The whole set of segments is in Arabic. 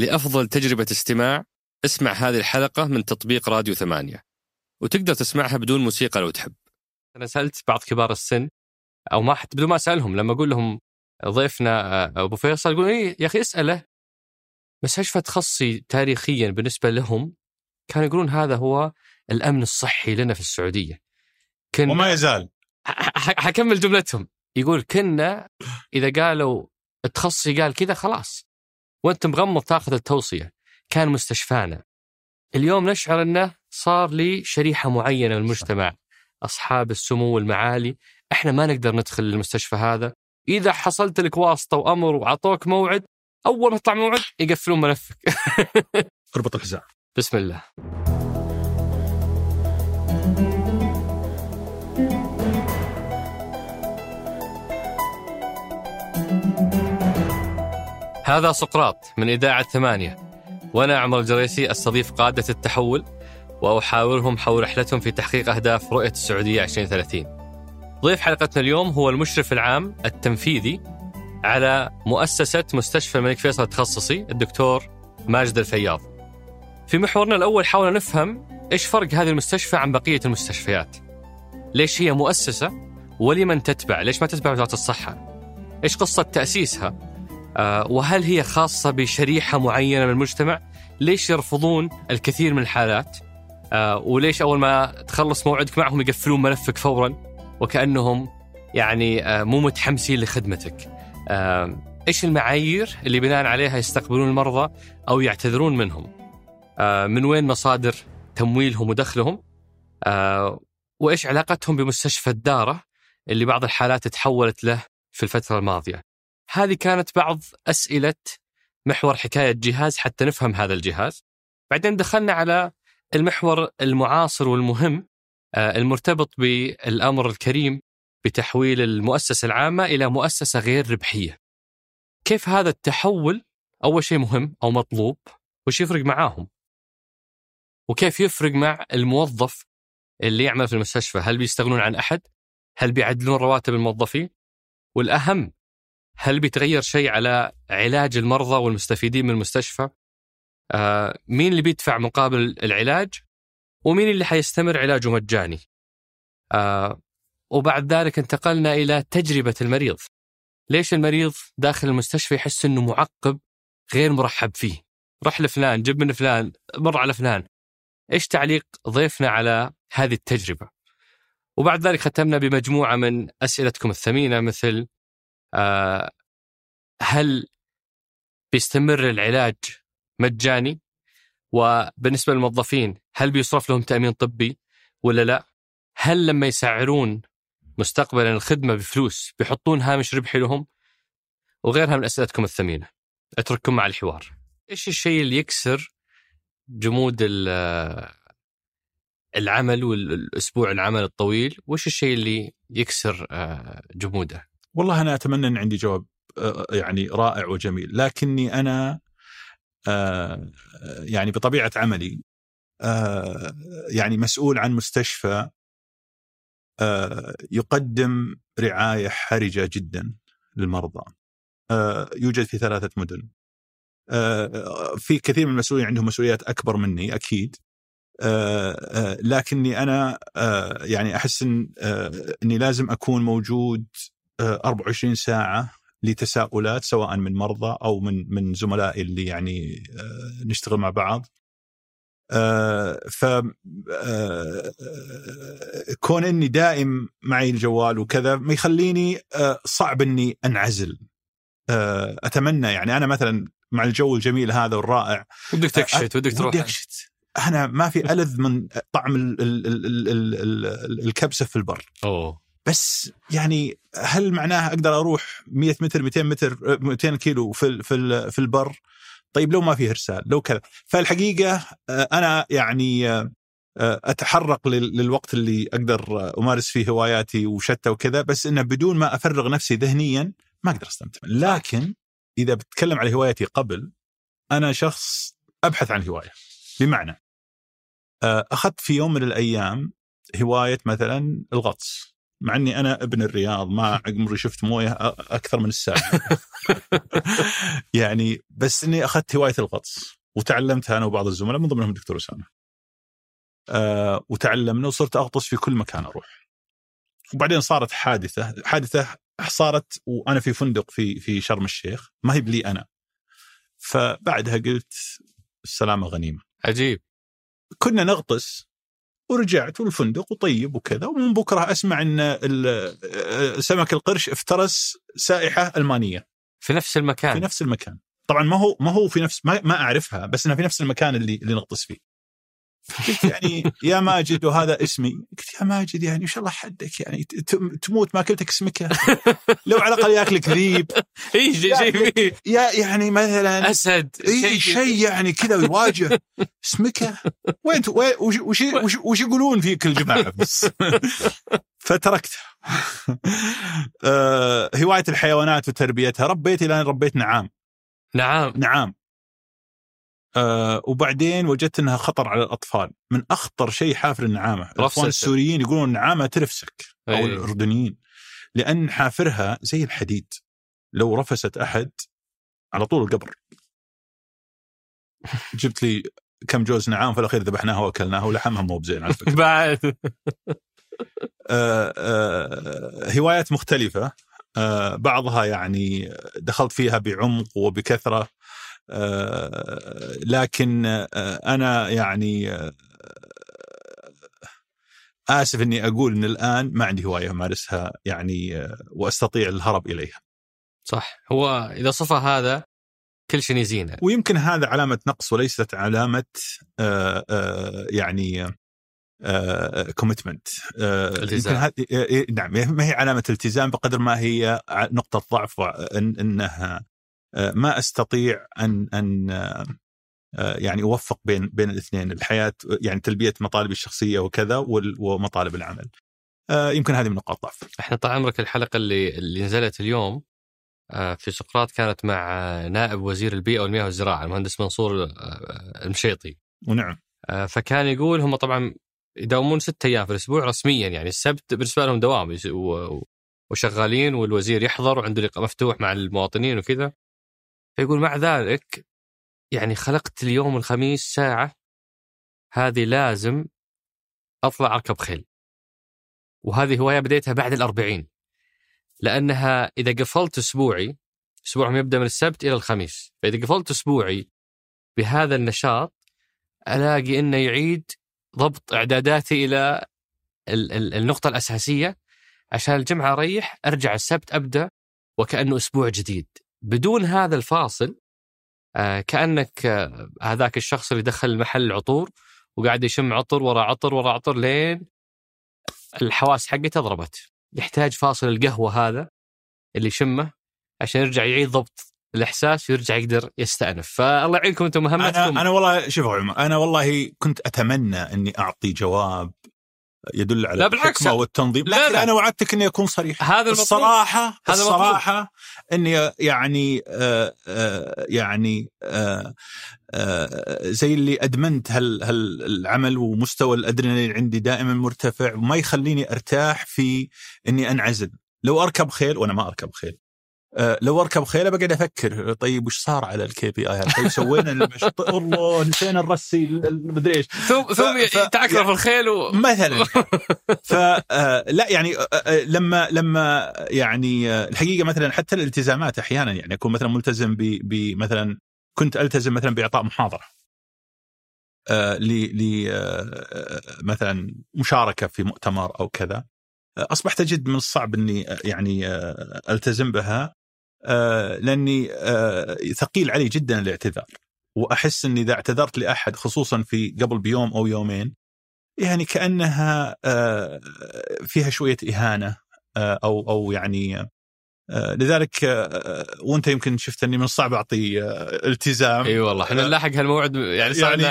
لأفضل تجربة استماع اسمع هذه الحلقة من تطبيق راديو ثمانية. وتقدر تسمعها بدون موسيقى لو تحب. أنا سألت بعض كبار السن أو ما حتى بدون ما أسألهم لما أقول لهم ضيفنا آه، أبو فيصل يقولون إيه يا أخي اسأله. مستشفى تخصصي تاريخيا بالنسبة لهم؟ كانوا يقولون هذا هو الأمن الصحي لنا في السعودية. كن وما يزال. حكمل جملتهم. يقول كنا إذا قالوا التخصصي قال كذا خلاص. وأنت مغمض تاخذ التوصية. كان مستشفانا. اليوم نشعر إنه صار لي شريحة معينة من المجتمع. أصحاب السمو والمعالي. إحنا ما نقدر ندخل المستشفى هذا. إذا حصلت لك واسطة وأمر وعطوك موعد أول ما تطلع موعد يقفلون ملفك. أربط الحزام. بسم الله. هذا سقراط من إذاعة ثمانية. وأنا عمر الجريسي أستضيف قادة التحول وأحاورهم حول رحلتهم في تحقيق أهداف رؤية السعودية 2030 ضيف حلقتنا اليوم هو المشرف العام التنفيذي على مؤسسة مستشفى الملك فيصل التخصصي الدكتور ماجد الفياض. في محورنا الأول حاولنا نفهم إيش فرق هذه المستشفى عن بقية المستشفيات. ليش هي مؤسسة ولمن تتبع؟ ليش ما تتبع وزارة الصحة؟ إيش قصة تأسيسها؟ وهل هي خاصة بشريحة معينة من المجتمع؟ ليش يرفضون الكثير من الحالات؟ آه، وليش أول ما تخلص موعدك معهم يقفلون ملفك فورا؟ وكأنهم يعني آه، مو متحمسين لخدمتك. آه، إيش المعايير اللي بناء عليها يستقبلون المرضى أو يعتذرون منهم؟ آه، من وين مصادر تمويلهم ودخلهم؟ آه، وإيش علاقتهم بمستشفى الدارة اللي بعض الحالات تحولت له في الفترة الماضية؟ هذه كانت بعض أسئلة محور حكاية جهاز حتى نفهم هذا الجهاز. بعدين دخلنا على المحور المعاصر والمهم آه، المرتبط بالأمر الكريم بتحويل المؤسسة العامة إلى مؤسسة غير ربحية. كيف هذا التحول؟ أول شيء مهم أو مطلوب وش يفرق معاهم؟ وكيف يفرق مع الموظف اللي يعمل في المستشفى؟ هل بيستغنون عن أحد؟ هل بيعدلون رواتب الموظفين؟ والأهم هل بيتغير شيء على علاج المرضى والمستفيدين من المستشفى؟ آه مين اللي بيدفع مقابل العلاج؟ ومين اللي حيستمر علاجه مجاني؟ آه وبعد ذلك انتقلنا إلى تجربة المريض. ليش المريض داخل المستشفى يحس إنه معقب غير مرحب فيه؟ رح لفلان، جيب من فلان، مر على فلان. إيش تعليق ضيفنا على هذه التجربة؟ وبعد ذلك ختمنا بمجموعة من أسئلتكم الثمينة مثل هل بيستمر العلاج مجاني؟ وبالنسبة للموظفين هل بيصرف لهم تأمين طبي ولا لا؟ هل لما يسعرون مستقبلا الخدمة بفلوس بيحطون هامش ربحي لهم؟ وغيرها من أسئلتكم الثمينة. أترككم مع الحوار. إيش الشيء اللي يكسر جمود ال- العمل والأسبوع العمل الطويل؟ وش الشيء اللي يكسر آه، جموده؟ والله أنا أتمنى إن عندي جواب آه، يعني رائع وجميل لكني أنا آه، يعني بطبيعة عملي آه، يعني مسؤول عن مستشفى آه، يقدم رعاية حرجة جدا للمرضى آه، يوجد في ثلاثة مدن آه، في كثير من المسؤولين عندهم مسؤوليات أكبر مني أكيد آه، آه، لكني أنا آه، يعني أحس آه، إني لازم أكون موجود آه، 24 ساعة لتساؤلات سواء من مرضى أو من من زملائي اللي يعني آه، نشتغل مع بعض. آه، ف آه، كون إني دائم معي الجوال وكذا ما يخليني صعب إني أنعزل. أتمنى يعني أنا مثلا مع الجو الجميل هذا والرائع ودك تكشت ودك تروح ودي أكشت أنا ما في ألذ من طعم ال ال ال ال ال ال الكبسة في البر أوه بس يعني هل معناها أقدر أروح 100 متر 200 متر 200 كيلو في في في البر؟ طيب لو ما في إرسال لو كذا. فالحقيقة آه، أنا يعني آه، آه، أتحرق لل- للوقت اللي أقدر أمارس فيه هواياتي وشتى وكذا بس إنه بدون ما أفرغ نفسي ذهنيا ما أقدر أستمتع. لكن إذا بتكلم على هوايتي قبل أنا شخص أبحث عن هواية. بمعنى أخذت في يوم من الأيام هواية مثلا الغطس. مع إني أنا ابن الرياض ما عمري شفت موية أكثر من الساحل يعني بس إني أخذت هواية الغطس وتعلمتها أنا وبعض الزملاء من ضمنهم الدكتور أسامة. آه وتعلمنا وصرت أغطس في كل مكان أروح. وبعدين صارت حادثة حادثة صارت وأنا في فندق في في شرم الشيخ ما هي بلي أنا. فبعدها قلت السلامة غنيمة. عجيب. كنا نغطس ورجعت والفندق وطيب وكذا. ومن بكرة أسمع إن سمك القرش افترس سائحة ألمانية. في نفس المكان. في نفس المكان. طبعا ما هو ما هو في نفس ما, ما أعرفها بس إنها في نفس المكان اللي اللي نغطس فيه. قلت يعني يا ماجد وهذا اسمي. قلت يا ماجد يعني إن شاء الله حدك يعني تموت ما أكلتك سمكه لو على الأقل ياكلك ذيب إي شيء يا يعني مثلا أسد. إي شيء يعني كذا يواجه سمكه وين وش وش وش, وش يقولون فيك الجماعه بس؟ فتركته آه، هواية الحيوانات وتربيتها. ربيت إلى أن ربيت نعام. نعم نعام. آه وبعدين وجدت إنها خطر على الأطفال. من أخطر شيء حافر النعامة. الاخوان السوريين يقولون النعامة ترفسك أو أي. الأردنيين لأن حافرها زي الحديد. لو رفست أحد على طول القبر. جبت لي كم جوز نعام في الأخير ذبحناها وأكلناها ولحمها مو بزين على فكرة. بعد. آه، آه، هوايات مختلفة. آه، بعضها يعني دخلت فيها بعمق وبكثرة. آه، لكن آه، أنا يعني آه، آسف أني أقول أن الآن ما عندي هواية أمارسها يعني آه، وأستطيع الهرب إليها. صح. هو إذا صفى هذا كل شيء يزينه. ويمكن هذا علامة نقص وليست علامة آه، آه، يعني كوميتمنت التزام. يمكن هذه آه، نعم ما هي علامة التزام بقدر ما هي نقطة ضعف إن إنها آه، ما أستطيع أن أن آه، آه، يعني أوفق بين بين الاثنين. الحياة يعني تلبية مطالبي الشخصية وكذا ومطالب العمل. آه، يمكن هذه من نقاط ضعف. إحنا طال عمرك الحلقة اللي اللي نزلت اليوم آه، في سقراط كانت مع آه، نائب وزير البيئة والمياه والزراعة المهندس منصور آه، المشيطي. ونعم. آه، فكان يقول هم طبعا يداومون ست أيام في الأسبوع رسميا يعني السبت بالنسبة لهم دوام وشغالين والوزير يحضر وعنده لقاء مفتوح مع المواطنين وكذا. فيقول مع ذلك يعني خلقت اليوم الخميس ساعة هذه لازم أطلع أركب خيل. وهذه هواية بديتها بعد الأربعين. لأنها إذا قفلت أسبوعي أسبوعهم يبدأ من السبت إلى الخميس. فإذا قفلت أسبوعي بهذا النشاط ألاقي إنه يعيد ضبط إعداداتي إلى ال- ال- النقطة الأساسية. عشان الجمعة أريح أرجع السبت أبدأ وكأنه أسبوع جديد. بدون هذا الفاصل آه كأنك آه هذاك الشخص اللي دخل محل عطور وقاعد يشم عطر ورا عطر ورا عطر لين الحواس حقته ضربت. يحتاج فاصل القهوة هذا اللي يشمه عشان يرجع يعيد ضبط الإحساس ويرجع يقدر يستأنف. فالله يعينكم أنتم مهمتكم. أنا أنا والله شوف عمر أنا والله كنت أتمنى أني أعطي جواب يدل على لا بالعكس. الحكمة والتنظيم لا، لكن لا. أنا وعدتك إني أكون صريح هذا المطلوب الصراحة هذا المطلوب. الصراحة إني يعني آه آه يعني آه آه زي اللي أدمنت هال هال العمل ومستوى الأدرينالين عندي دائما مرتفع وما يخليني أرتاح في إني أنعزل لو أركب خيل وأنا ما أركب خيل لو أركب خيلة بقعد أفكر طيب وش صار على ال KPI طيب سوينا المش... الله نسينا نرسي المدري إيش. ثم ثم تعكر في الخيل و... مثلا. ف آه، لا يعني آه، آه، لما لما يعني آه، الحقيقة مثلا حتى الالتزامات أحيانا يعني أكون مثلا ملتزم ب- بمثلا كنت ألتزم مثلا بإعطاء محاضرة. آه، ل ل آه، مثلا مشاركة في مؤتمر أو كذا. آه، أصبحت أجد من الصعب إني آه، يعني آه، ألتزم بها. آه، لأني آه، ثقيل علي جدا الاعتذار وأحس إني إذا اعتذرت لأحد خصوصا في قبل بيوم أو يومين يعني كأنها آه، فيها شوية إهانة آه، أو أو يعني آه، لذلك آه، وأنت يمكن شفت إني من الصعب أعطي آه، التزام إي والله إحنا نلاحق هالموعد يعني يعني.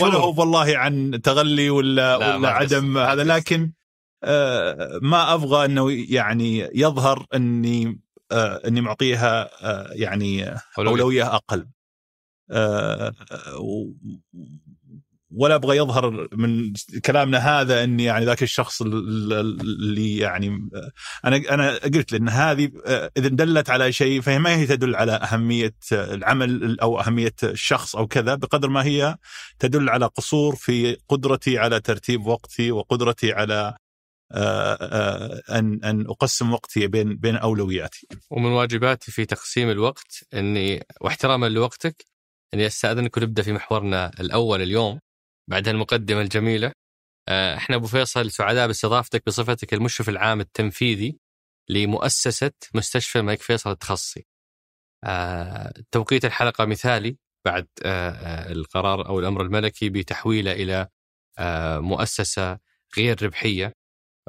ولا هو والله عن تغلي ولا لا، ولا. عدم هذا. لكن ما أبغى إنه يعني يظهر إني إني معطيها آه، يعني. أولوية أقل آه، ولا أبغى يظهر من كلامنا هذا إني يعني ذاك الشخص اللي يعني أنا أنا قلت لأن هذه إذا دلت على شيء فهي ما هي تدل على أهمية العمل أو أهمية الشخص أو كذا بقدر ما هي تدل على قصور في قدرتي على ترتيب وقتي وقدرتي على ان أن أقسم وقتي بين بين أولوياتي. ومن واجباتي في تقسيم الوقت إني واحتراما لوقتك إني أستأذنك ونبدأ في محورنا الأول اليوم بعد هالمقدمه الجميلة. آه، إحنا أبو فيصل سعداء باستضافتك بصفتك المشرف العام التنفيذي لمؤسسة مستشفى الملك فيصل التخصصي. آه، توقيت الحلقة مثالي بعد آه، القرار أو الأمر الملكي بتحويله إلى مؤسسة غير ربحية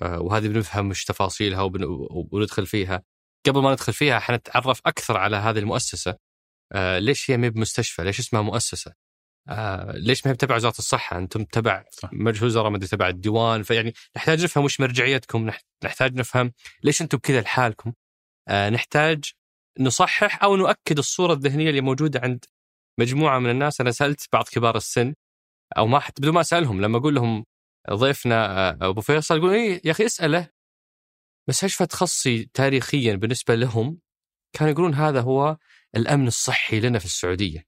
وهذه بنفهم مش تفاصيلها وندخل فيها. قبل ما ندخل فيها حنتعرف أكثر على هذه المؤسسة آه ليش هي ما بمستشفى؟ ليش اسمها مؤسسة؟ آه ليش ما هي تبع وزارة الصحة؟ أنتم تبع مجلس وزراء ما تبع الديوان فيعني نحتاج نفهم وش مرجعيتكم نحتاج نفهم ليش أنتم كذا لحالكم؟ آه نحتاج نصحح أو نؤكد الصورة الذهنية اللي موجودة عند مجموعة من الناس أنا سألت بعض كبار السن أو ما حتى بدون ما أسألهم لما أقول لهم ضيفنا آه، أبو فيصل يقول إيه يا أخي اسأله مستشفى تخصصي تاريخيا بالنسبة لهم؟ كانوا يقولون هذا هو الأمن الصحي لنا في السعودية.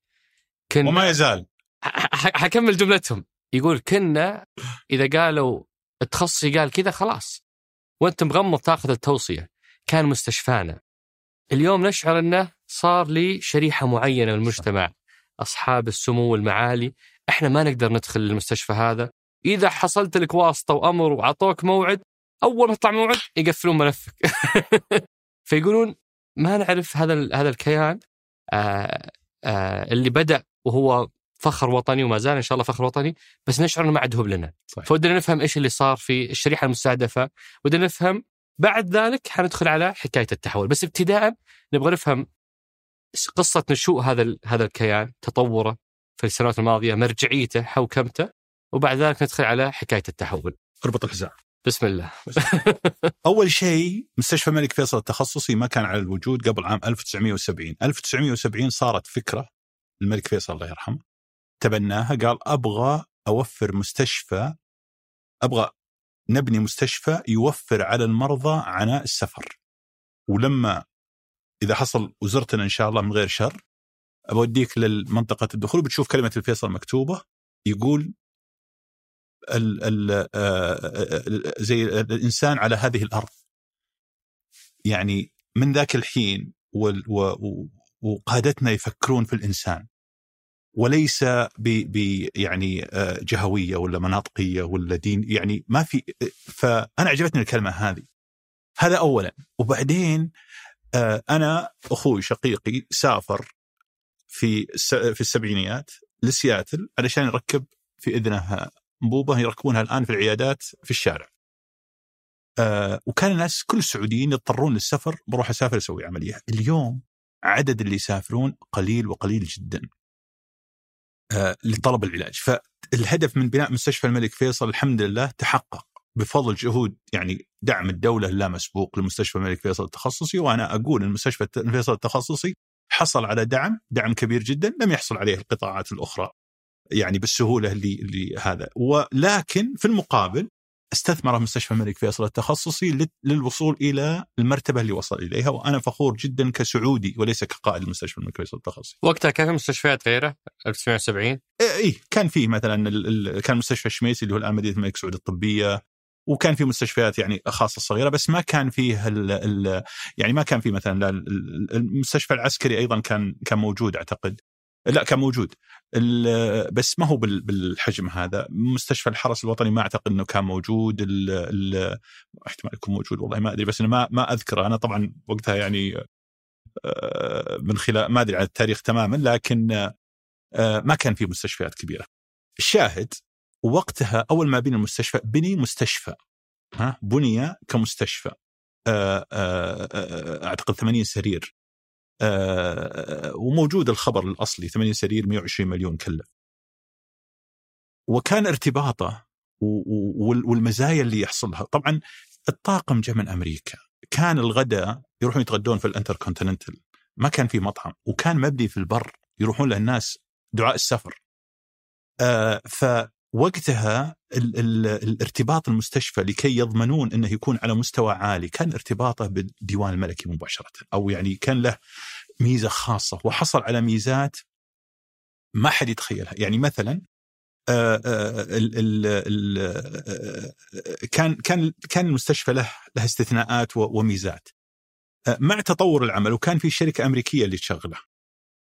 كن وما يزال. حكمل جملتهم. يقول كنا إذا قالوا التخصصي قال كذا خلاص. وأنت مغمض تاخذ التوصية. كان مستشفانا. اليوم نشعر إنه صار لي شريحة معينة من المجتمع. أصحاب السمو والمعالي. إحنا ما نقدر ندخل المستشفى هذا. إذا حصلت لك واسطة وأمر وعطوك موعد أول ما تطلع موعد يقفلون ملفك. فيقولون ما نعرف هذا هذا الكيان آه آه اللي بدأ وهو فخر وطني وما زال إن شاء الله فخر وطني بس نشعر إنه ما عاد لنا فودنا نفهم إيش اللي صار في الشريحة المستهدفة ودنا نفهم بعد ذلك حندخل على حكاية التحول. بس ابتداء نبغى نفهم قصة نشوء هذا هذا الكيان تطوره في السنوات الماضية مرجعيته حوكمته وبعد ذلك ندخل على حكاية التحول. اربط الحزام. بسم الله. أول شيء مستشفى الملك فيصل التخصصي ما كان على الوجود قبل عام 1970 1970 صارت فكرة الملك فيصل الله يرحمه. تبناها قال أبغى أوفر مستشفى أبغى نبني مستشفى يوفر على المرضى عناء السفر. ولما إذا حصل وزرتنا إن شاء الله من غير شر بوديك لمنطقه الدخول بتشوف كلمة الفيصل مكتوبة يقول ال ال آه، آه، زي الإنسان على هذه الأرض. يعني من ذاك الحين وقادتنا يفكرون في الإنسان وليس ب يعني آه، جهوية ولا مناطقية ولا دين يعني ما في فأنا عجبتني الكلمة هذه. هذا اولا. وبعدين أنا أخوي شقيقي سافر في في السبعينيات لسياتل علشان يركب في إذنه انبوبه يركبونها الآن في العيادات في الشارع. آه وكان الناس كل السعوديين يضطرون للسفر بروح أسافر أسوي عملية، اليوم عدد اللي يسافرون قليل وقليل جدا. آه لطلب العلاج، فالهدف من بناء مستشفى الملك فيصل الحمد لله تحقق بفضل جهود يعني دعم الدولة اللامسبوق لمستشفى الملك فيصل التخصصي وأنا أقول المستشفى فيصل التخصصي حصل على دعم دعم كبير جدا لم يحصل عليه القطاعات الأخرى يعني بالسهولة اللي اللي هذا. ولكن في المقابل استثمر مستشفى الملك فيصل التخصصي للوصول إلى المرتبة اللي وصل إليها وأنا فخور جدا كسعودي وليس كقائد المستشفى الملك فيصل التخصصي. وقتها كان في مستشفيات غيره؟ 1970 اي إيه كان في مثلا كان مستشفى الشميسي اللي هو الآن مدينة الملك سعود الطبية وكان في مستشفيات يعني خاصة صغيرة بس ما كان فيه ال ال يعني ما كان في مثلا المستشفى العسكري أيضا كان كان موجود أعتقد. لا كان موجود. بس ما هو بالحجم هذا. مستشفى الحرس الوطني ما أعتقد إنه كان موجود. احتمال يكون موجود والله ما أدري بس أنا ما ما أذكره. أنا طبعا وقتها يعني آه، من خلال ما أدري عن التاريخ تماما لكن آه، ما كان في مستشفيات كبيرة. الشاهد وقتها أول ما بني المستشفى بني مستشفى. ها بني كمستشفى. آه، أعتقد 80 سرير. آه، وموجود الخبر الأصلي 80 سرير 120 مليون كلف وكان ارتباطه والمزايا اللي يحصلها. طبعا الطاقم جاء من أمريكا. كان الغداء يروحون يتغدون في الانتركونتيننتال. ما كان في مطعم وكان مبني في البر يروحون له الناس دعاء السفر. آه ف وقتها ال ال الارتباط المستشفى لكي يضمنون إنه يكون على مستوى عالي كان ارتباطه بالديوان الملكي مباشرة أو يعني كان له ميزة خاصة وحصل على ميزات ما حد يتخيلها. يعني مثلا آه، آه، ال ال آه، كان كان كان المستشفى له له استثناءات وميزات. مع تطور العمل وكان في شركة أمريكية اللي تشغله.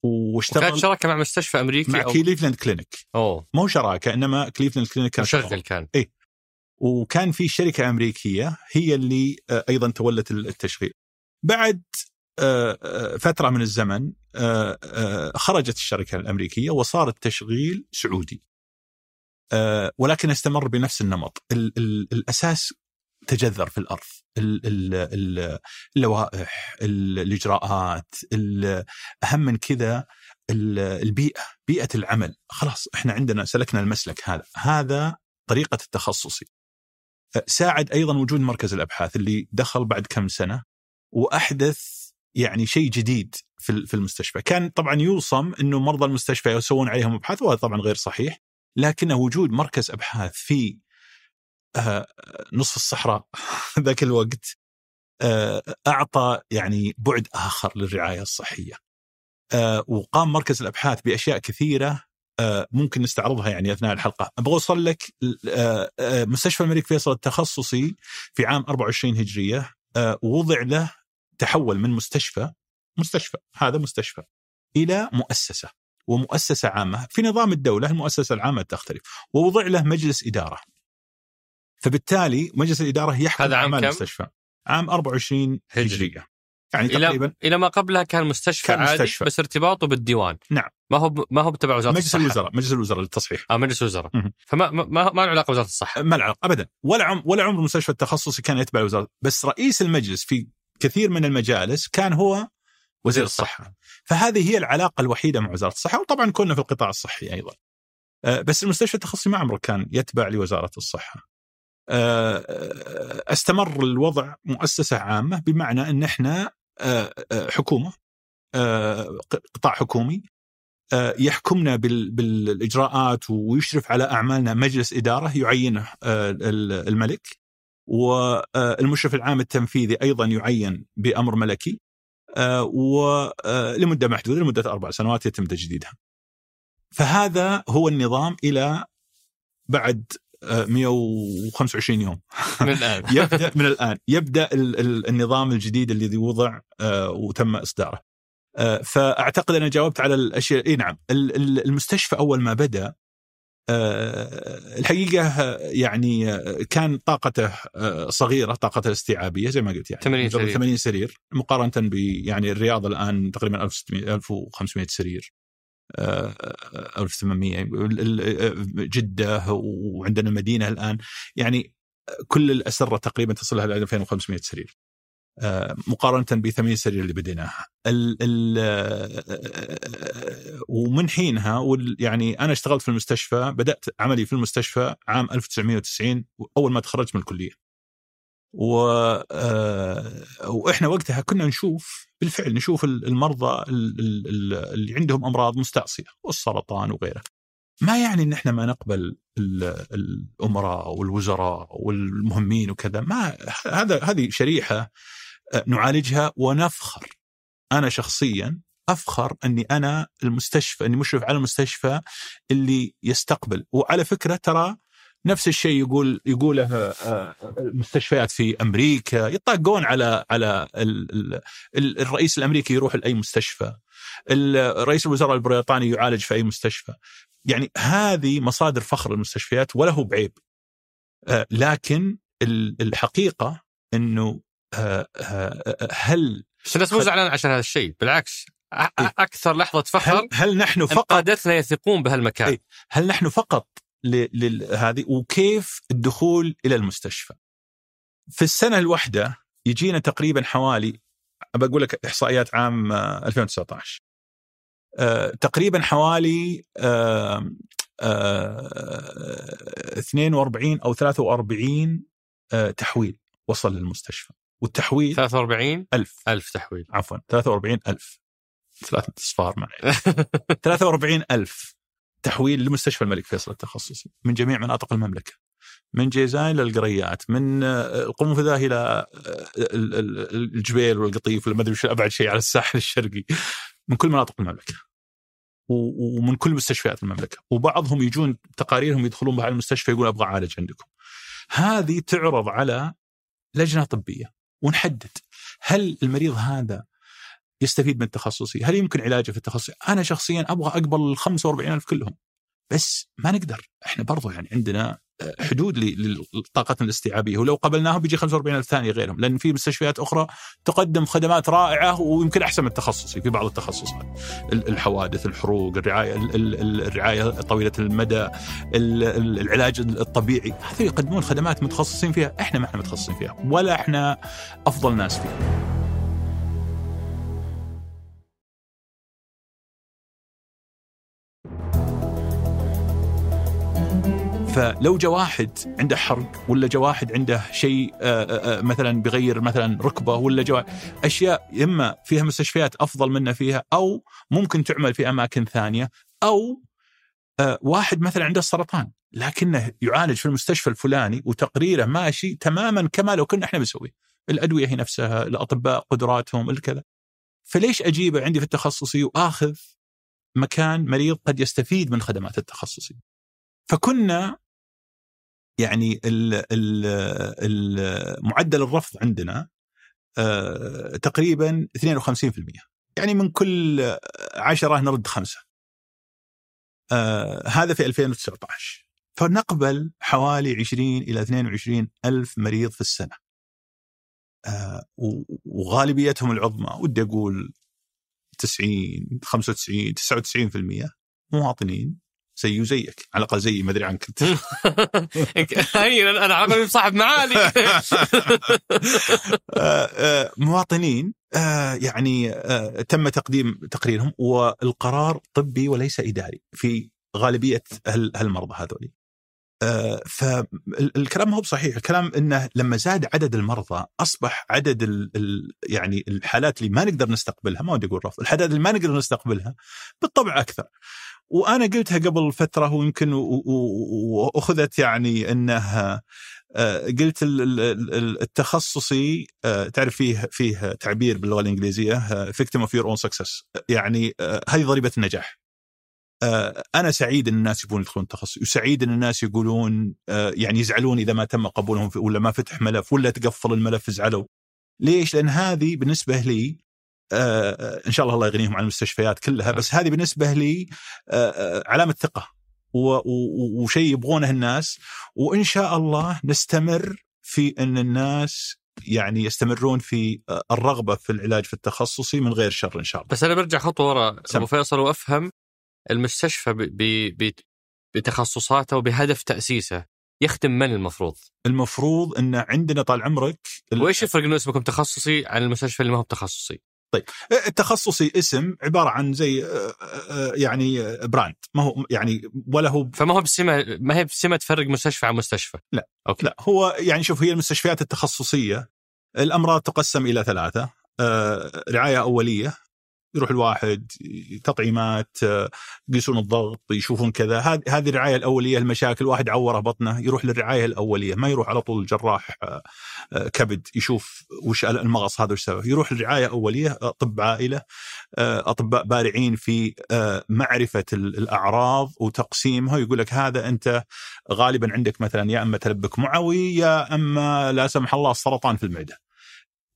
واشتغل كانت شراكة مع مستشفى أمريكي مع أو... كليفلاند كلينيك أوه. مو شراكة إنما كليفلاند كلينيك كان مشغل كان. اي وكان في شركة أمريكية هي اللي أيضا تولت التشغيل. بعد فترة من الزمن خرجت الشركة الأمريكية وصار التشغيل سعودي. آه، ولكن استمر بنفس النمط. ال ال الأساس تجذر في الأرض. اللوائح الإجراءات أهم من كذا البيئة بيئة العمل. خلاص إحنا عندنا سلكنا المسلك هذا. هذا طريقة التخصصي ساعد أيضا وجود مركز الأبحاث اللي دخل بعد كم سنة وأحدث يعني شيء جديد في المستشفى. كان طبعا يوصم إنه مرضى المستشفى يسوون عليهم أبحاث وهذا طبعا غير صحيح لكن وجود مركز أبحاث في نصف الصحراء ذاك الوقت آه، أعطى يعني بعد آخر للرعاية الصحية. آه، وقام مركز الأبحاث بأشياء كثيرة ممكن نستعرضها يعني أثناء الحلقة، أبغى أوصل لك مستشفى الملك فيصل التخصصي في عام 24 هجرية وضع له تحول من مستشفى مستشفى هذا مستشفى إلى مؤسسة ومؤسسة عامة في نظام الدولة المؤسسة العامة تختلف ووضع له مجلس إدارة فبالتالي مجلس الإدارة يحكم هذا عام؟ المستشفى. عام 24 هجرية. يعني تقريبا إلى ما قبلها كان مستشفى كان عادي مستشفى. بس ارتباطه بالديوان. نعم. ما هو ما هو تبع وزارة مجلس الصحة. مجلس الوزراء مجلس الوزراء للتصحيح. آه مجلس الوزراء. فما ما ما له علاقة بوزارة الصحة. ما له علاقة ابدا. ولا عم ولا عمر المستشفى التخصصي كان يتبع وزارة. بس رئيس المجلس في كثير من المجالس كان هو وزير الصحة. فهذه هي العلاقة الوحيدة مع وزارة الصحة وطبعا كنا في القطاع الصحي أيضا. آه، بس المستشفى التخصصي ما عمره كان يتبع لوزارة الصحة. استمر الوضع مؤسسة عامة بمعنى أن إحنا حكومة قطاع حكومي يحكمنا بالإجراءات ويشرف على أعمالنا مجلس إدارة يعينه الملك والمشرف العام التنفيذي أيضا يعين بأمر ملكي آه، ولمده محدودة لمدة أربع سنوات يتم تجديدها. فهذا هو النظام إلى بعد 125 آه، يوم. من الآن. يبدأ من الآن. يبدأ النظام الجديد الذي وضع آه، وتم إصداره. فأعتقد أنا جاوبت على الأشياء. إي نعم. المستشفى أول ما بدأ آه، الحقيقة يعني كان طاقته آه، صغيرة طاقته الاستيعابيه زي ما قلت يعني. 80 سرير. 80 سرير مقارنة ب يعني الرياض الآن تقريبا 1600 1500 سرير. 1800 آه، جدة وعندنا المدينة الآن يعني كل الأسرة تقريبا تصل لها 2500 سرير مقارنة ب 80 سرير اللي بديناها. ال ومن حينها يعني أنا اشتغلت في المستشفى بدأت عملي في المستشفى عام 1990 أول ما تخرجت من الكلية. و وإحنا وقتها كنا نشوف بالفعل نشوف المرضى اللي عندهم أمراض مستعصية والسرطان وغيره. ما يعني إن إحنا ما نقبل الأمراء والوزراء والمهمين وكذا. ما هذا هذه شريحة نعالجها ونفخر. أنا شخصيا أفخر إني أنا المستشفى إني مشرف على المستشفى اللي يستقبل. وعلى فكرة ترى نفس الشيء يقول يقوله آه، المستشفيات في أمريكا. يطاقون على على الرئيس الأمريكي يروح لأي مستشفى. رئيس الوزراء البريطاني يعالج في أي مستشفى. يعني هذه مصادر فخر المستشفيات وله بعيب. آه، لكن الحقيقة إنه آه، آه، هل بس الناس مو زعلان عشان هذا الشيء. بالعكس إيه. أكثر لحظة فخر هل, هل نحن فقط قادتنا يثقون بهالمكان. إيه؟ هل نحن فقط لهذه وكيف الدخول إلى المستشفى. في السنة الواحدة يجينا تقريبا حوالي بقول لك إحصائيات عام 2019 آه تقريبا حوالي آه آه 42 أو 43 آه تحويل وصل للمستشفى. والتحويل 43 ألف. ألف تحويل. عفوا 43 ألف. ثلاثة. أصفار معي. 43 ألف. تحويل لمستشفى الملك فيصل التخصصي من جميع مناطق المملكة من جيزان إلى القريات من آه، القنفذه إلى آه، ال- ال- الجبيل والقطيف ولا ما أدري أبعد شيء على الساحل الشرقي من كل مناطق المملكة ومن كل مستشفيات المملكة وبعضهم يجون تقاريرهم يدخلون بها المستشفى يقول أبغى أعالج عندكم. هذه تعرض على لجنة طبية ونحدد هل المريض هذا يستفيد من التخصصي؟ هل يمكن علاجه في التخصصي؟ أنا شخصيا أبغى أقبل ال 45000 كلهم. بس ما نقدر. إحنا برضو يعني عندنا آه، حدود لطاقتنا الاستيعابية. ولو قبلناهم بيجي 45000 ثانية غيرهم. لأن في مستشفيات أخرى تقدم خدمات رائعة ويمكن أحسن من التخصصي في بعض التخصصات. ال- الحوادث الحروق الرعاية ال- ال- الرعاية طويلة المدى ال- ال- العلاج الطبيعي. هذول يقدمون خدمات متخصصين فيها. إحنا ما إحنا متخصصين فيها. ولا إحنا أفضل ناس فيها. فلو جاء واحد عنده حرق ولا جاء واحد عنده شيء آه، آه، آه، مثلا بيغير مثلا ركبة ولا جاء أشياء إما فيها مستشفيات أفضل منا فيها أو ممكن تعمل في أماكن ثانية أو واحد مثلا عنده السرطان لكنه يعالج في المستشفى الفلاني وتقريره ماشي تماما كما لو كنا إحنا بنسويه. الأدوية هي نفسها الأطباء قدراتهم الكذا. فليش أجيبه عندي في التخصصي وآخذ مكان مريض قد يستفيد من خدمات التخصصي؟ فكنا يعني ال ال ال معدل الرفض عندنا آه، تقريبا 52% يعني من كل عشرة نرد خمسة. آه، هذا في 2019 فنقبل حوالي 20 إلى 22 ألف مريض في السنة. آه، وغالبيتهم العظمى ودي أقول 90 95 99% مواطنين. زي وزيك على الأقل زيي ما أدري عنك أنت هي أنا عقلي صاحب معالي آه، آه، مواطنين آه، يعني تم تقديم تقريرهم والقرار طبي وليس إداري في غالبية هال- هالمرضى هذول. فالكلام ما هو بصحيح، الكلام إنه لما زاد عدد المرضى أصبح عدد ال ال يعني الحالات اللي ما نقدر نستقبلها ما ودي أقول رفض، الحالات اللي ما نقدر نستقبلها بالطبع أكثر. وأنا قلتها قبل فترة ويمكن وأخذت يعني انها آه، قلت ال- ال- ال- التخصصي آه، تعرف فيه فيه تعبير باللغة الإنجليزية victim of your own success يعني آه، هذه ضريبة النجاح. أنا سعيد إن الناس يبون يدخلون تخصصي وسعيد إن الناس يقولون يعني يزعلون إذا ما تم قبولهم ولا ما فتح ملف ولا تقفل الملف زعلوا. ليش؟ لأن هذه بالنسبة لي آه، إن شاء الله الله يغنيهم عن المستشفيات كلها بس هذه بالنسبة لي آه، آه، علامة ثقة وشيء يبغونه الناس وإن شاء الله نستمر في إن الناس يعني يستمرون في الرغبة في العلاج في التخصصي من غير شر إن شاء الله. بس أنا برجع خطوة ورا. أبو فيصل وأفهم المستشفى ب- ب- ب- بتخصصاته وبهدف تأسيسه يخدم من المفروض؟ المفروض إن عندنا طال عمرك وإيش الفرق إنه اسمكم تخصصي عن المستشفى اللي ما هو بتخصصي؟ التخصصي اسم عبارة عن زي يعني brand ما هو يعني ولا هو فما هو باسم ما هي باسم تفرق مستشفى عن مستشفى لا. okay لا هو يعني شوف هي المستشفيات التخصصية الأمراض تقسم إلى ثلاثة رعاية أولية يروح الواحد تطعيمات آه، يقيسون الضغط يشوفون كذا. هذه الرعاية الأولية المشاكل واحد عوره بطنه يروح للرعاية الأولية. ما يروح على طول الجراح آه، آه، كبد يشوف وش المغص هذا وش سبب يروح للرعايه أولية آه، طب عائله أطباء بارعين في معرفة ال- الأعراض وتقسيمها. يقول لك هذا أنت غالبا عندك مثلا يا أما تلبك معوي يا أما لا سمح الله السرطان في المعدة.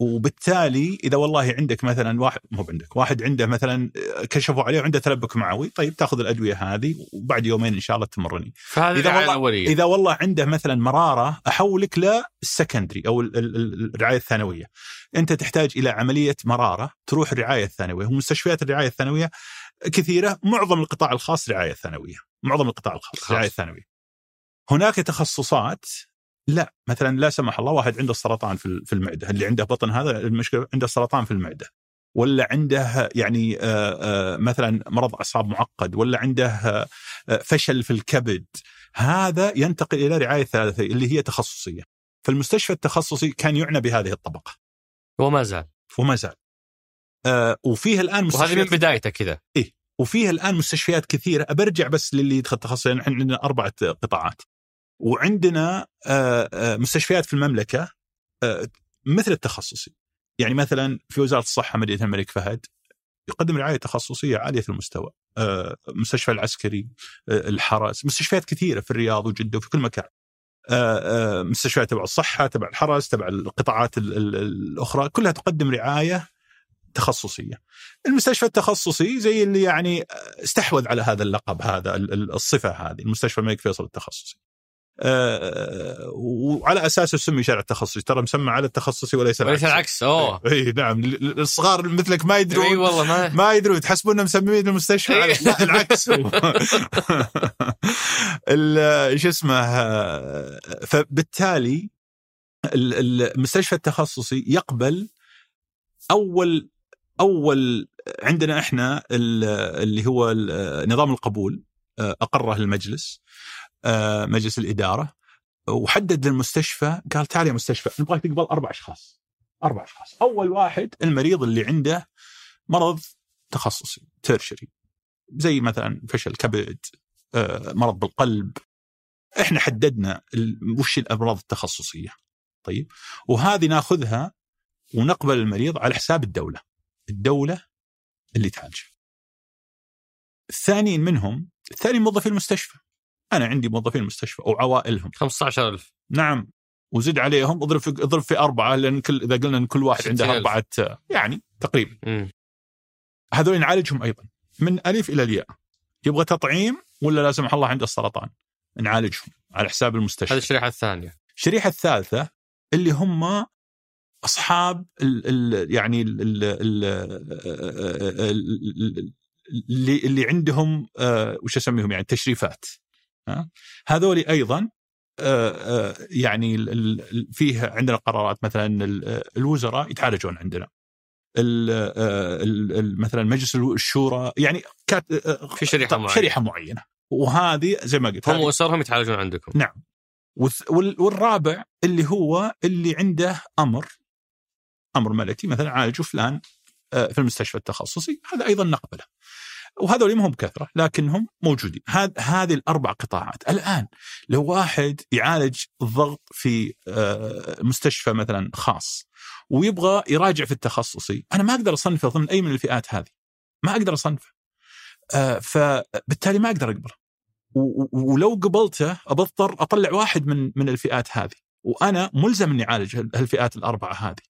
وبالتالي إذا والله عندك مثلا واحد مو عندك واحد عنده مثلا كشفوا عليه وعنده تلبك معوي طيب تأخذ الأدوية هذه وبعد يومين إن شاء الله تمرني. فهذه إذا الرعاية والله- الأولية. إذا والله عنده مثلا مرارة أحولك للسكندري أو ال- ال- ال- الرعاية الثانوية. أنت تحتاج إلى عملية مرارة تروح الرعاية الثانوية. ومستشفيات الرعاية الثانوية كثيرة معظم القطاع الخاص رعاية ثانوية معظم القطاع الخاص خاص. رعاية ثانوية. هناك تخصصات لا مثلا لا سمح الله واحد عنده السرطان في ال- في المعدة. اللي عنده بطن هذا المشكلة عنده سرطان في المعدة. ولا عنده يعني آه، آه، مثلا مرض أعصاب معقد ولا عنده آه، فشل في الكبد. هذا ينتقل إلى رعاية ثالثه اللي هي تخصصية. فالمستشفى التخصصي كان يعنى بهذه الطبقة. وما زال. وما زال. وفيه الآن وهذه من مستشفيات بدايته كذا. وفيها الآن مستشفيات كثيرة. برجع بس للي يدخل تخصص يعني إحنا عندنا أربعة قطاعات. وعندنا آه، آه، مستشفيات في المملكة آه، مثل التخصصي يعني مثلا في وزارة الصحة مدينة الملك فهد يقدم رعاية تخصصية عالية المستوى مستشفى العسكري الحرس مستشفيات كثيرة في الرياض وجدة وفي كل مكان مستشفيات تبع الصحة تبع الحرس تبع القطاعات الأخرى كلها تقدم رعاية تخصصية. المستشفى التخصصي زي اللي يعني استحوذ على هذا اللقب هذا الصفة هذه المستشفى الملك فيصل التخصصي. آه وعلى اساسه سمي شارع التخصصي. ترى مسمى على التخصصي وليس العكس. وليس العكس. أوه. اي نعم. الصغار مثلك ما يدرون. اي والله ما ما يدرون. تحسبون مسميين المستشفى. على لا العكس. شو اسمه فبالتالي المستشفى التخصصي يقبل أول أول عندنا إحنا اللي هو نظام القبول آه، أقره المجلس. آه، مجلس الإدارة وحدد للمستشفى قال تعال يا مستشفى نبغاك تقبل أربع أشخاص أربع أشخاص. أول واحد المريض اللي عنده مرض تخصصي تيرشري زي مثلا فشل كبد آه، مرض بالقلب. إحنا حددنا وش الأمراض التخصصية. طيب؟ وهذه ناخذها ونقبل المريض على حساب الدولة الدولة اللي تعالجه. الثانيين منهم الثاني موظفي المستشفى. أنا عندي موظفين المستشفى وعوائلهم. 15000 نعم. وزد عليهم اضرب في اضرب في أربعة لأن كل إذا قلنا إن كل واحد عنده أربعة يعني تقريبا. هذول نعالجهم أيضا من ألف إلى الياء. يبغى تطعيم ولا لا سمح الله عنده السرطان؟ نعالجهم على حساب المستشفى. هذه الشريحة الثانية. الشريحة الثالثة اللي هم أصحاب ال ال يعني ال ال اللي اللي عندهم آه، وش أسميهم يعني تشريفات. هذول أيضا آه، آه، يعني فيه عندنا قرارات مثلا الوزراء يتعالجون عندنا. مثلا مجلس الشورى يعني كانت في شريحة معينة. شريحة معينة. وهذه زي ما قلت هم واسرهم يتعالجون عندكم. نعم. والرابع اللي هو اللي عنده أمر أمر ملكي مثلا عالجوا فلان آه، في المستشفى التخصصي هذا أيضا نقبله. وهذول ما هم بكثرة لكنهم موجودين. هذه الأربع قطاعات. الآن لو واحد يعالج الضغط في آه، مستشفى مثلا خاص ويبغى يراجع في التخصصي أنا ما أقدر أصنفه ضمن أي من الفئات هذه. ما أقدر أصنفه. آه، فبالتالي ما أقدر أقبله. ولو قبلته بضطر أطلع واحد من من الفئات هذه. وأنا ملزم إني أعالج الفئات الأربعة هذه.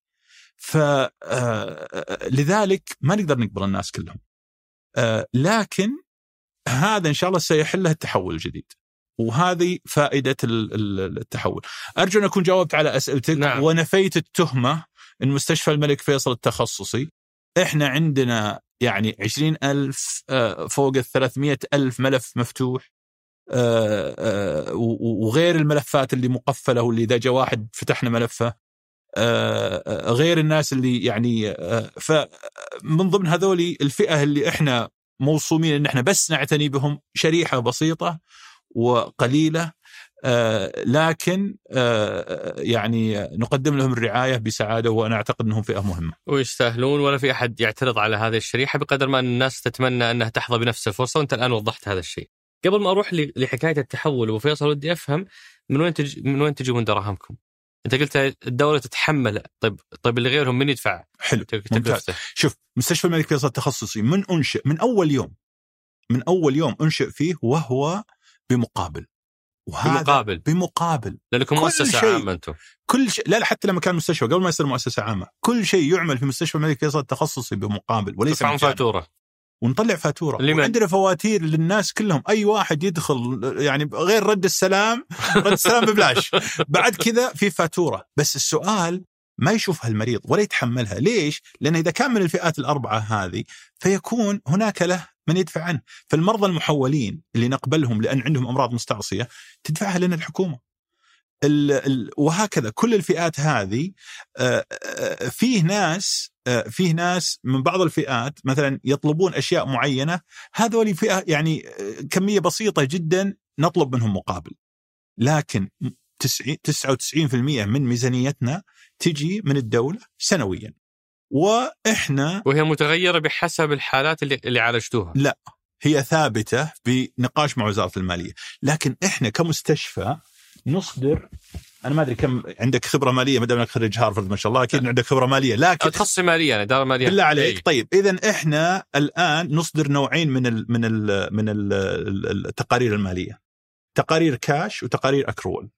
فلذلك آه، ما نقدر نقبل الناس كلهم. لكن هذا إن شاء الله سيحله التحول الجديد. وهذه فائدة التحول. أرجو أن أكون جاوبت على أسئلتك. نعم. ونفيت التهمة إن مستشفى الملك فيصل التخصصي. إحنا عندنا يعني عشرين ألف آه، فوق ال ألف ملف مفتوح. وغير الملفات اللي مقفلة واللي إذا جاء واحد فتحنا ملفه. آه، غير الناس اللي يعني آه، فمن ضمن هذول الفئة اللي إحنا موصومين إن إحنا بس نعتني بهم شريحة بسيطة وقليلة آه، لكن يعني نقدم لهم الرعاية بسعادة وأنا أعتقد إنهم فئة مهمة. ويستاهلون ولا في أحد يعترض على هذه الشريحة بقدر ما الناس تتمنى إنها تحظى بنفس الفرصة وأنت الآن وضحت هذا الشيء. قبل ما أروح لحكاية التحول وفيصل ودي أفهم من وين تجي من وين تجيبون دراهمكم؟ انت قلت الدولة تتحمل. طيب طيب اللي غيرهم من يدفع؟ حلو ممتاز. شوف مستشفى الملك فيصل التخصصي من أنشئ من أول يوم من أول يوم أنشئ فيه وهو بمقابل. وهذا بمقابل. بمقابل. لأنكم مؤسسة عامة أنتم. كل شيء. لا لا حتى لما كان مستشفى قبل ما يصير مؤسسة عامة كل شيء يعمل في مستشفى الملك فيصل التخصصي بمقابل وليس فاتورة. ونطلع فاتورة. لمن؟ وعندنا فواتير للناس كلهم. أي واحد يدخل يعني غير رد السلام رد السلام ببلاش. بعد كذا في فاتورة. بس السؤال ما يشوفها المريض ولا يتحملها. ليش؟ لأن إذا كان من الفئات الأربعة هذه فيكون هناك له من يدفع عنه. فالمرضى المحولين اللي نقبلهم لأن عندهم أمراض مستعصية تدفعها لنا الحكومة. وهكذا. كل الفئات هذه آه، آه، فيه ناس آه، فيه ناس من بعض الفئات مثلا يطلبون أشياء معينة هذول فئة يعني كمية بسيطة جدا نطلب منهم مقابل. لكن 99% من ميزانيتنا تجي من الدولة سنويا. وإحنا وهي متغيرة بحسب الحالات اللي اللي عالجتوها. لا هي ثابتة بنقاش مع وزارة المالية، لكن إحنا كمستشفى نصدر أنا ما أدري كم عندك خبرة مالية ما دام أنك خريج هارفرد ما شاء الله أكيد عندك خبرة مالية. لكن تخصصي مالية أنا إدارة مالية. بالله عليك. إيه. طيب إذا إحنا الآن نصدر نوعين من ال من ال من ال التقارير المالية. تقارير كاش وتقارير أكرول.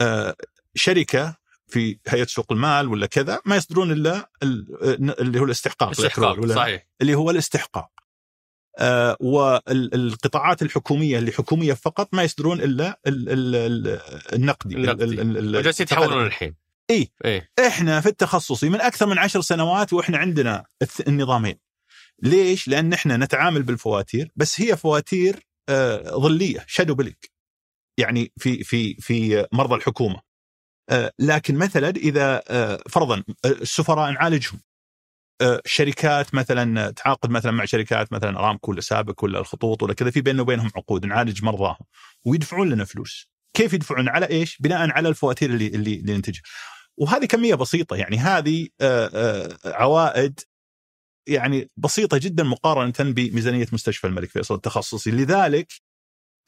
آه شركة في هيئة سوق المال ولا كذا ما يصدرون إلا ال- اللي هو الاستحقاق. استحقاق الأكرول ولا صحيح. اللي هو الاستحقاق. والقطاعات الحكومية اللي حكومية فقط ما يصدرون إلا ال- ال- ال- النقدي النقدي. ال- ال- ال- وجالسين يتحولون الحين. إيه. إيه إحنا في التخصصي من أكثر من عشر سنوات وإحنا عندنا النظامين. ليش؟ لأن إحنا نتعامل بالفواتير بس هي فواتير آه، ظلية shadow bill يعني في في في مرضى الحكومة. آه، لكن مثلا إذا آه، فرضا آه، السفراء نعالجهم. آه، شركات مثلا تعاقد مثلا مع شركات مثلا ارامكو ولا سابك ولا الخطوط ولا كذا في بيننا وبينهم عقود نعالج مرضاهم ويدفعون لنا فلوس. كيف يدفعون؟ على إيش؟ بناء على الفواتير اللي اللي, اللي ننتجها. وهذه كمية بسيطة يعني هذه آه، آه، عوائد يعني بسيطة جدا مقارنة بميزانية مستشفى الملك فيصل التخصصي. لذلك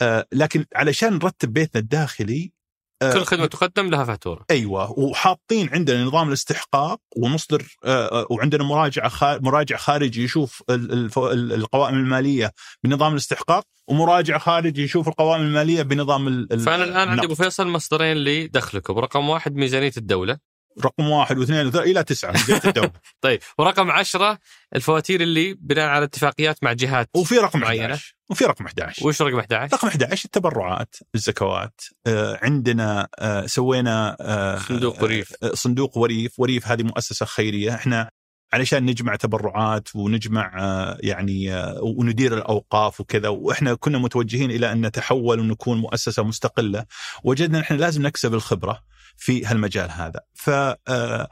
آه، لكن علشان نرتب بيتنا الداخلي آه، كل خدمة تقدم لها فاتورة أيوه وحاطين عندنا نظام الاستحقاق ونصدر آه، آه، وعندنا مراجعة مراجع خارجي يشوف القوائم المالية بنظام الاستحقاق ومراجع خارجي يشوف القوائم المالية بنظام فأنا الآن عندي. أبو فيصل مصدرين لدخلكم رقم واحد ميزانية الدولة رقم واحد واثنين تسعة ميزانية الدولة طيب ورقم عشرة الفواتير اللي بناء على اتفاقيات مع جهات وفي رقم معينة. 11 وفي رقم 11 وش رقم 11 رقم 11 التبرعات الزكوات. آه، عندنا آه، سوينا آه، صندوق وريف. آه، صندوق وريف وريف هذه مؤسسة خيرية. إحنا علشان نجمع تبرعات ونجمع آه، يعني آه، وندير الأوقاف وكذا. وإحنا كنا متوجهين إلى أن نتحول ونكون مؤسسة مستقلة. وجدنا إحنا لازم نكسب الخبرة في هالمجال هذا. ف آه،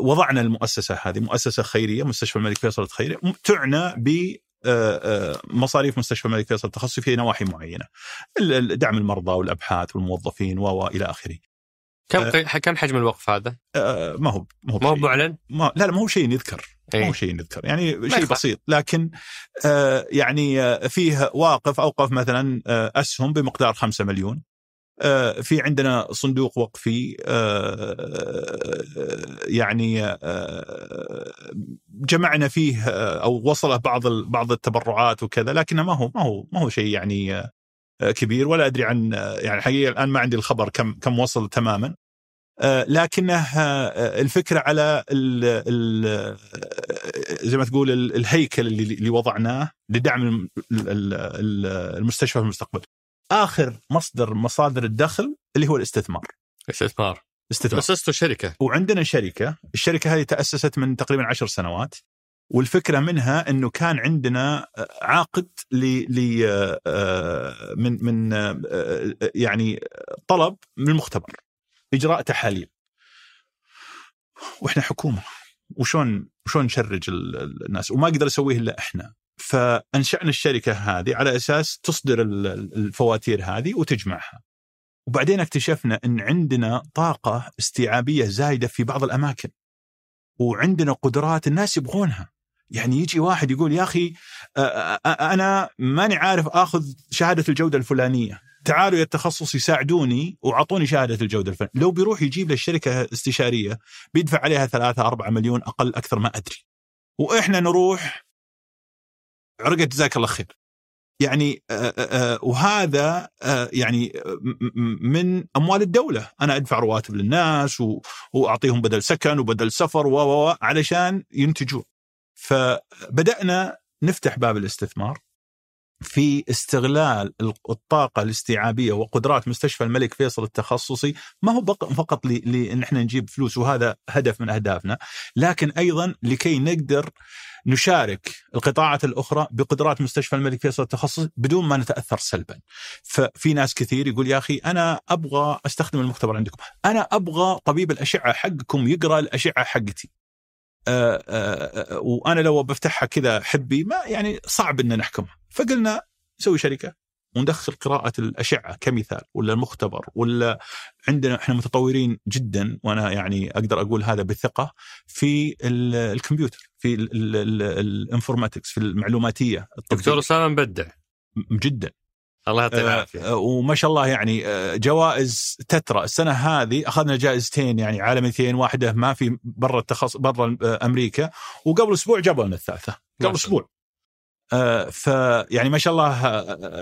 وضعنا المؤسسة هذه مؤسسة خيرية مستشفى الملك فيصل الخيري تعنى ب مصاريف مستشفى الملك فيصل التخصصي في نواحي معينة. دعم المرضى والأبحاث والموظفين و و إلى آخره. كم آه. كم حجم الوقف هذا؟ آه، ما هو ما هو ما هو. معلن؟ ما لا لا ما هو شيء يذكر ما إيه. هو شيء يذكر يعني شيء. بسيط لكن آه، يعني آه، فيه واقف أوقف مثلا آه، أسهم بمقدار 5 مليون آه، في عندنا صندوق وقفي آه، يعني جمعنا فيه أو وصله بعض بعض التبرعات وكذا لكنه ما هو ما هو ما هو شيء يعني كبير ولا أدري عن آه، يعني حقيقة الآن ما عندي الخبر كم كم وصل تماما. آه، لكنه آه، الفكرة على ال ال زي ما تقول ال- الهيكل اللي اللي وضعناه لدعم الم- ال- ال- ال- المستشفى في المستقبل. آخر مصدر مصادر الدخل اللي هو الاستثمار. استثمار استثمار أسسته شركة. وعندنا شركة، الشركة هذه تأسست من تقريبا عشر سنوات. والفكرة منها إنه كان عندنا عاقد ل ل آه، من من آه، يعني طلب من المختبر اجراء تحاليل وإحنا حكومة وشون شلون نشرج ال- ال- الناس؟ وما قدر يسويه إلا إحنا. فأنشأنا الشركة هذه على أساس تصدر ال- ال- الفواتير هذه وتجمعها. وبعدين اكتشفنا إن عندنا طاقة استيعابية زايدة في بعض الأماكن. وعندنا قدرات الناس يبغونها. يعني يجي واحد يقول يا أخي أنا ماني عارف آخذ شهادة الجودة الفلانية. تعالوا يا التخصص يساعدوني وأعطوني شهادة الجودة الفلانية. لو بيروح يجيب له الشركة استشارية بيدفع عليها ثلاثة أربعة مليون أقل أكثر ما أدري. وإحنا نروح عرقت جزاك الله خير. يعني وهذا يعني من أموال الدولة. أنا أدفع رواتب للناس وأعطيهم بدل سكن وبدل سفر و علشان ينتجون. فبدأنا نفتح باب الاستثمار في استغلال الطاقة الاستيعابية وقدرات مستشفى الملك فيصل التخصصي ما هو فقط لأن إحنا نجيب فلوس وهذا هدف من أهدافنا لكن أيضا لكي نقدر نشارك القطاعات الأخرى بقدرات مستشفى الملك فيصل التخصصي بدون ما نتأثر سلبا. ففي ناس كثير يقول يا أخي أنا أبغى أستخدم المختبر عندكم، أنا أبغى طبيب الأشعة حقكم يقرأ الأشعة حقتي. آآ آآ وأنا لو بفتحها كذا حبي ما يعني صعب إن نحكمها، فقلنا نسوي شركة وندخل قراءة الأشعة كمثال ولا المختبر ولا عندنا إحنا متطورين جدا وأنا يعني أقدر أقول هذا بثقه في ال- الكمبيوتر في ال- ال- ال- الانفورماتكس في المعلوماتية الطبية. دكتور أسامة مبدع. جدا. الله يعطيه آه، العافية آه، وما شاء الله يعني آه، جوائز تترى السنة هذه أخذنا جائزتين يعني عالميتين واحدة ما في برا التخصص برا أمريكا وقبل أسبوع جابوا لنا الثالثة قبل. أسبوع فيعني ما شاء الله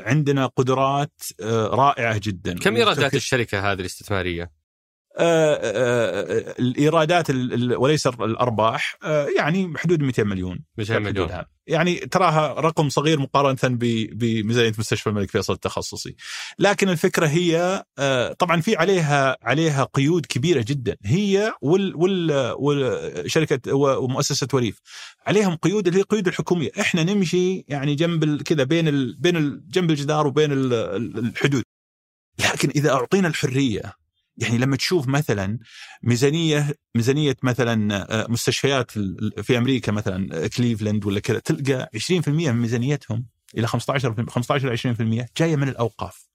عندنا قدرات رائعة جدا كم إيرادات الشركة هذه الاستثمارية؟ آه، آه، الإيرادات ال- ال- وليس الأرباح آه، يعني حدود 200 مليون 200 مليون. يعني تراها رقم صغير مقارنة بميزانية مستشفى الملك فيصل التخصصي. لكن الفكرة هي آه، طبعا في عليها عليها قيود كبيرة جدا. هي وال وال وشركه ومؤسسة وريف. عليهم قيود اللي هي القيود الحكومية. إحنا نمشي يعني جنب كذا بين ال بين ال جنب الجدار وبين ال- ال- الحدود. لكن إذا أعطينا الحرية يعني لما تشوف مثلا ميزانية ميزانية مثلا آه، مستشفيات في أمريكا مثلا آه، كليفلاند ولا كذا تلقى 20% من ميزانيتهم إلى 15 15 إلى 20% جاية من الأوقاف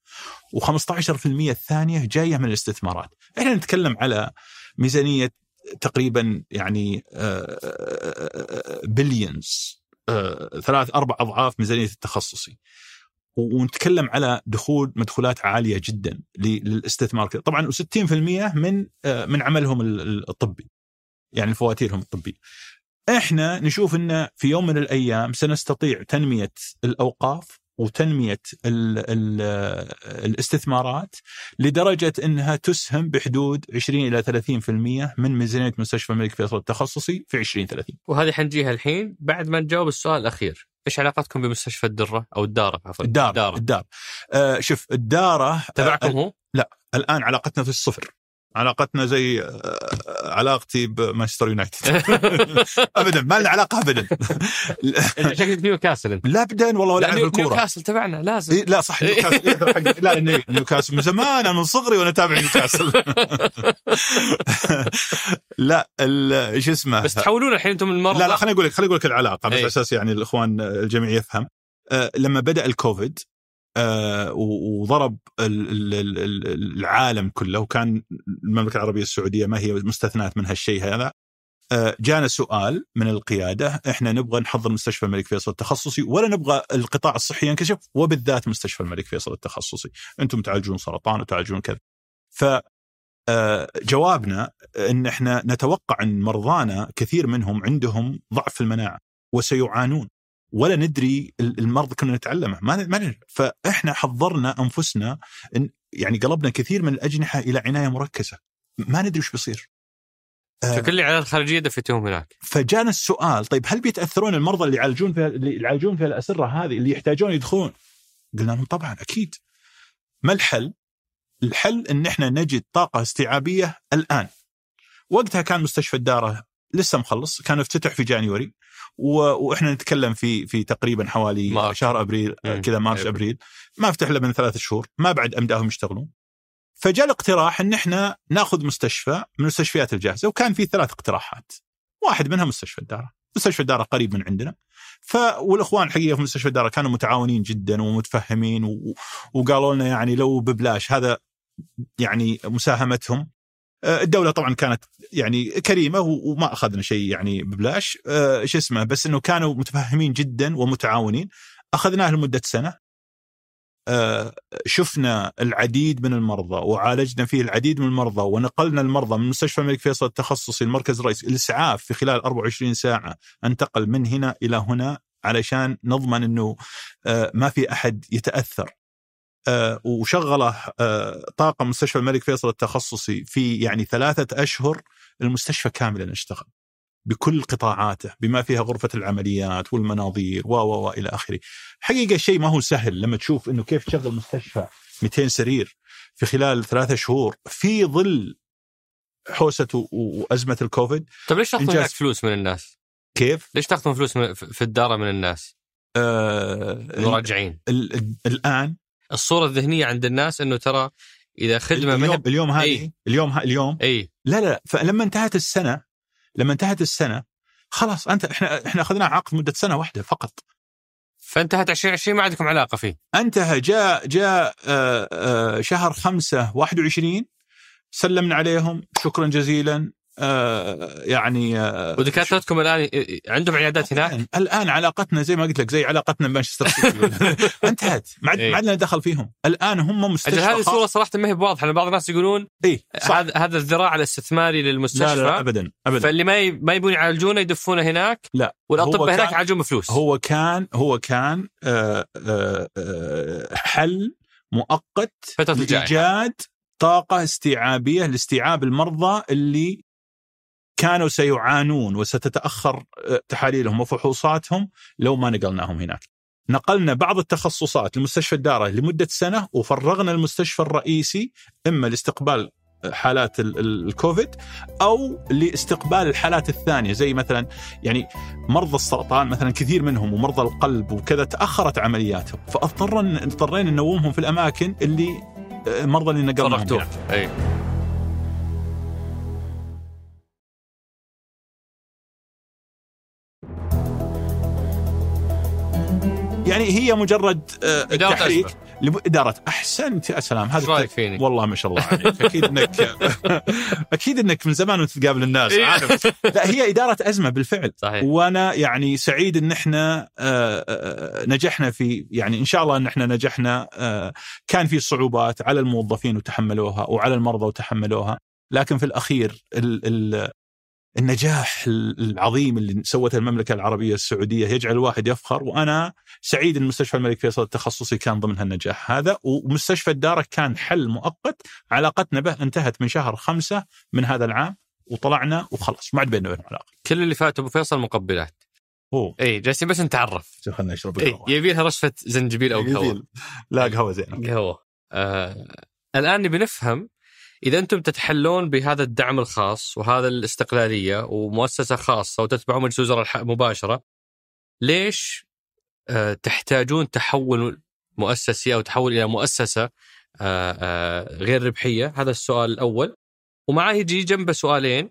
و15% الثانية جاية من الاستثمارات. إحنا نتكلم على ميزانية تقريبا يعني billions ثلاث أربع أضعاف ميزانية التخصصي. ونتكلم على دخول مدخولات عالية جدا للاستثمار. طبعا و60% من آه، من عملهم ال- ال- الطبي يعني فواتيرهم الطبية. إحنا نشوف إن في يوم من الأيام سنستطيع تنمية الأوقاف وتنمية ال ال الاستثمارات لدرجة إنها تسهم بحدود 20 إلى 30% من ميزانية مستشفى الملك فيصل التخصصي في 2030 وهذه حنجيها الحين بعد ما نجاوب السؤال الأخير. إيش علاقتكم بمستشفى الدرة أو الدارة عفوا؟ الدار الدارة. الدار آه شوف الدارة تبعكم آه هو؟ الآن علاقتنا في الصفر. علاقتنا زي آه، علاقتي بمانشستر يونايتد. ابدا ما لنا علاقة ابدا. شكلك نيوكاسل أنت. لا ابدا والله ولا لا، أعرف الكورة. نيوكاسل تبعنا لازم. إيه لا صح نيوكاسل. إيه، لا نيو- نيوكاسل من زمان أنا من صغري وأنا أتابع نيوكاسل. لا شو اسمه؟ بس تحولون الحين أنتم المرضى لا لا خليني أقول لك خليني أقول لك العلاقة بس إيه. على أساس يعني الإخوان الجميع يفهم. آه، لما بدأ الكوفيد آه، وضرب ال- ال- العالم كله وكان المملكة العربية السعودية ما هي مستثنات من هالشيء هذا. آه، جانا سؤال من القيادة إحنا نبغى نحضر مستشفى الملك فيصل التخصصي ولا نبغى القطاع الصحي ينكشف وبالذات مستشفى الملك فيصل التخصصي. أنتم تعالجون سرطان وتعالجون كذا. ف آه، جوابنا إن إحنا نتوقع إن مرضانا كثير منهم عندهم ضعف المناعة وسيعانون. ولا ندري ال- المرض كنا نتعلمه ما ما فإحنا حضرنا أنفسنا إن يعني قلبنا كثير من الأجنحة إلى عناية مركزة ما ندري وش بيصير آه، فكل العيادات الخارجية دفيتوهم هناك فجانا السؤال طيب هل بيتأثرون المرضى اللي يعالجون فيها اللي يعالجون فيها الأسرة هذه اللي يحتاجون يدخلون؟ قلنا لهم طبعا أكيد. ما الحل؟ الحل إن إحنا نجد طاقة استيعابية الآن. وقتها كان مستشفى الدارة لسه مخلص، كان افتتح في جانيوري و... وإحنا نتكلم في في تقريبا حوالي مارس. شهر أبريل. كذا مارس أبريل. أبريل ما فتح إلا من ثلاث شهور، ما بعد أمداهم يشتغلون. فجاء الاقتراح إن إحنا ناخذ مستشفى من المستشفيات الجاهزة وكان في ثلاث اقتراحات. واحد منها مستشفى الدارة، مستشفى الدارة قريب من عندنا. ف والإخوان الحقيقة في مستشفى الدارة كانوا متعاونين جدا ومتفهمين و... وقالوا لنا يعني لو ببلاش هذا يعني مساهمتهم. آه، الدولة طبعا كانت يعني كريمة وما أخذنا شيء يعني ببلاش. آه، شو اسمه بس إنه كانوا متفهمين جدا ومتعاونين. اخذناه لمدة سنة. آه، شفنا العديد من المرضى وعالجنا فيه العديد من المرضى ونقلنا المرضى من مستشفى الملك فيصل التخصصي المركز الرئيسي الاسعاف في خلال 24 ساعة انتقل من هنا إلى هنا علشان نضمن إنه ما في أحد يتأثر. وشغله آه، طاقم مستشفى الملك فيصل التخصصي في يعني ثلاثة أشهر المستشفى كاملا اشتغل بكل قطاعاته بما فيها غرفة العمليات والمناظير و و إلى آخره. حقيقة شيء ما هو سهل لما تشوف إنه كيف تشغل مستشفى 200 سرير في خلال ثلاثة شهور في ظل حوسة و- وأزمة الكوفيد طيب ليش تاخذون إنجاز. فلوس من الناس؟ كيف؟ ليش تاخذون فلوس في الدارة من الناس؟ آه ال- المراجعين ال- ال- الآن الصورة الذهنية عند الناس إنه ترى إذا خدمة اليوم هي اليوم هذه إيه. اليوم ه- اليوم إي. لا لا فلما انتهت السنة لما انتهت السنة خلاص انت إحنا إحنا اخذنا عقد مدة سنة واحدة فقط. فانتهت 2020 ما عندكم علاقة فيه. انتهى جاء جاء آه، آه، شهر خمسة 21 سلمنا عليهم شكرا جزيلا. آه، يعني آه، ودكاترتكم الآن عندهم عيادات هناك؟ الآن علاقتنا زي ما قلت لك زي علاقتنا بمانشستر سيتي. انتهت. ما عاد. ما لنا دخل فيهم. الآن هم مستشفى هذه. الصورة صراحة ما هي بواضحة لأن بعض الناس يقولون اي هذا هذا الذراع الاستثماري للمستشفى. لا لا ابدا ابدا. فاللي ما. ما يبون يعالجونه يدفونه هناك. لا والأطباء هناك يعالجون بفلوس. هو كان هو كان آه، آه، آه، حل مؤقت فترة الجائحة. لإيجاد طاقة استيعابية لاستيعاب المرضى اللي كانوا سيعانون وستتأخر آه، تحاليلهم وفحوصاتهم لو ما نقلناهم هناك. نقلنا بعض التخصصات لمستشفى الدارة لمدة سنة وفرغنا المستشفى الرئيسي إما لاستقبال حالات ال- ال- الكوفيد أو لاستقبال الحالات الثانية زي مثلا يعني مرضى السرطان مثلا كثير منهم ومرضى القلب وكذا تأخرت عملياتهم فاضطرنا اضطرينا ننومهم في الأماكن اللي آه، المرضى اللي نقلناهم. أي يعني هي مجرد آه، تحريك. أزمة. لم- إدارة. أحسنت يا سلام. هذا رأيك فيني؟ والله ما شاء الله عليك. أكيد انك أكيد إنك من زمان وأنت تقابل الناس إيه. عارف. لا هي إدارة أزمة بالفعل. صحيح. وأنا يعني سعيد إن إحنا آه، آه، نجحنا في يعني إن شاء الله إن إحنا نجحنا كان في صعوبات على الموظفين وتحملوها وعلى المرضى وتحملوها. لكن في الأخير ال ال النجاح العظيم اللي سوته المملكة العربية السعودية. يجعل الواحد يفخر وأنا سعيد إن مستشفى الملك فيصل التخصصي كان ضمن هالنجاح هذا ومستشفى الداره كان حل مؤقت. علاقتنا به انتهت من شهر خمسة من هذا العام وطلعنا وخلاص ما عاد بيننا وبين علاقة. كل اللي فات أبو فيصل مقبلات. أوه. إي جالسين بس نتعرف. خلينا نشرب القهوة. يبي لها رشفة زنجبيل أو قهوة. لا قهوة زينة. قهوة. آه الآن نبي نفهم إذا أنتم تتحلون بهذا الدعم الخاص وهذا الاستقلالية ومؤسسة خاصة وتتبعون مجلس وزراء الح- مباشرة ليش آه تحتاجون تحول مؤسسي أو تحول إلى مؤسسة آه آه غير ربحية؟ هذا السؤال الأول. ومعاه يجي جنبه سؤالين.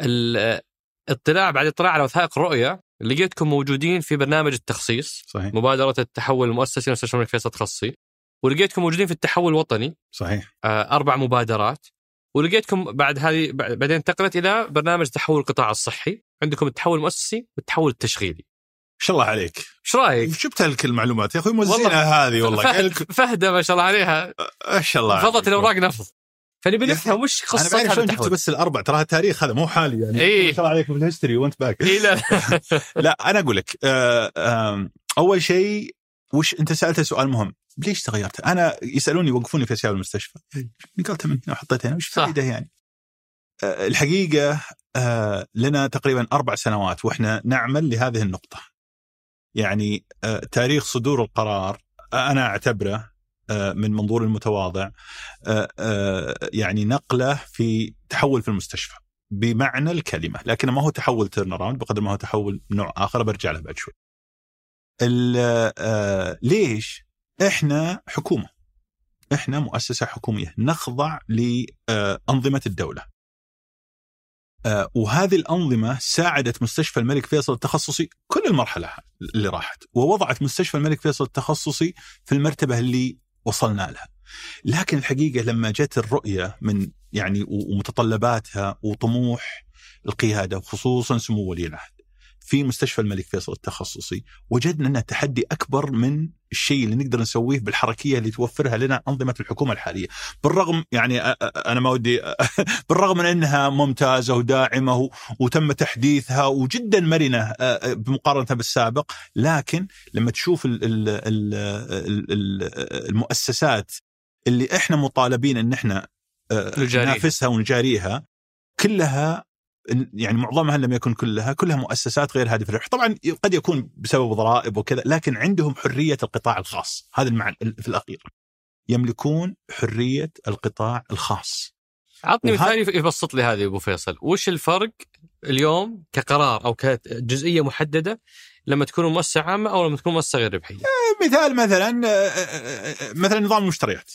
الاطلاع بعد اطلاع على وثائق الرؤيه لقيتكم موجودين في برنامج التخصيص صحيح. مبادرة التحول المؤسسي لمستشفى الملك فيصل التخصصي ولقيتكم موجودين في التحول الوطني صحيح. آه، أربع مبادرات. ولقيتكم بعد هذه بعد- بعدين انتقلت إلى برنامج تحول القطاع الصحي. عندكم التحول المؤسسي والتحول التشغيلي. ما شاء الله عليك. إيش رأيك؟ لك المعلومات يا أخوي والله موزينها هذه والله. فهد لك- فهده ما شاء الله عليها. ما شاء الله فضت. الاوراق نفض فنبي نفهم وش أنا قصة بعرف هذا شلون جبت بس الأربع؟ ترى التاريخ هذا مو حالي يعني. إيه. ما شاء الله عليك في ال history وانت back إيه لا. لا أنا أقول لك آه، أول شيء وش أنت سألت سؤال مهم. ليش تغيرت؟ أنا يسألوني يوقفوني في اشياء المستشفى نقلتها من هنا وحطيتها هنا وش صح. فائده يعني؟ آه، الحقيقة آه، لنا تقريبا أربع سنوات وإحنا نعمل لهذه النقطة. يعني آه، تاريخ صدور القرار أنا أعتبره من منظور المتواضع يعني نقله في تحول في المستشفى بمعنى الكلمة، لكن ما هو تحول turnaround بقدر ما هو تحول نوع آخر برجع له بعد شوي. ليش؟ إحنا حكومة. إحنا مؤسسة حكومية نخضع لأنظمة الدولة. وهذه الأنظمة ساعدت مستشفى الملك فيصل التخصصي كل المرحلة اللي راحت ووضعت مستشفى الملك فيصل التخصصي في المرتبة اللي وصلنا لها. لكن الحقيقة لما جت الرؤية من يعني ومتطلباتها وطموح القيادة وخصوصا سمو ولي العهد في مستشفى الملك فيصل التخصصي وجدنا أنه تحدي أكبر من الشيء اللي نقدر نسويه بالحركية اللي توفرها لنا أنظمة الحكومة الحالية، بالرغم يعني أ- أ- أنا ما ودي بالرغم من أنها ممتازة وداعمة و- وتم تحديثها وجدا مرنة أ- بمقارنة بالسابق، لكن لما تشوف ال ال ال ال ال المؤسسات اللي إحنا مطالبين إن إحنا نجاريها. ننافسها ونجاريها كلها يعني معظمها لم يكن كلها كلها مؤسسات غير هادفة للربح طبعا قد يكون بسبب ضرائب وكذا لكن عندهم حرية القطاع الخاص. هذا المعنى في الأخير. يملكون حرية القطاع الخاص. عطني مثال يبسط لي هذه أبو فيصل. وش الفرق اليوم كقرار أو كجزئية محددة لما تكون مؤسسة عامة أو لما تكون مؤسسة غير ربحية؟ مثال مثلا آه، آه، آه، مثلا نظام المشتريات.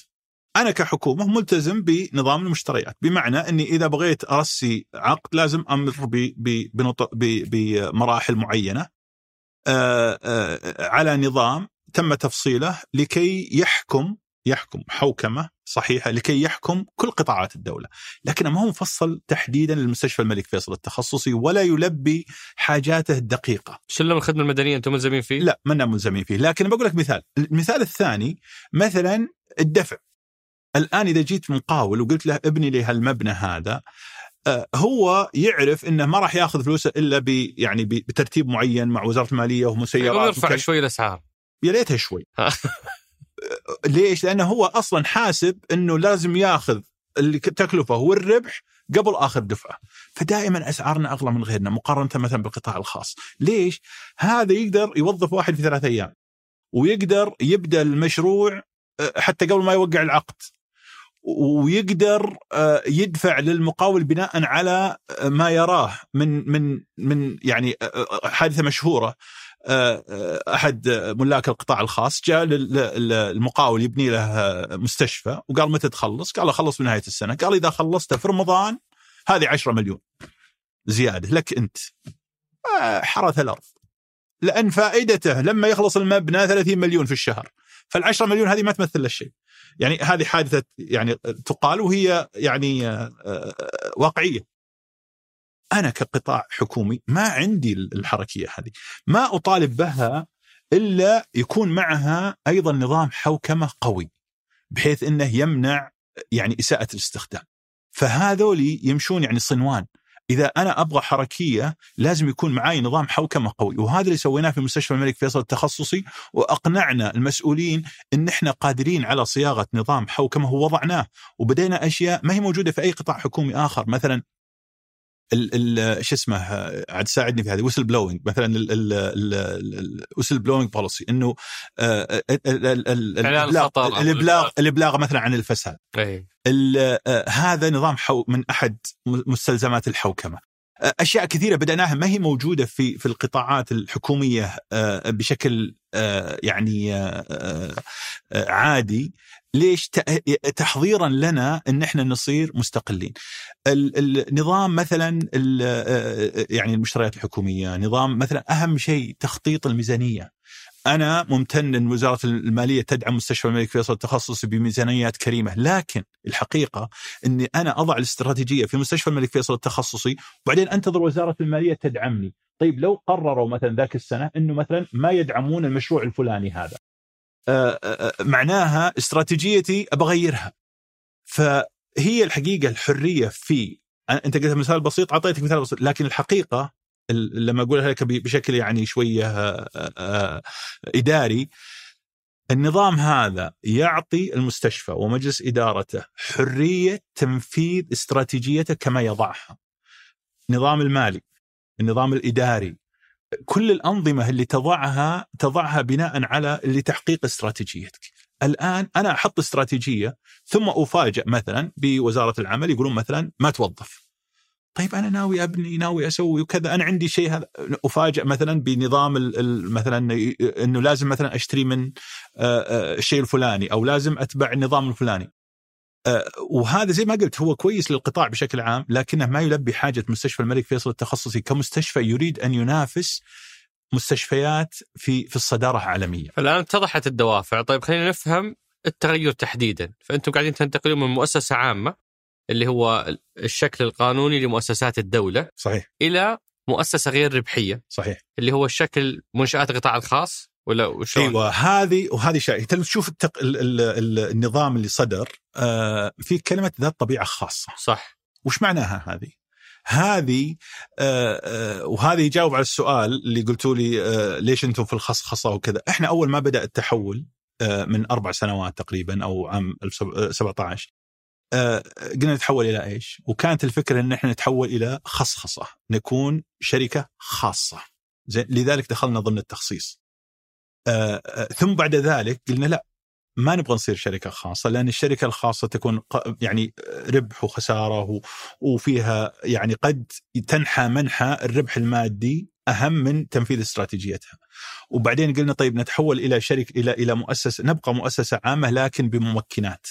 أنا كحكومة ملتزم بنظام المشتريات بمعنى إني إذا بغيت أرسي عقد لازم أمر بمراحل معينة آه، آه، على نظام تم تفصيله لكي يحكم يحكم حوكمة صحيحة لكي يحكم كل قطاعات الدولة، لكنه ما هو مفصل تحديدا للمستشفى الملك فيصل التخصصي ولا يلبي حاجاته الدقيقة. سلم الخدمة المدنية أنتم ملزمين فيه؟ لا ما ملزمين فيه، لكن بقول لك مثال، المثال الثاني مثلا الدفع. الآن إذا جيت مقاول وقلت له ابني لي هالمبنى هذا آه، هو يعرف إنه ما راح ياخذ فلوسه إلا ب يعني بترتيب معين مع وزارة المالية ومسيرات يرفع شوي الأسعار. يا ريتها شوي. ليش؟ لأنه هو أصلا حاسب إنه لازم ياخذ التكلفه والربح قبل آخر دفعة. فدائما أسعارنا أغلى من غيرنا مقارنة مثلا بالقطاع الخاص. ليش؟ هذا يقدر يوظف واحد في ثلاثة أيام ويقدر يبدأ المشروع آه، حتى قبل ما يوقع العقد. ويقدر آه، يدفع للمقاول بناء على آه، ما يراه من من من يعني حادثة مشهورة أحد ملاك القطاع الخاص جاء للمقاول يبني له مستشفى وقال متى تخلص؟ قال له خلص بنهاية السنة، قال إذا خلصته في رمضان هذه 10 مليون زيادة لك أنت. حرث الأرض. لأن فائدته لما يخلص المبنى 30 مليون في الشهر. فال10 مليون هذه ما تمثل له شيء. يعني هذه حادثة يعني تقال وهي يعني واقعية. أنا كقطاع حكومي ما عندي الحركية هذه. ما أطالب بها إلا يكون معها أيضا نظام حوكمة قوي بحيث إنه يمنع يعني إساءة الاستخدام. فهذولي يمشون يعني صنوان. إذا أنا أبغى حركية لازم يكون معي نظام حوكمة قوي. وهذا اللي سويناه في مستشفى الملك فيصل التخصصي وأقنعنا المسؤولين إن إحنا قادرين على صياغة نظام حوكمة ووضعناه. وبدينا أشياء ما هي موجودة في أي قطاع حكومي آخر. مثلا شو اسمه عاد ساعدني في هذه whistleblowing مثلا ال whistleblowing policy إنه آه، الابلاغ الابلاغ الإبلاغ مثلا عن الفساد. آه، هذا نظام حو من أحد مستلزمات الحوكمة. أشياء كثيرة بدأناها ما هي موجودة في في القطاعات الحكومية آه، بشكل يعني عادي. ليش تحضيرا لنا إن إحنا نصير مستقلين. النظام مثلا يعني المشتريات الحكومية، نظام مثلا أهم شيء تخطيط الميزانية. أنا ممتن إن وزارة المالية تدعم مستشفى الملك فيصل التخصصي بميزانيات كريمة، لكن الحقيقة اني أنا أضع الاستراتيجية في مستشفى الملك فيصل التخصصي وبعدين أنتظر وزارة المالية تدعمني. طيب لو قرروا مثلا ذاك السنة إنه مثلا ما يدعمون المشروع الفلاني هذا آه، آه، آه، معناها استراتيجيتي ابغيرها فهي الحقيقة الحرية في أنت قلت مثال بسيط أعطيتك مثال بسيط لكن الحقيقة لما اقولها لك بشكل يعني شوية إداري النظام هذا يعطي المستشفى ومجلس إدارته حرية تنفيذ استراتيجيته كما يضعها. النظام المالي، النظام الإداري، كل الأنظمة اللي تضعها تضعها بناء على لتحقيق استراتيجيتك. الآن أنا أحط استراتيجية ثم افاجئ مثلا بوزارة العمل يقولون مثلا ما توظف. طيب أنا ناوي أبني ناوي أسوي وكذا أنا عندي شيء هذا افاجئ مثلا بنظام مثلا أنه لازم مثلا أشتري من الشيء الفلاني أو لازم أتبع النظام الفلاني. آه، وهذا زي ما قلت هو كويس للقطاع بشكل عام لكنه ما يلبي حاجة مستشفى الملك فيصل التخصصي كمستشفى يريد أن ينافس مستشفيات في في الصدارة عالميا. فالآن اتضحت الدوافع، طيب خلينا نفهم التغير تحديدا، فأنتم قاعدين تنتقلون من مؤسسة عامة اللي هو الشكل القانوني لمؤسسات الدولة صحيح. إلى مؤسسة غير ربحية صحيح. اللي هو الشكل منشآت القطاع الخاص. ولا وشون؟ أيوه هذه وهذه شيء تشوف التق... ال... ال... ال... النظام اللي صدر آه في كلمة ذات طبيعة خاصة صح وش معناها هذه؟ هذه آه آه وهذا يجاوب على السؤال اللي قلتوا لي آه ليش أنتم في الخصخصة وكذا، إحنا أول ما بدأ التحول آه من أربع سنوات تقريبا أو عام 2017 آه قلنا نتحول إلى إيش؟ وكانت الفكرة إن إحنا نتحول إلى خصخصة، نكون شركة خاصة. زين لذلك دخلنا ضمن التخصيص. آه، آه، ثم بعد ذلك قلنا لا ما نبغى نصير شركة خاصة لأن الشركة الخاصة تكون يعني ربح وخسارة وفيها يعني قد تنحى منحى الربح المادي أهم من تنفيذ استراتيجيتها. وبعدين قلنا طيب نتحول إلى شركه إلى إلى مؤسسة نبقى مؤسسة عامة لكن بممكنات.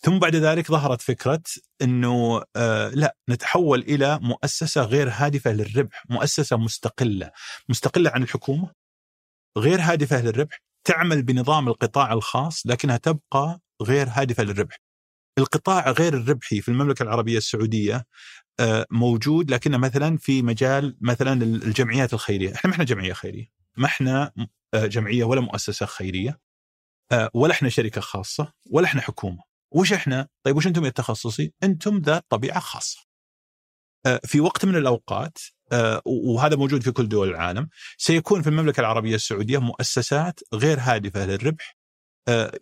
ثم بعد ذلك ظهرت فكرة إنه آه لا نتحول إلى مؤسسة غير هادفة للربح، مؤسسة مستقلة، مستقلة عن الحكومة غير هادفة للربح تعمل بنظام القطاع الخاص لكنها تبقى غير هادفة للربح. القطاع غير الربحي في المملكة العربية السعودية آه، موجود لكنه مثلا في مجال مثلا الجمعيات الخيرية، إحنا ما إحنا جمعية خيرية، ما إحنا آه، جمعية ولا مؤسسة خيرية آه، ولا إحنا شركة خاصة ولا إحنا حكومة. وش إحنا؟ طيب وش أنتم يا التخصصي؟ أنتم ذات طبيعة خاصة. في وقت من الأوقات وهذا موجود في كل دول العالم. سيكون في المملكة العربية السعودية مؤسسات غير هادفة للربح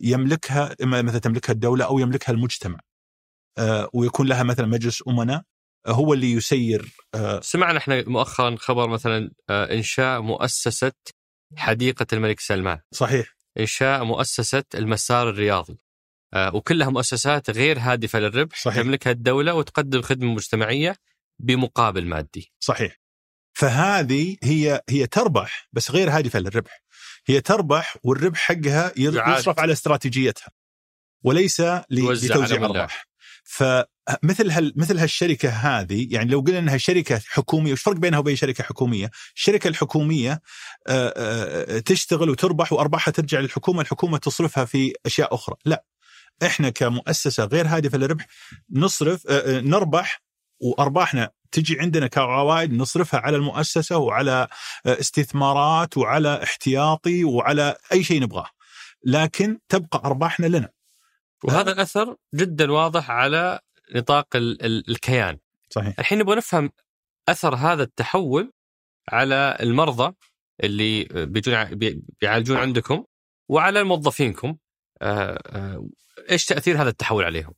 يملكها إما مثلا تملكها الدولة أو يملكها المجتمع. ويكون لها مثلا مجلس أمناء هو اللي يسير سمعنا إحنا مؤخرا خبر مثلا إنشاء مؤسسة حديقة الملك سلمان. صحيح. إنشاء مؤسسة المسار الرياضي. وكلها مؤسسات غير هادفة للربح صحيح. تملكها الدولة وتقدم خدمة مجتمعية بمقابل مادي. صحيح. فهذه هي هي تربح بس غير هادفة للربح. هي تربح والربح حقها يصرف على استراتيجيتها وليس لتوزيع ارباح فمثل هال مثل هالشركة هذه يعني لو قلنا إنها شركة حكومية وش الفرق بينها وبين شركة حكومية؟ الشركة الحكومية تشتغل وتربح وأرباحها ترجع للحكومة، الحكومة تصرفها في أشياء أخرى، لا إحنا كمؤسسة غير هادفة للربح نصرف نربح وأرباحنا تجي عندنا كعوائد نصرفها على المؤسسة وعلى استثمارات وعلى احتياطي وعلى أي شيء نبغاه. لكن تبقى أرباحنا لنا. وهذا الاثر جدا واضح على نطاق ال ال الكيان. صحيح. الحين نبغى نفهم أثر هذا التحول على المرضى اللي بيجون بيعالجون عندكم وعلى موظفينكم إيش تأثير هذا التحول عليهم؟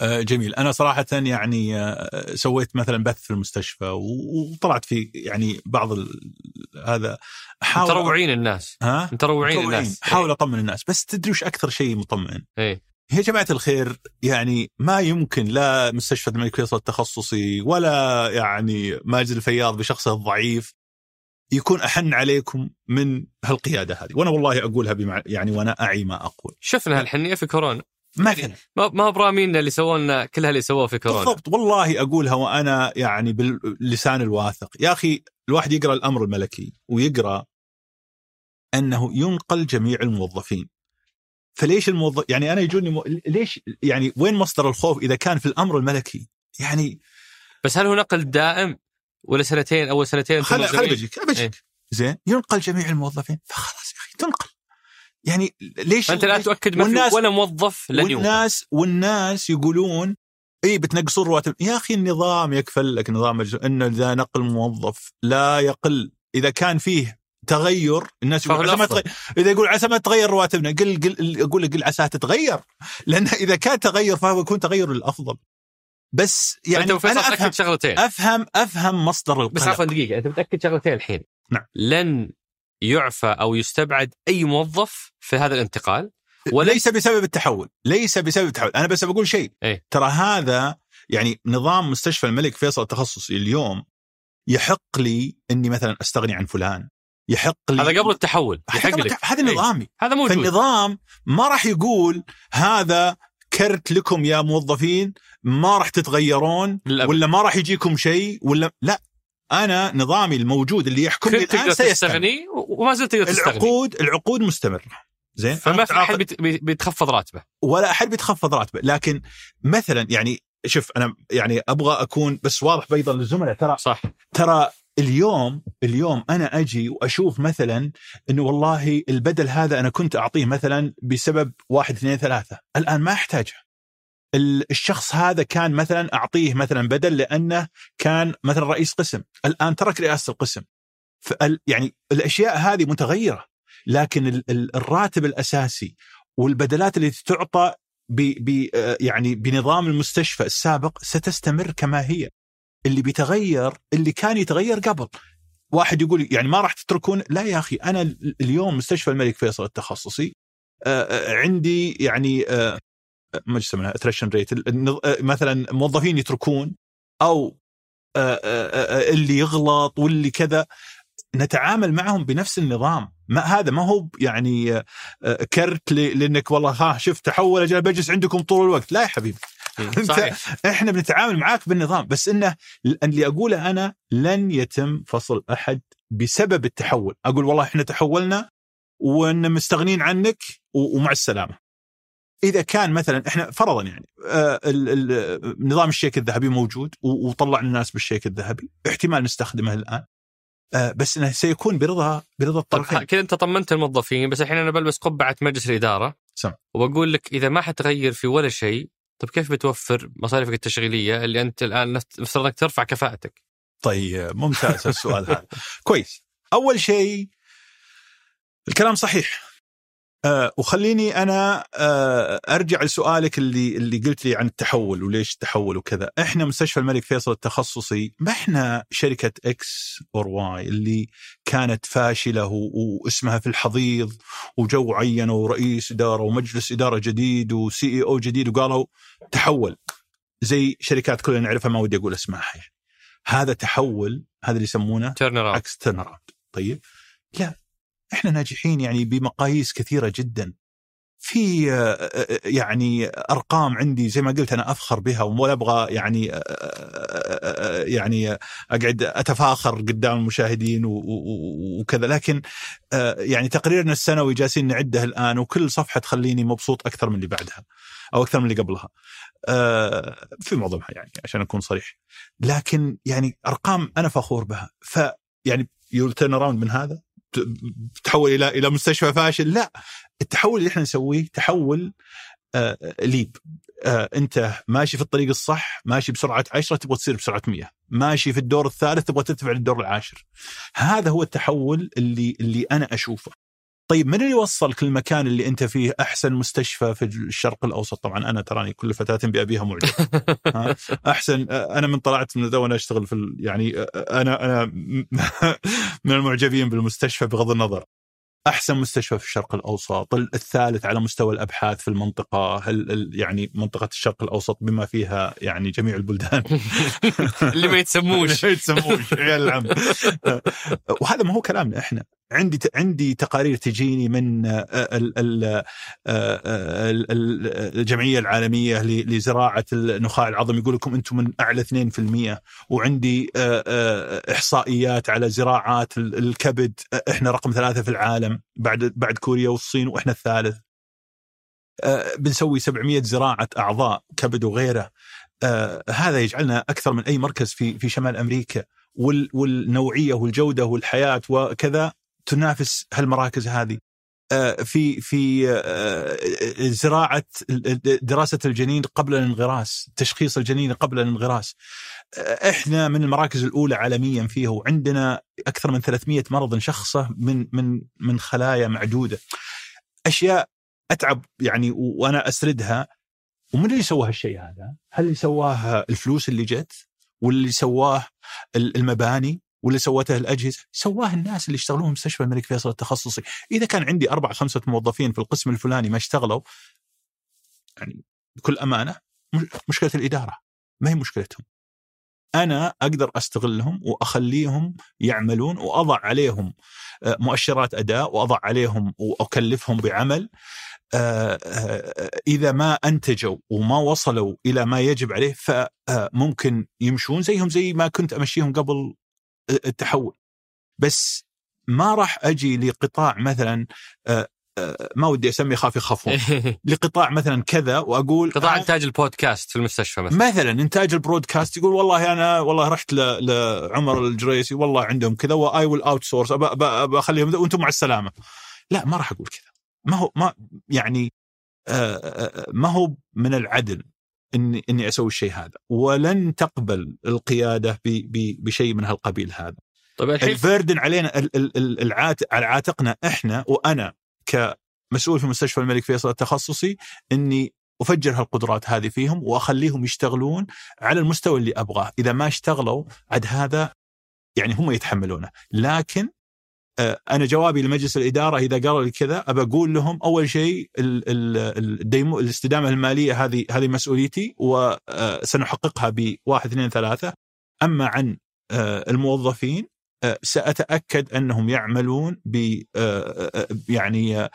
آه، جميل. أنا صراحة يعني آه، سويت مثلا بث في المستشفى وطلعت في يعني بعض هذا حاول تروعين الناس. ها؟ تروعين الناس. حاول أطمن الناس. بس تدري وش أكثر شيء مطمئن؟ إيه. يا جماعة الخير يعني ما يمكن لا مستشفى الملك فيصل التخصصي ولا يعني ماجد الفياض بشخصه الضعيف يكون أحن عليكم من هالقيادة هذه. وأنا والله أقولها بمع يعني وأنا أعي ما أقول. شفنا هالحنية في كورونا. مثلا ما ما برامين اللي سوونا كلها اللي سووه في كورونا. بالضبط. والله أقولها وأنا يعني باللسان الواثق. يا أخي الواحد يقرأ الأمر الملكي ويقرأ أنه ينقل جميع الموظفين. فليش الموظف يعني أنا يجوني مو... ليش يعني وين مصدر الخوف إذا كان في الأمر الملكي؟ يعني بس هل هو نقل دائم ولا سنتين؟ أول سنتين خلي خلي بجيك بجيك إيه؟ زين ينقل جميع الموظفين. فخلاص يا أخي تنقل. يعني ليش انت لا تؤكد ما والناس ولا موظف لن والناس يوقف. والناس يقولون اي بتنقصون رواتب. يا أخي النظام يكفل لك نظام انه إذا نقل موظف لا يقل. إذا كان فيه تغير الناس يقول عسى ما تغير إذا يقول عسى ما تغير رواتبنا قل قل أقول لك قل عساها تتغير. لأن إذا كان تغير فهو يكون تغير للافضل بس يعني انت أنا أفهم شغلتين. أفهم أفهم مصدر القلق. بس عفوا دقيقة انت متاكد شغلتين الحين. نعم. لن يعفى أو يستبعد أي موظف في هذا الانتقال وليس بسبب التحول ليس بسبب التحول. أنا بس بقول شيء. إيه؟ ترى هذا يعني نظام مستشفى الملك فيصل التخصصي اليوم يحق لي إني مثلا أستغني عن فلان. يحق لي هذا قبل التحول يحق لك. هذا إيه؟ نظامي. هذا موجود. فالنظام ما راح يقول هذا كرت لكم يا موظفين ما راح تتغيرون للأبد. ولا ما راح يجيكم شيء ولا لا. أنا نظامي الموجود اللي يحكمني الآن سيستغني وما زلت تقدر تستغني. العقود العقود مستمره زين فما في أحد بيتخفض راتبه. ولا أحد بيتخفض راتبه. لكن مثلا يعني شوف أنا يعني أبغى أكون بس واضح أيضا للزملاء. ترى صح. ترى اليوم اليوم أنا أجي وأشوف مثلا إنه والله البدل هذا أنا كنت أعطيه مثلا بسبب واحد اثنين ثلاثة. الآن ما أحتاجه. الشخص هذا كان مثلا أعطيه مثلا بدل لأنه كان مثلا رئيس قسم. الآن ترك رئاسة القسم. يعني الأشياء هذه متغيرة. لكن الراتب الأساسي والبدلات التي تعطى ب يعني بنظام المستشفى السابق ستستمر كما هي. اللي بيتغير اللي كان يتغير قبل. واحد يقول يعني ما راح تتركون؟ لا يا أخي أنا اليوم مستشفى الملك فيصل التخصصي عندي يعني ما يسمونها؟ اتريشن ريت مثلا موظفين يتركون أو اللي يغلط واللي كذا نتعامل معهم بنفس النظام. ما هذا ما هو يعني كرت لأنك والله ها شفت تحول أجل بجلس عندكم طول الوقت. لا يا حبيبي. صحيح. إحنا بنتعامل معاك بالنظام. بس إنه اللي أقوله أنا لن يتم فصل أحد بسبب التحول. أقول والله إحنا تحولنا وإن مستغنين عنك ومع السلامة. إذا كان مثلا إحنا فرضا يعني آه نظام الشيك الذهبي موجود وطلعنا الناس بالشيك الذهبي، احتمال نستخدمه الآن. آه بس إنه سيكون برضا برضا الطرفين. كذا أنت طمنت الموظفين بس الحين أنا بلبس قبعة مجلس الإدارة. سم. وبقول لك إذا ما حتغير في ولا شيء طيب كيف بتوفر مصاريفك التشغيلية اللي أنت الآن مفترض إنك ترفع كفاءتك؟ طيب ممتاز السؤال هذا. كويس. أول شيء الكلام صحيح أه وخليني أنا أه أرجع لسؤالك اللي اللي قلت لي عن التحول وليش التحول وكذا، إحنا مستشفى الملك فيصل التخصصي ما إحنا شركة X or Y اللي كانت فاشلة واسمها في الحضيض وجو عينوا ورئيس إدارة ومجلس إدارة جديد و CEO جديد وقالوا تحول. زي شركات كلنا نعرفها ما ودي أقول اسمائها يعني. هذا تحول هذا اللي يسمونه turn عكس turn طيب؟ لا. إحنا ناجحين يعني بمقاييس كثيرة جدا. في يعني أرقام عندي زي ما قلت أنا أفخر بها ولا أبغى يعني يعني أقعد أتفاخر قدام المشاهدين وكذا. لكن يعني تقريرنا السنوي جالسين نعده الآن وكل صفحة تخليني مبسوط أكثر من اللي بعدها أو أكثر من اللي قبلها. في معظمها يعني عشان أكون صريح. لكن يعني أرقام أنا فخور بها. ف يعني turnaround من هذا؟ تحول إلى إلى مستشفى فاشل. لا. التحول اللي إحنا نسويه تحول آه leap. آه أنت ماشي في الطريق الصح ماشي بسرعة 10 تبغى تصير بسرعة 100 ماشي في الدور الثالث تبغى ترتفع للدور العاشر. هذا هو التحول اللي اللي أنا أشوفه. طيب من اللي وصلك للمكان اللي أنت فيه أحسن مستشفى في الشرق الأوسط؟ طبعا أنا تراني كل فتاة بأبيها معجب. أحسن أنا من طلعت من وأنا أشتغل في يعني أنا أنا من المعجبين بالمستشفى بغض النظر. أحسن مستشفى في الشرق الأوسط الثالث على مستوى الأبحاث في المنطقة هل يعني منطقة الشرق الأوسط بما فيها يعني جميع البلدان. اللي ما يتسموش. ما يتسموش عيال العم. وهذا ما هو كلامنا إحنا. عندي عندي تقارير تجيني من الجمعية العالمية لزراعة النخاع العظمي يقول لكم أنتم من أعلى 2% وعندي إحصائيات على زراعات الكبد إحنا رقم ثلاثة في العالم بعد بعد كوريا والصين وإحنا الثالث. بنسوي 700 زراعة أعضاء كبد وغيره. هذا يجعلنا أكثر من أي مركز في في شمال أمريكا والنوعية والجودة والحياة وكذا تنافس هالمراكز هذه في في زراعة دراسة الجنين قبل الانغراس، تشخيص الجنين قبل الانغراس. إحنا من المراكز الأولى عالميا فيها وعندنا أكثر من 300 مرض نشخصه من من من خلايا معدودة. أشياء أتعب يعني وأنا أسردها ومن اللي سوى هالشيء هذا؟ هل اللي سواه الفلوس اللي جت؟ واللي سواه المباني واللي سوته الأجهزة؟ سواه الناس اللي يشتغلون مستشفى الملك فيصل التخصصي، إذا كان عندي أربع خمسة موظفين في القسم الفلاني ما اشتغلوا يعني بكل أمانة مشكلة الإدارة ما هي مشكلتهم. أنا أقدر أستغلهم وأخليهم يعملون وأضع عليهم مؤشرات أداء وأضع عليهم وأكلفهم بعمل. إذا ما أنتجوا وما وصلوا إلى ما يجب عليه فممكن يمشون زيهم زي ما كنت أمشيهم قبل التحول. بس ما راح أجي لقطاع مثلا ما ودي اسمي خاف يخافون لقطاع مثلا كذا وأقول قطاع إنتاج البودكاست في المستشفى مثلا. مثلا إنتاج البودكاست يقول والله أنا والله رحت لعمر الجريسي والله عندهم كذا why we'll outsource بخليهم وأنتم مع السلامة. لا ما راح أقول كذا. ما هو ما يعني ما هو من العدل. اني إني أسوي الشيء هذا. ولن تقبل القيادة بشيء من هالقبيل هذا. طيب الحين البردن علينا العات على عاتقنا إحنا وأنا كمسؤول في مستشفى الملك فيصل التخصصي إني أفجر هالقدرات هذه فيهم وأخليهم يشتغلون على المستوى اللي أبغاه، إذا ما اشتغلوا عاد هذا يعني هم يتحملونه، لكن أنا جوابي لمجلس الإدارة إذا قالوا لي كذا أبى أقول لهم أول شيء الديمو الاستدامة المالية هذه هذه مسؤوليتي وسنحققها ب 1 2 3 أما عن الموظفين سأتأكد أنهم يعملون ب يعني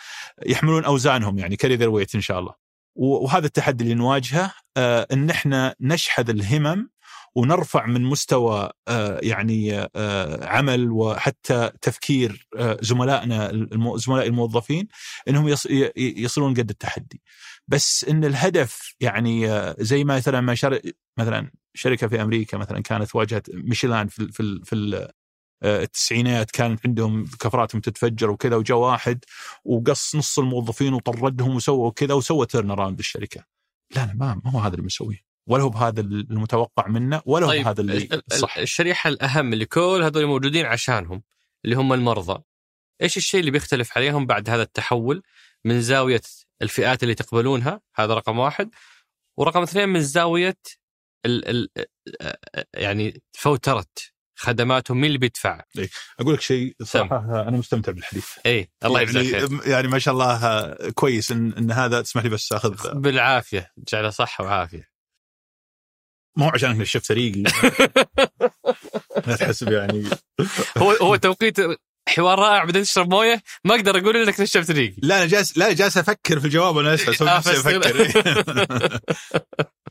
يحملون أوزانهم يعني carry weight إن شاء الله. وهذا التحدي اللي نواجهه إن إحنا نشحذ الهمم ونرفع من مستوى آه، يعني آه، عمل وحتى تفكير آه، زملائنا زملاء الموظفين إنهم يصلون قد التحدي بس إن الهدف يعني زي ما مثلا ما شر... مثلا شركة في أمريكا مثلا كانت واجهت ميشيلان في في في ال- التسعينات كانت عندهم كفراتهم تتفجر وكذا وجاء واحد وقص نص الموظفين وطردهم وسوى كذا وسوى turnaround بالشركة. لا لا ما هو هذا اللي بنسويه ولا هو بهذا المتوقع منه ولا هو طيب بهذا اللي ال- ال- صح. الشريحة الأهم اللي كل هذول موجودين عشانهم اللي هم المرضى. إيش الشيء اللي بيختلف عليهم بعد هذا التحول من زاوية الفئات اللي تقبلونها؟ هذا رقم واحد. ورقم اثنين من زاوية ال ال يعني فوترة خدماتهم مين اللي بيدفع؟ أقول لك شيء صراحة أنا مستمتع بالحديث. اي الله يجزاك خير. يعني, يعني ما شاء الله كويس ان, إن هذا تسمح لي بس أخذ بالعافية جعله صحة وعافية. مو عشان انك شفت فريقي لا تحسب يعني هو هو توقيت حوار رائع بعدين تشرب مويه ما أقدر أقول انك نشفت ريقي لا أنا جالس لا جالس أفكر في الجواب وأنا آه، بس- أفكر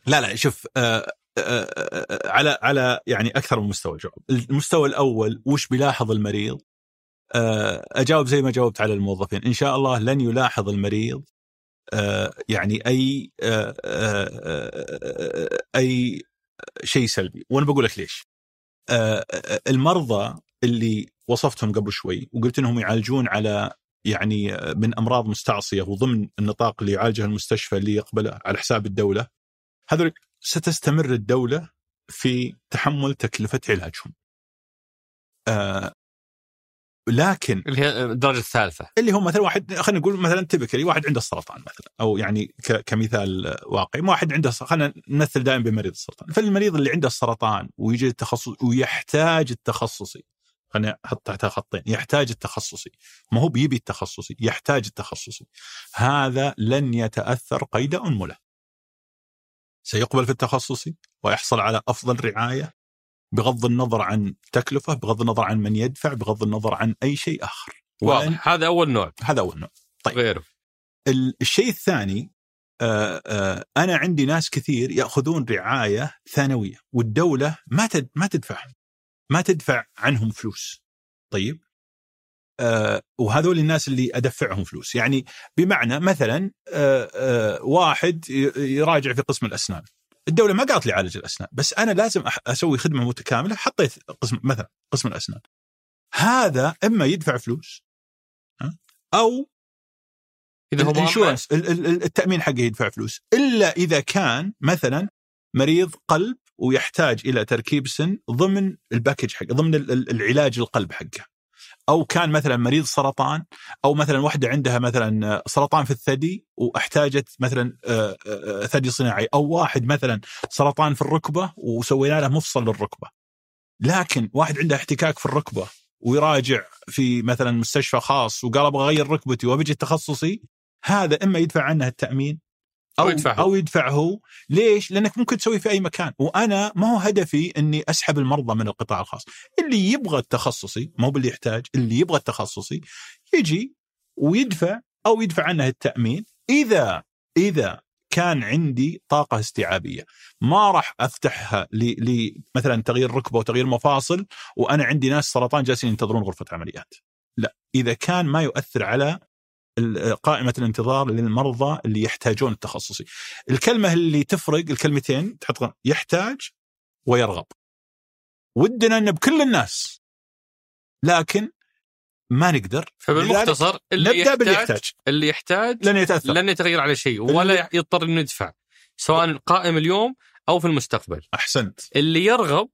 لا لا شوف آه، آه، آه، على على يعني أكثر من مستوى الجواب المستوى الأول وش بيلاحظ المريض آه، اجاوب زي ما جاوبت على الموظفين ان شاء الله لن يلاحظ المريض آه، يعني اي آه، آه، آه، اي شيء سلبي وأنا بقول لك ليش آه، آه، المرضى اللي وصفتهم قبل شوي وقلت إنهم يعالجون على يعني آه، من أمراض مستعصية وضمن النطاق اللي يعالجها المستشفى اللي يقبله على حساب الدولة هذول ستستمر الدولة في تحمل تكلفة علاجهم. لكن اللي هي الدرجة الثالثة. اللي هو مثلا واحد خلينا نقول مثلا تبكري واحد عنده السرطان مثلا أو يعني ك- كمثال واقعي واحد عنده خلينا نمثل دائما بمريض السرطان. فالمريض اللي عنده السرطان ويجي التخصص ويحتاج التخصصي خلينا أحط تحتها خطين يحتاج التخصصي ما هو بيبي التخصصي يحتاج التخصصي. هذا لن يتأثر قيد أنمله. سيقبل في التخصصي ويحصل على أفضل رعاية بغض النظر عن تكلفة بغض النظر عن من يدفع بغض النظر عن أي شيء آخر. وأن- واضح هذا أول نوع. هذا أول نوع. طيب. غيره. ال- الشيء الثاني آه، آه، أنا عندي ناس كثير يأخذون رعاية ثانوية والدولة ما تد ما تدفعهم ما تدفع عنهم فلوس. طيب. آه، وهذول الناس اللي أدفعهم فلوس. يعني بمعنى مثلا واحد يراجع في قسم الأسنان. الدولة ما قالت لي عالج الأسنان بس أنا لازم أسوي خدمة متكاملة حطيت قسم مثلا قسم الأسنان. هذا إما يدفع فلوس ها، أو إذا هو ال insurance التأمين حقه يدفع فلوس. إلا إذا كان مثلا مريض قلب ويحتاج إلى تركيب سن ضمن ال package حقه ضمن ال- ال- العلاج القلب حقه. أو كان مثلا مريض سرطان أو مثلا واحدة عندها مثلا سرطان في الثدي وأحتاجت مثلا آه، آه، ثدي صناعي أو واحد مثلا سرطان في الركبة وسوينا له مفصل للركبة. لكن واحد عنده احتكاك في الركبة ويراجع في مثلا مستشفى خاص وقال أبغى أغير ركبتي وبجي التخصصي هذا إما يدفع عنه التأمين أو يدفع هو. أو يدفع هو ليش؟ لأنك ممكن تسويه في أي مكان. وأنا ما هو هدفي إني أسحب المرضى من القطاع الخاص. اللي يبغى التخصصي ما هو باللي يحتاج اللي يبغى التخصصي يجي ويدفع أو يدفع عنه التأمين. إذا إذا كان عندي طاقة استيعابية ما راح أفتحها ل ل- مثلا تغيير ركبة وتغيير مفاصل وأنا عندي ناس سرطان جالسين ينتظرون غرفة عمليات. لا إذا كان ما يؤثر على قائمة الانتظار للمرضى اللي يحتاجون التخصصي. الكلمة اللي تفرق الكلمتين تحط يحتاج ويرغب. ودنا إن بكل الناس لكن ما نقدر. فبالمختصر اللي نبدأ يحتاج باللي يحتاج اللي يحتاج لن يتأثر. لن يتغير على شيء ولا يضطر إنه يدفع سواء قائم اليوم أو في المستقبل. أحسنت. اللي يرغب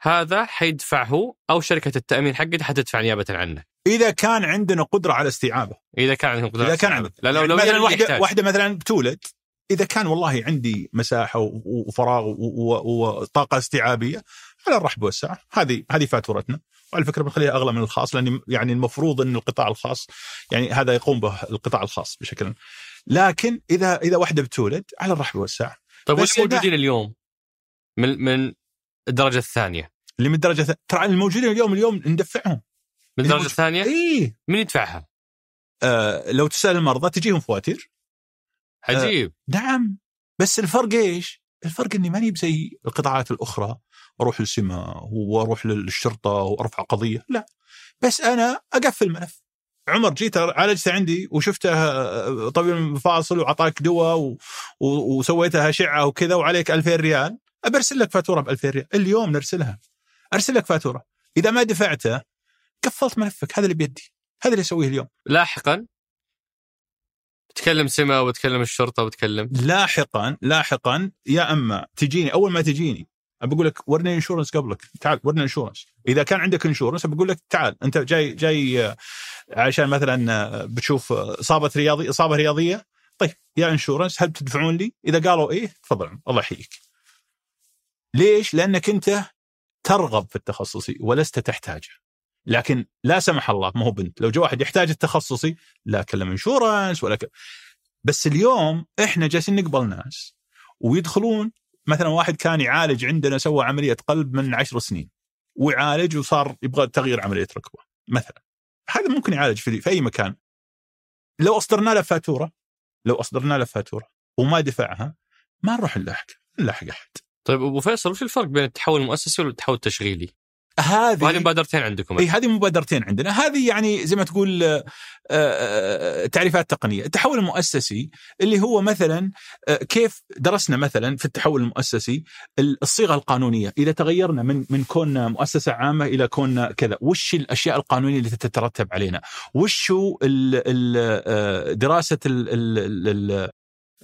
هذا حيدفع هو أو شركة التأمين حقته حتدفع نيابة عنه. إذا كان عندنا قدرة على استيعابه. إذا كان عندهم قدرة إذا كان عندك لا لو يعني لو مثلا اللي واحدة يحتاج. واحدة مثلا بتولد إذا كان والله عندي مساحة وفراغ وطاقة استيعابية على الرحب والسعة. هذه هذه فاتورتنا. وعلى فكرة بنخليها أغلى من الخاص لأن يعني المفروض ان القطاع الخاص يعني هذا يقوم به القطاع الخاص بشكل. لكن اذا إذا واحدة بتولد على الرحب والسعة. طيب واللي إذا- موجودين اليوم من من الدرجة الثانية؟ اللي من الدرجة ترى الموجودين اليوم اليوم ندفعهم. من الدرجه الثانية اي من يدفعها؟ آه لو تسأل المرضى تجيهم فواتير. عجيب. نعم. بس الفرق إيش؟ الفرق إني ماني زي القطاعات الأخرى أروح للسماء وأروح للشرطة وأرفع قضية لا. بس أنا أقفل الملف. عمر جيت عالجته عندي وشفته طبيب مفاصل وعطاك دواء و... و... وسويتها اشعه وكذا وعليك 2000 ريال. أبرسل لك فاتورة ب 2000 ريال. اليوم نرسلها. أرسل لك فاتورة. إذا ما دفعته قفلت ملفك هذا اللي بيدي هذا اللي أسويه اليوم لاحقا تكلم سما وتكلم الشرطة وتكلم لاحقا لاحقا يا أما تجيني أول ما تجيني بقول لك ورني insurance قبلك تعال ورني insurance إذا كان عندك insurance بقول لك تعال أنت جاي جاي آه، عشان مثلا آه، بتشوف إصابة رياضي إصابة رياضية طيب يا insurance هل بتدفعون لي؟ إذا قالوا إيه تفضل الله يحييك. ليش؟ لأنك أنت ترغب في التخصصي ولست تحتاجه. لكن لا سمح الله ما هو بنت. لو جاء واحد يحتاج التخصصي لا كلم انشورنس ولا ك... بس اليوم إحنا جالسين نقبل ناس ويدخلون مثلا واحد كان يعالج عندنا سوى عملية قلب من عشر سنين ويعالج وصار يبغى تغيير عملية ركبة مثلا. هذا ممكن يعالج في, في أي مكان. لو أصدرنا له فاتورة لو أصدرنا له فاتورة وما دفعها ما نروح نلاحق نلاحق أحد. طيب أبو فيصل وش الفرق بين التحول المؤسسي والتحول التشغيلي؟ هذه وهذه مبادرتين عندكم. إي هذه مبادرتين عندنا. هذه يعني زي ما تقول آه، آه، تعريفات تقنية. التحول المؤسسي اللي هو مثلا آه، كيف درسنا مثلا في التحول المؤسسي الصيغة القانونية. إذا تغيرنا من من كوننا مؤسسة عامة إلى كوننا كذا وش الأشياء القانونية اللي تترتب علينا؟ وش دراسة ال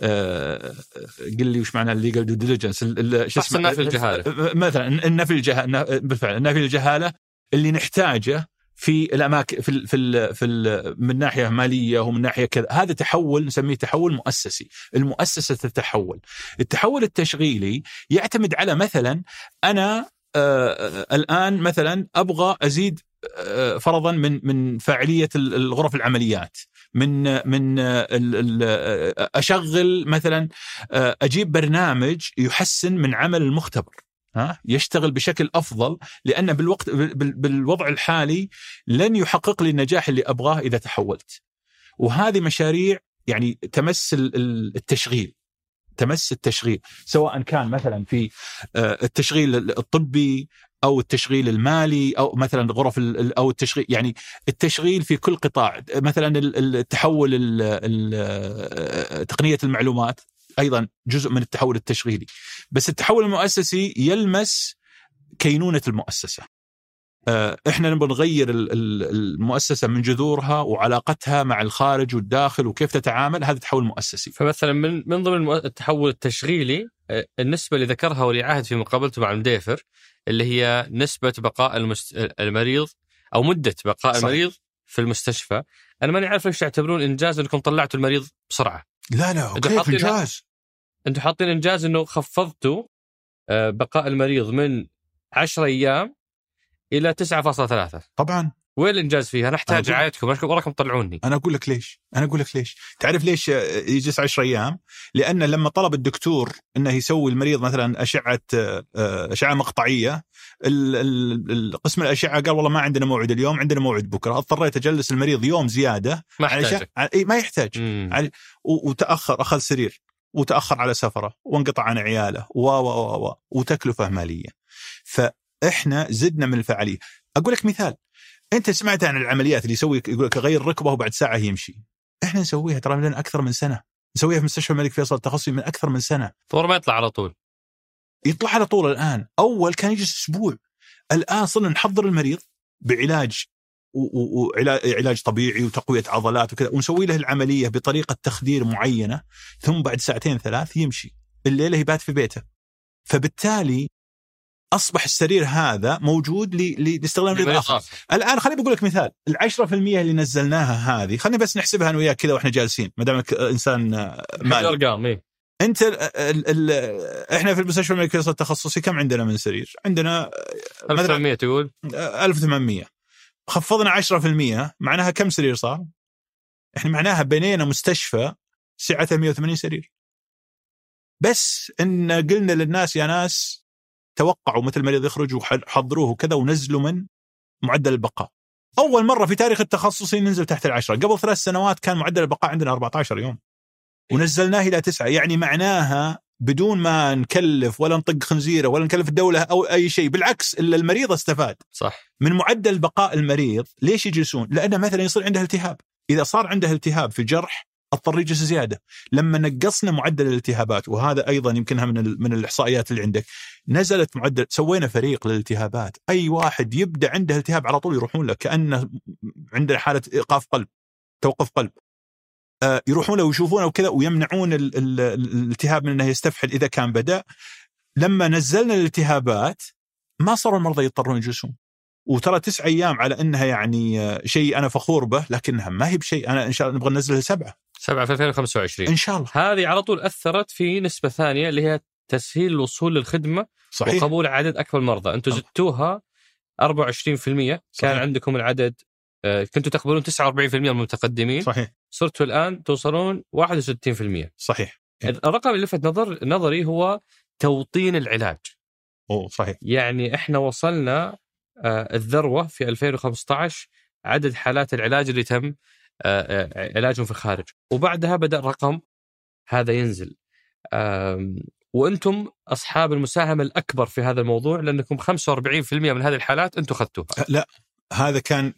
قل لي وش معنى ال legal due diligence شو اسمه؟ النفي الجهالة. مثلا النفي الجهاله بالفعل النفي الجهالة اللي نحتاجه في الاماكن في ال في ال في ال من ناحية مالية ومن ناحية كذا. هذا تحول نسميه تحول مؤسسي. المؤسسة تتحول. التحول التشغيلي يعتمد على مثلا أنا آه الآن مثلا أبغى أزيد آه فرضا من من فاعلية الغرف العمليات. من من أشغل مثلا أجيب برنامج يحسن من عمل المختبر ها يشتغل بشكل أفضل لأن بالوقت بالوضع الحالي لن يحقق لي النجاح اللي أبغاه إذا تحولت. وهذه مشاريع يعني تمس التشغيل تمس التشغيل سواء كان مثلا في التشغيل الطبي أو التشغيل المالي أو مثلا غرف أو التشغيل يعني التشغيل في كل قطاع مثلا التحول تقنية المعلومات أيضا جزء من التحول التشغيلي. بس التحول المؤسسي يلمس كينونة المؤسسة. إحنا نبغى نغير المؤسسة من جذورها وعلاقتها مع الخارج والداخل وكيف تتعامل هذا تحول مؤسسي. فمثلا من من ضمن التحول التشغيلي آه، النسبة اللي ذكرها ولي عهد في مقابلته مع المديفر اللي هي نسبة بقاء المست... المريض أو مدة بقاء صح. المريض في المستشفى أنا ماني عارف ليش تعتبرون إنجاز إنكم طلعتوا المريض بسرعة لا لا كيف إنجاز أنتم حاطين إنجاز إنه خفضتوا آه، بقاء المريض من 10 أيام إلى 9.3 طبعا وين الإنجاز فيها؟ أنا أحتاج رعايتكم وراكم تطلعوني أنا أقول لك ليش؟ أنا أقول لك ليش؟ تعرف ليش يجلس 10 أيام؟ لأن لما طلب الدكتور إنه يسوي المريض مثلا أشعة آه، أشعة مقطعية قسم الأشعة قال والله ما عندنا موعد اليوم عندنا موعد بكرة اضطريت أجلس المريض يوم زيادة ما يحتاج إي ما يحتاج وتأخر أخذ سرير وتأخر على سفرة وانقطع عن عياله و و و وتكلفة مالية فاحنا زدنا من الفعاليه أقول لك مثال. أنت سمعت عن العمليات اللي يسوي يقول لك اغير ركبه وبعد ساعة يمشي. إحنا نسويها ترى لنا أكثر من سنة. نسويها في مستشفى الملك فيصل التخصصي من أكثر من سنة. طور ما يطلع على طول. يطلع على طول الآن. أول كان يجلس أسبوع. الآن صرنا نحضر المريض بعلاج وعلاج طبيعي وتقوية عضلات وكذا. ونسوي له العملية بطريقة تخدير معينة. ثم بعد ساعتين ثلاث يمشي. الليلة يبات في بيته. فبالتالي أصبح السرير هذا موجود لاستخدام مريض اخر الآن خليني بقول لك مثال. ال 10% اللي نزلناها هذه خليني بس نحسبها أنا وياك كذا وإحنا جالسين ما دامك إنسان مالي. ارقام إيه؟ أنت ال ال إحنا في المستشفى الملك فيصل التخصصي كم عندنا من سرير؟ عندنا 1800 تقول؟ 1800 خفضنا 10% معناها كم سرير صار؟ إحنا معناها بنينا مستشفى سعته 180 سرير. بس إن قلنا للناس يا ناس توقعوا متى المريض يخرج وحضروه وكذا ونزلوا من معدل البقاء. أول مرة في تاريخ التخصصي ننزل تحت العشرة. قبل ثلاث سنوات كان معدل البقاء عندنا 14 يوم. ونزلناه إلى تسعة. يعني معناها بدون ما نكلف ولا نطق خنزيرة ولا نكلف الدولة أو أي شيء. بالعكس الا المريض استفاد. صح. من معدل بقاء المريض ليش يجلسون؟ لأنه مثلا يصير عنده التهاب. إذا صار عنده التهاب في الجرح أضطر يجلس زيادة. لما نقصنا معدل الالتهابات وهذا أيضا يمكنها من من الإحصائيات اللي عندك نزلت معدل سوينا فريق للالتهابات. أي واحد يبدأ عنده التهاب على طول يروحون له كأنه عندنا حالة إيقاف قلب توقف قلب. آه، يروحون له ويشوفونه وكذا ويمنعون ال- ال- الالتهاب من إنه يستفحل إذا كان بدأ. لما نزلنا الالتهابات ما صاروا المرضى يضطرون يجلسون. وترى تسع أيام على إنها يعني آه، شيء أنا فخور به لكنها ما هي بشيء أنا إن شاء الله نبغى ننزلها سبعة. 7 في 2025 إن شاء الله. هذه على طول أثرت في نسبة ثانية اللي هي تسهيل الوصول للخدمة صحيح. وقبول عدد أكبر مرضى. أنتم. زدتوها 24% كان صحيح. عندكم العدد آه، كنتوا تقبلون 49% من المتقدمين. صحيح. صرتوا الآن توصلون 61% صحيح. الرقم اللي لفت نظر نظري هو توطين العلاج. أوه صحيح. يعني إحنا وصلنا آه، الذروة في 2015 عدد حالات العلاج اللي تم علاجهم في الخارج. وبعدها بدأ الرقم هذا ينزل. وأنتم أصحاب المساهمة الأكبر في هذا الموضوع لأنكم 45% من هذه الحالات أنتم أخذتوها. لا هذا كان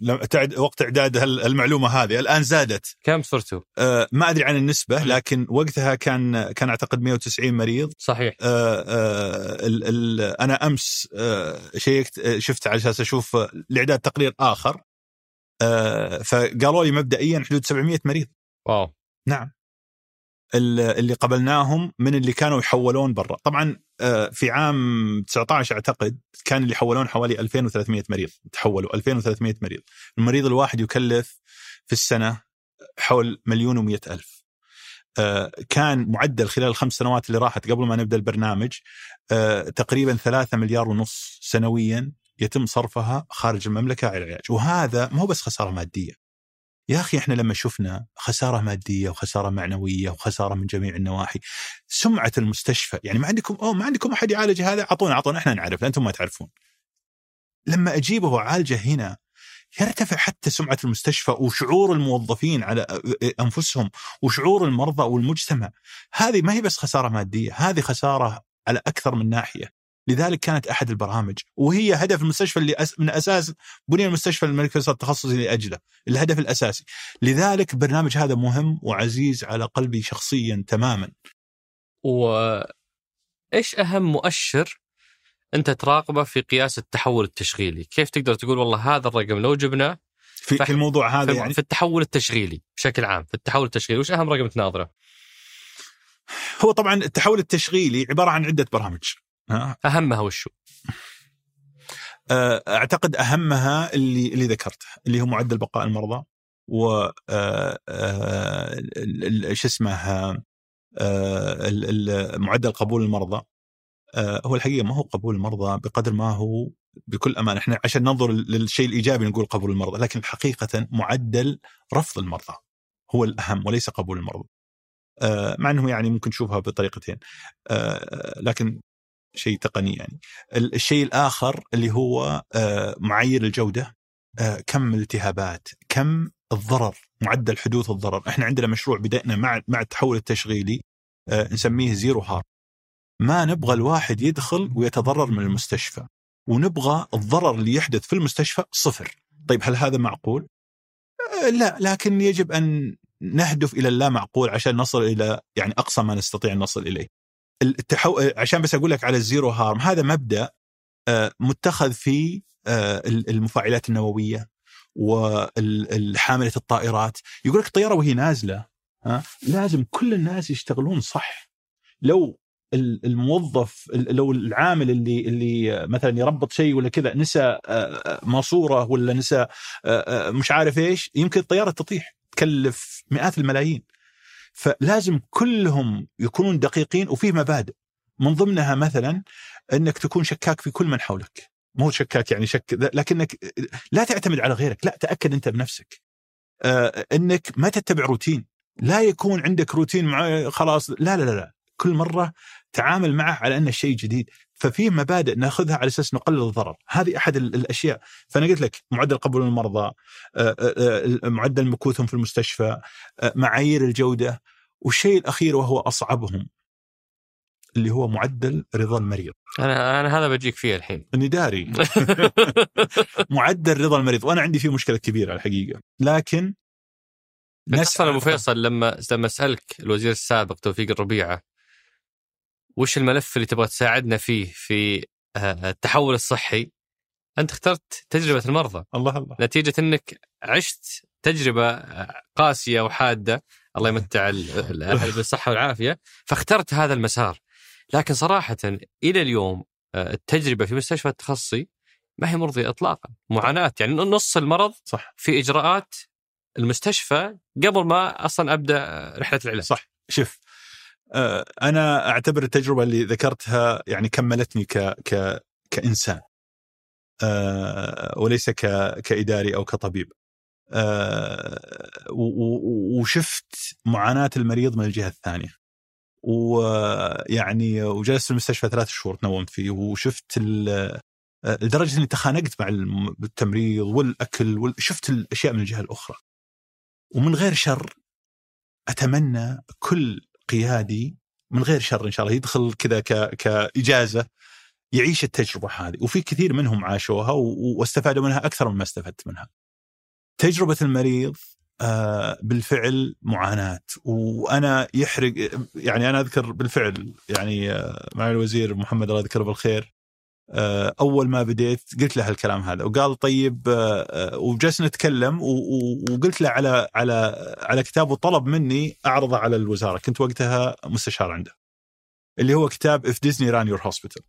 وقت إعداد المعلومة هذه الآن زادت. كم صرتوا؟ آه، ما أدري عن النسبة لكن وقتها كان كان أعتقد 190 مريض. صحيح. آه، آه، ال ال أنا أمس آه، شيكت آه، شفت على أساس أشوف آه، لإعداد تقرير آخر. آه، فقالوا لي مبدئيا حدود 700 مريض. واو. نعم. ال- اللي قبلناهم من اللي كانوا يحولون برا. طبعا آه، في عام 19 أعتقد كان اللي يحولون حوالي 2300 مريض. تحولوا 2300 مريض. المريض الواحد يكلف في السنة حول مليون ومئة ألف. آه، كان معدل خلال الخمس سنوات اللي راحت قبل ما نبدأ البرنامج آه، تقريبا ثلاثة مليار ونص سنويا. يتم صرفها خارج المملكة على العلاج. وهذا ما هو بس خسارة مادية. يا أخي إحنا لما شفنا خسارة مادية وخسارة معنوية وخسارة من جميع النواحي سمعة المستشفى يعني ما عندكم أوه ما عندكم أحد يعالج هذا؟ أعطونا أعطونا إحنا نعرف أنتم ما تعرفون. لما أجيبه وعالجه هنا يرتفع حتى سمعة المستشفى وشعور الموظفين على أنفسهم وشعور المرضى والمجتمع. هذه ما هي بس خسارة مادية هذه خسارة على أكثر من ناحية. لذلك كانت أحد البرامج وهي هدف المستشفى اللي أس من أساس بني المستشفى الملك فيصل التخصصي لاجله الهدف الأساسي لذلك البرنامج هذا مهم وعزيز على قلبي شخصيا تماما وايش أهم مؤشر أنت تراقبه في قياس التحول التشغيلي؟ كيف تقدر تقول والله هذا الرقم لو جبناه في, في الموضوع هذا في, يعني في التحول التشغيلي بشكل عام في التحول التشغيلي وش أهم رقم تناظره؟ هو طبعا التحول التشغيلي عبارة عن عدة برامج؟ أهمها وشو؟ آه، أعتقد أهمها اللي اللي ذكرته اللي هو معدل بقاء المرضى و ال- شو اسمه معدل قبول المرضى. هو الحقيقة ما هو قبول المرضى بقدر ما هو بكل أمانة. إحنا عشان ننظر للشيء الإيجابي نقول قبول المرضى لكن حقيقة معدل رفض المرضى هو الأهم وليس قبول المرضى. مع انه يعني ممكن تشوفها بطريقتين. لكن شيء تقني يعني. ال- الشيء الآخر اللي هو آه، معايير الجودة آه، كم الالتهابات كم الضرر معدل حدوث الضرر. إحنا عندنا مشروع بدأنا مع مع التحول التشغيلي آه، نسميه زيرو هارم ما نبغى الواحد يدخل ويتضرر من المستشفى ونبغى الضرر اللي يحدث في المستشفى صفر. طيب هل هذا معقول؟ لا لكن يجب أن نهدف إلى اللا معقول عشان نصل إلى يعني أقصى ما نستطيع أن نصل إليه. التحو... عشان بس أقول لك على الزيرو هارم هذا مبدأ آه، متخذ في آه، المفاعلات النووية والحاملة الطائرات. يقول لك الطيارة وهي نازلة ها لازم كل الناس يشتغلون صح. لو ال- الموظف ال- لو العامل اللي اللي مثلا يربط شيء ولا كذا نسى آه، آه، ماسورة ولا نسى آه، آه، مش عارف إيش يمكن الطيارة تطيح تكلف مئات الملايين. فلازم كلهم يكونون دقيقين وفيه مبادئ. من ضمنها مثلا إنك تكون شكاك في كل من حولك. مو شكاك يعني شك لكنك لا تعتمد على غيرك لا تأكد أنت بنفسك. آه، إنك ما تتبع روتين. لا يكون عندك روتين مع خلاص لا لا لا, لا. كل مرة تعامل معه على إنه شيء جديد. ففي مبادئ ناخذها على أساس نقلل الضرر. هذه أحد ال- الأشياء. فأنا قلت لك معدل قبول المرضى آه، آه، آه، معدل مكوثهم في المستشفى معايير الجودة والشيء الأخير وهو أصعبهم اللي هو معدل رضا المريض. أنا أنا هذا بجيك فيه الحين. أني داري. معدل رضا المريض. وأنا عندي فيه مشكلة كبيرة الحقيقة. لكن أصلا أبو فيصل لما لما اسالك الوزير السابق توفيق الربيعة وش الملف اللي تبغى تساعدنا فيه في آه، التحول الصحي؟ أنت اخترت تجربة المرضى. الله الله. نتيجة إنك عشت تجربة آه، قاسية وحادة. الله يمتع ال- الأهل بالصحة والعافية. فاخترت هذا المسار. لكن صراحة إلى اليوم آه، التجربة في مستشفى التخصصي ما هي مرضية اطلاقا. معاناة. يعني نص المرض صح. في إجراءات المستشفى قبل ما أصلا أبدأ رحلة العلاج. صح. شوف أنا أعتبر التجربة اللي ذكرتها يعني كملتني ك ك كإنسان آه، وليس ك كإداري أو كطبيب. آه، وشفت معاناة المريض من الجهة الثانية. ويعني وجلست في المستشفى ثلاث شهور تنومت فيه وشفت آه، لدرجة إني تخانقت مع التمريض والأكل وال- شفت الأشياء من الجهة الأخرى. ومن غير شر أتمنى كل قيادي من غير شر إن شاء الله يدخل كذا كإجازة يعيش التجربة هذه وفي كثير منهم عاشوها واستفادوا منها أكثر مما استفدت منها. تجربة المريض آه، بالفعل معاناة وأنا يحرق يعني أنا أذكر بالفعل يعني آه، مع الوزير محمد الله يذكره بالخير أول ما بديت قلت له الكلام هذا وقال طيب آه، آه، وجلسنا نتكلم وقلت له على على على كتاب وطلب مني أعرضه على الوزارة. كنت وقتها مستشار عنده اللي هو كتاب If Disney Ran Your Hospital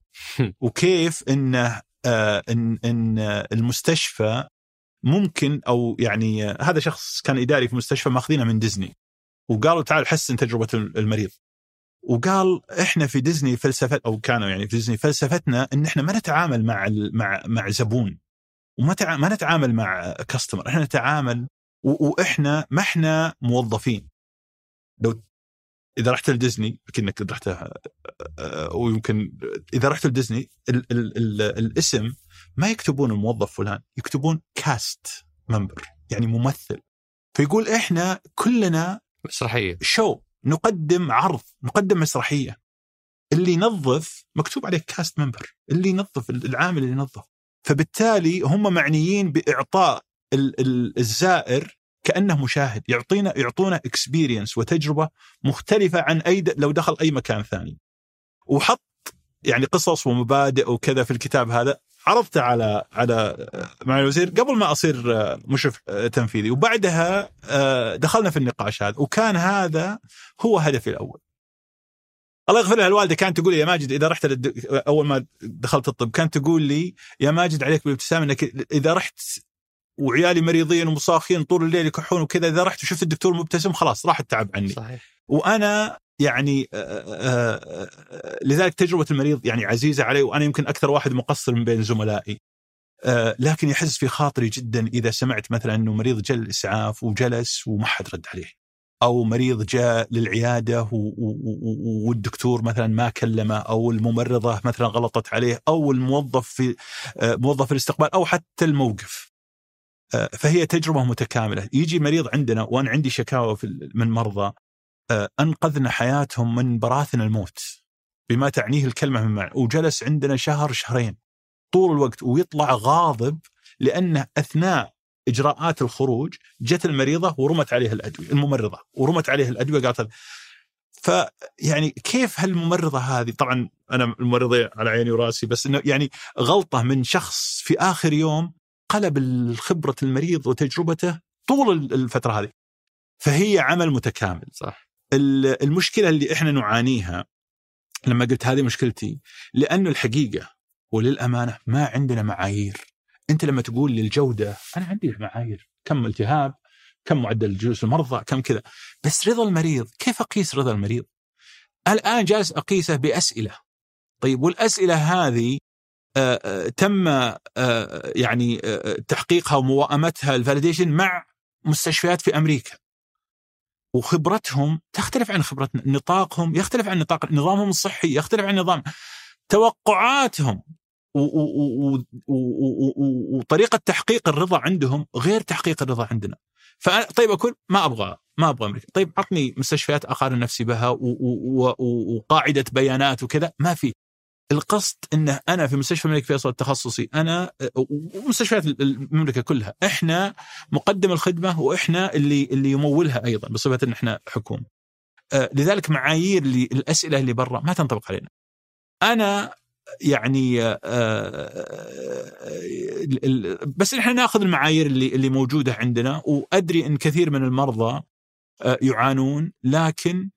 وكيف إنه آه، إن إن آه، المستشفى ممكن أو يعني آه، هذا شخص كان إداري في مستشفى ماخذينه من ديزني وقالوا تعال حسن تجربة المريض. وقال إحنا في ديزني فلسفة أو كانوا يعني في ديزني فلسفتنا إن إحنا ما نتعامل مع مع مع زبون وما تع... ما نتعامل مع customer إحنا نتعامل و... وإحنا ما إحنا موظفين. لو إذا رحت لديزني اكنك رحت آه، ويمكن إذا رحت لديزني ال... ال... ال... الاسم ما يكتبون الموظف فلان يكتبون cast member يعني ممثل. فيقول إحنا كلنا مسرحية. شو نقدم عرض نقدم مسرحية. اللي ينظف مكتوب عليه cast member اللي ينظف العامل اللي ينظف. فبالتالي هم معنيين بإعطاء ال- ال- الزائر كأنه مشاهد. يعطينا يعطونا اكسبيرينس وتجربة مختلفة عن أي لو دخل أي مكان ثاني. وحط يعني قصص ومبادئ وكذا في الكتاب هذا عرضته على على مع الوزير قبل ما أصير آه، مشرف آه، تنفيذي وبعدها آه، دخلنا في النقاش هذا وكان هذا هو هدفي الأول. الله يغفر لها الوالدة كانت تقول لي يا ماجد إذا رحت للد... أول ما دخلت الطب كانت تقول لي يا ماجد عليك بالابتسامة إنك إذا رحت وعيالي مريضين ومصاخين طول الليل يكحون وكذا إذا رحت وشفت الدكتور مبتسم خلاص راح التعب عني. صحيح وأنا يعني آه، آه، آه، لذلك تجربة المريض يعني عزيزة علي وأنا يمكن أكثر واحد مقصر من بين زملائي. لكن يحز في خاطري جدا إذا سمعت مثلا إنه مريض جاء الاسعاف وجلس وما حد رد عليه. أو مريض جاء للعيادة والدكتور مثلا ما كلمه أو الممرضة مثلا غلطت عليه أو الموظف في موظف الاستقبال أو حتى الموقف. فهي تجربة متكاملة، يجي مريض عندنا وأنا عندي شكاوى من مرضى أنقذنا حياتهم من براثن الموت بما تعنيه الكلمة من معنى. وجلس عندنا شهر شهرين طول الوقت ويطلع غاضب لأنه أثناء إجراءات الخروج جت المريضة ورمت عليها الأدوية الممرضة ورمت عليها الأدوية قالت. فيعني كيف هالممرضة هذه؟ طبعا أنا الممرضة على عيني وراسي بس إنه يعني غلطة من شخص في آخر يوم قلب خبره المريض وتجربته طول الفترة هذه. فهي عمل متكامل. صح. المشكلة اللي إحنا نعانيها لما قلت هذه مشكلتي لأنه الحقيقة وللأمانة ما عندنا معايير. أنت لما تقول للجودة أنا عندي معايير كم التهاب كم معدل جلوس المرضى كم كذا. بس رضا المريض كيف أقيس رضا المريض؟ الآن جالس أقيسه بأسئلة. طيب والأسئلة هذه آه، آه، تم آه، آه، يعني تحقيقها وموائمتها الفاليديشن مع مستشفيات في أمريكا. وخبرتهم تختلف عن خبرتنا نطاقهم يختلف عن نطاق نظامهم الصحي يختلف عن نظام توقعاتهم و- و- و- و- و- و- وطريقة تحقيق الرضا عندهم غير تحقيق الرضا عندنا فأنا طيب اكون ما أبغى ما أبغى أمريكا طيب عطني مستشفيات اقارن نفسي بها وقاعده بيانات وكذا ما في القصد إنه أنا في مستشفى الملك فيصل التخصصي أنا ومستشفيات المملكة كلها إحنا مقدم الخدمة وإحنا اللي اللي يمولها أيضا بصفة إن إحنا حكومة. آه، لذلك معايير الأسئلة اللي برا ما تنطبق علينا. أنا يعني ال- بس إحنا ناخذ المعايير اللي اللي موجودة عندنا وأدري إن كثير من المرضى آه، يعانون لكن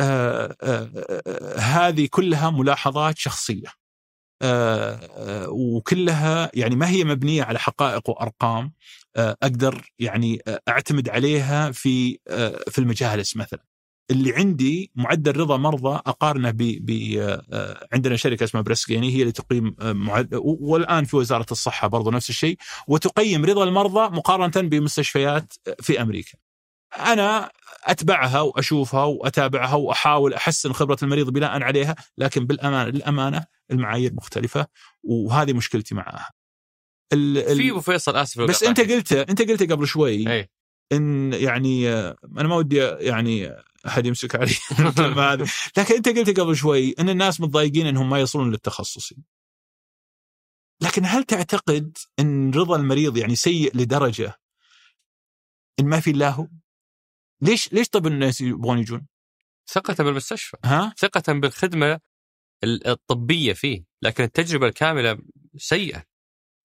آه، آه، آه، هذه كلها ملاحظات شخصية وكلها يعني ما هي مبنية على حقائق وأرقام أقدر يعني أعتمد عليها في في المجالس مثلا اللي عندي معدل رضا مرضى أقارنه ب عندنا شركة اسمها بريسكيني هي اللي تقيم آه، معد... والآن في وزارة الصحة برضو نفس الشيء وتقيم رضا المرضى مقارنة بمستشفيات في أمريكا. أنا أتبعها وأشوفها وأتابعها وأحاول أحسن خبرة المريض بناء عليها لكن بالامانه للأمانة المعايير مختلفة وهذه مشكلتي معها. ال... ال- في ابو فيصل اسف بس أنت. قلت أنت قلت قبل شوي اي إن يعني أنا ما ودي يعني أحد يمسك علي هذه لكن أنت قلت قبل شوي إن الناس متضايقين إنهم ما يصلون للتخصصي لكن هل تعتقد إن رضا المريض يعني سيء لدرجة إن ما في إلا هو؟ ليش ليش طب الناس يبغون يجون؟ ثقة بالمستشفى. ها؟ ثقة بالخدمة ال- الطبية فيه لكن التجربة الكاملة سيئة.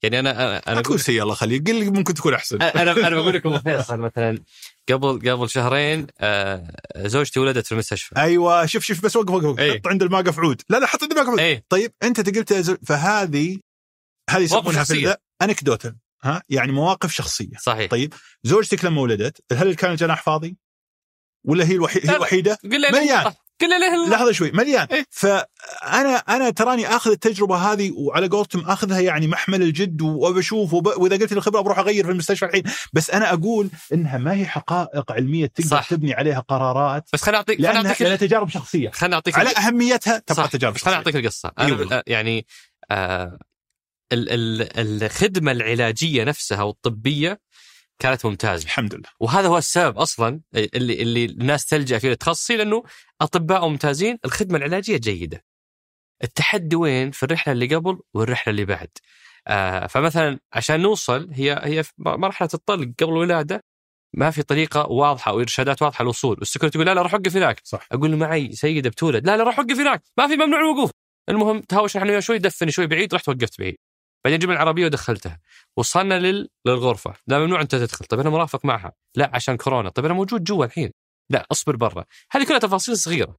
يعني أنا أنا أقول سيء الله يخليك قل لي ممكن تكون أحسن. أنا أنا بقول لك أبو فيصل مثلا قبل قبل شهرين آه، زوجتي ولدت في المستشفى. أيوه شوف شوف بس وقف وقف وقف. إيه. حط عند الماقف عود. لا لا حط عند الماقف عود. اي طيب أنت قلت فهذه هذه يسمونها في شخصية. انكدوتل ها؟ يعني مواقف شخصية. صحيح. طيب زوجتك لما ولدت هل كان الجناح فاضي؟ ولا هي الوحي... لا، هي. الوحيدة؟ مليان. قل له لحظة شوي مليان إيه. فأنا أنا تراني آخذ التجربة هذه وعلى قولتهم آخذها يعني محمل الجد وبشوف وب... وإذا قلت لي الخبرة بروح أغير في المستشفى الحين بس أنا أقول إنها ما هي حقائق علمية تقدر صح. تبني عليها قرارات بس خليني اعطيك لأنها, أعطيك لأنها تجارب شخصية خليني أعطيك على أهميتها تبقى صح. تجارب بس خليني شخصية أعطيك القصة. بال- يعني آه ال- ال- الخدمة العلاجية نفسها والطبية كانت ممتازة الحمد لله وهذا هو السبب أصلا اللي اللي الناس تلجأ فيه للتخصصي لأنه أطباء ممتازين الخدمة العلاجية جيدة. التحدي وين؟ في الرحلة اللي قبل والرحلة اللي بعد. آه فمثلا عشان نوصل هي هي في مرحلة الطلق قبل الولادة ما في طريقة واضحة أو إرشادات واضحة للوصول، والسكرتير يقول لا لا روح وقف هناك. صح أقول له معي سيده بتولد، لا لا روح وقف هناك، ما في ممنوع الوقوف. المهم تهاوش إحنا شوي دفني شوي بعيد رحت وقفت بعيد. بعدين جبنا العربية ودخلتها. وصلنا لل... للغرفة، لا ممنوع أنت تدخل، طيب أنا مرافق معها، لا عشان كورونا، طيب أنا موجود جوا الحين. لا أصبر برا، هذه كلها تفاصيل صغيرة.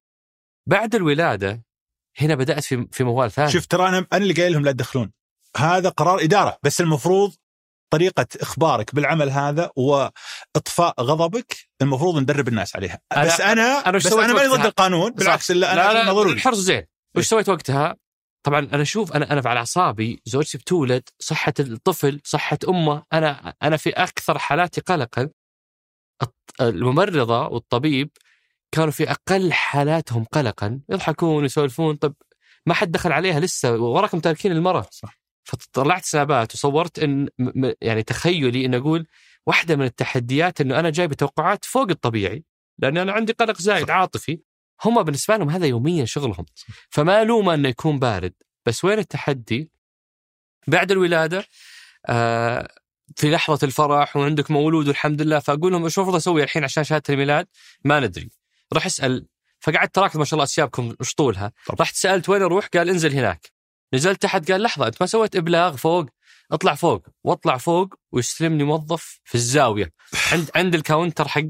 بعد الولادة هنا بدأت في في موال ثاني. شوف ترى أنا أنا اللي قايل لهم لا تدخلون هذا قرار إدارة بس المفروض طريقة إخبارك بالعمل هذا وإطفاء غضبك المفروض ندرب الناس عليها أنا- بس أنا أنا بس أنا ماني ضد؟ القانون بالعكس لا أنا لا أشوف إنه لا ضروري الحرص زين وش سويت وقتها؟ طبعا أنا أشوف أنا أنا على أعصابي زوجتي بتولد صحة الطفل صحة أمه. أنا أنا في أكثر حالاتي قلقا. الممرضة والطبيب كانوا في أقل حالاتهم قلقا. يضحكون يسولفون. طب ما حد دخل عليها لسه وراكم تاركين المرض. صح. فطلعت سنابات وصورت إن يعني تخيلي إن أقول واحدة من التحديات إنه أنا جاي بتوقعات فوق الطبيعي لأن أنا عندي قلق زايد صح. عاطفي. هم بالنسبة لهم هذا يوميا شغلهم فما الومه انه يكون بارد بس وين التحدي؟ بعد الولادة آه في لحظة الفرح وعندك مولود والحمد لله فأقول لهم إيش المفروض أسوي الحين عشان شهادة الميلاد؟ ما ندري راح أسأل فقعدت تراكض ما شاء الله أسيابكم إيش طولها. رحت سألت وين أروح؟ قال انزل هناك نزلت تحت قال لحظة أنت ما سويت إبلاغ فوق اطلع فوق واطلع فوق ويستلمني موظف في الزاوية عند عند الكاونتر حق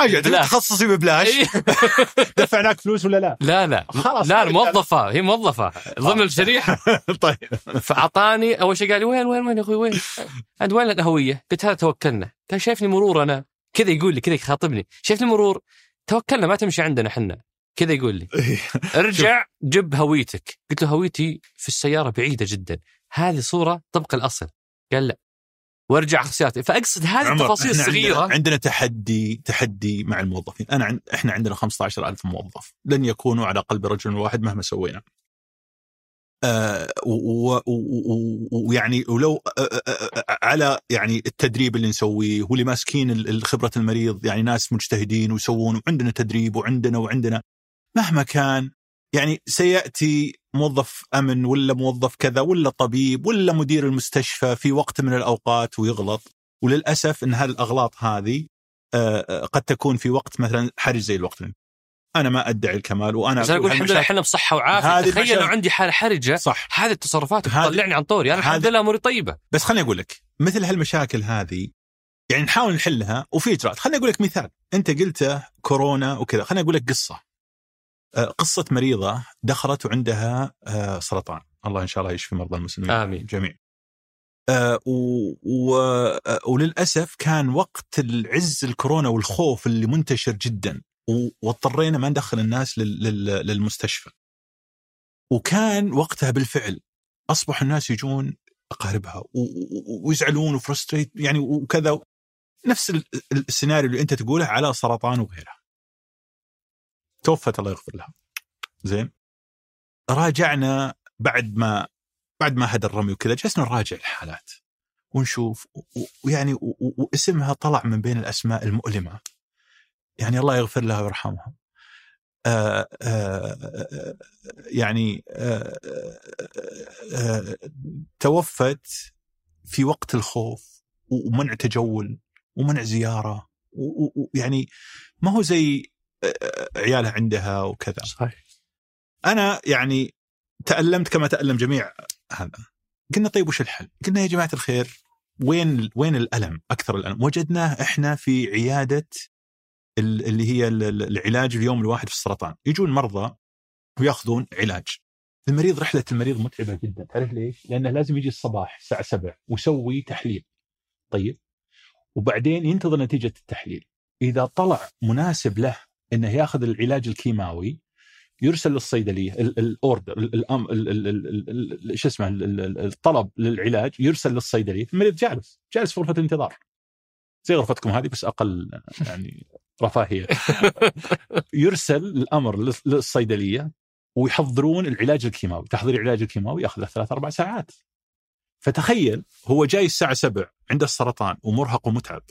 أجل لا. تخصصي ببلاش إيه. دفعناك فلوس ولا لا؟ لا لا. خلاص لا موظفه هي موظفة. ضمن الشريحة. طيب. فأعطاني أول شيء قال لي وين وين وين يا أخوي وين؟ عند وين الهويه؟ قلت هذا توكلنا. قال شايفني مرور أنا. كذا يقول لي كذا يخاطبني. شايفني مرور. توكلنا ما تمشي عندنا إحنا. كذا يقول لي. ارجع جب هويتك. قلت له هويتي في السيارة بعيدة جدا. هذه صورة طبق الأصل. قال لا. وارجع خصياتي فأقصد هذه التفاصيل الصغيره عندنا, عندنا تحدي تحدي مع الموظفين. أنا عند إحنا عندنا 15000 موظف. لن يكونوا على قلب رجل واحد مهما سوينا. آه، ويعني ولو آه، آه، آه، على يعني التدريب اللي نسويه واللي ماسكين ال- ال- خبرة المريض يعني ناس مجتهدين ويسوون وعندنا تدريب وعندنا وعندنا مهما كان يعني سيأتي موظف أمن ولا موظف كذا ولا طبيب ولا مدير المستشفى في وقت من الأوقات ويغلط. وللأسف إن هذه الأغلاط هذه آه، آه، قد تكون في وقت مثلا حرج زي الوقت أنا ما أدعي الكمال وأنا بس أنا أقول الحمد لله إحنا بصحة وعافية. تخيل لو عندي حالة حرجة صح. هذه التصرفات تطلعني عن طوري. أنا الحمد لله أموري طيبة. بس خليني أقول لك مثل هالمشاكل هذه يعني نحاول نحلها وفي إجراءات. خليني أقول لك مثال. أنت قلته كورونا وكذا. خليني أقول لك قصة. آه، قصة مريضة دخلت وعندها آه، سرطان. الله إن شاء الله يشفي مرضى المسلمين آمين. جميع آه، و... و... وللأسف كان وقت العز الكورونا والخوف اللي منتشر جدا. واضطرينا ما ندخل الناس لل... لل... للمستشفى. وكان وقتها بالفعل أصبح الناس يجون و... و... ويزعلون وفرستريت يعني وكذا. نفس ال- ال- السيناريو اللي أنت تقوله على سرطان وغيرها. توفت الله يغفر لها. زين. راجعنا بعد ما بعد ما هدى الرمي وكذا جلسنا نراجع الحالات. ونشوف ويعني واسمها طلع من بين الأسماء المؤلمة. يعني الله يغفر لها ويرحمها. آه آه يعني آه آه آه توفت في وقت الخوف ومنع تجول ومنع زيارة ويعني ما هو زي عيالها عندها وكذا صحيح أنا يعني تألمت كما تألم جميع هذا قلنا طيب وش الحل؟ قلنا يا جماعة الخير وين وين الألم؟ أكثر الألم، وجدناه إحنا في عيادة ال- اللي هي ال- ال- العلاج اليوم الواحد في السرطان، يجون مرضى ويأخذون علاج. المريض رحلة المريض متعبة جدا، تعرف ليش؟ لأنه لازم يجي الصباح الساعة 7 ويسوي تحليل. طيب وبعدين ينتظر نتيجة التحليل. إذا طلع مناسب له إنه ياخذ العلاج الكيماوي يرسل للصيدلية ال- الأوردر شو اسمه ال- ال- ال- الطلب للعلاج يرسل للصيدلية المريض جالس جالس في غرفة الانتظار زي غرفتكم هذه بس أقل يعني رفاهية. يرسل الأمر لل- للصيدلية ويحضرون العلاج الكيماوي تحضير العلاج الكيماوي ياخذ له ثلاث أربع ساعات. فتخيل هو جاي الساعة 7 عنده السرطان ومرهق ومتعب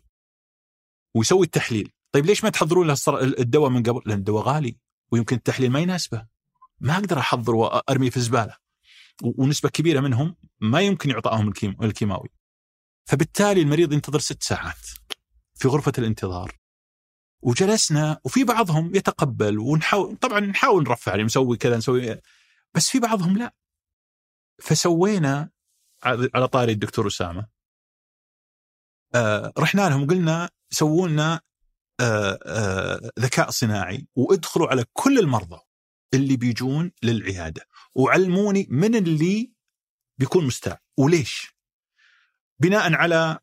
ويسوي التحليل. طيب ليش ما تحضرون له الدواء من قبل؟ لأن الدواء غالي ويمكن التحليل ما يناسبه. ما أقدر احضر وارمي في الزباله ونسبة كبيرة منهم ما يمكن الكيم- الكيماوي. فبالتالي المريض ينتظر ست ساعات في غرفة الانتظار. وجلسنا وفي بعضهم يتقبل ونحاول طبعا نحاول نرفع عليه نسوي كذا نسوي بس في بعضهم لا. فسوينا على طاري الدكتور أسامة. آه رحنا لهم وقلنا سووا لنا ذكاء صناعي وادخلوا على كل المرضى اللي بيجون للعيادة. وعلموني من اللي بيكون مستاء وليش؟ بناء على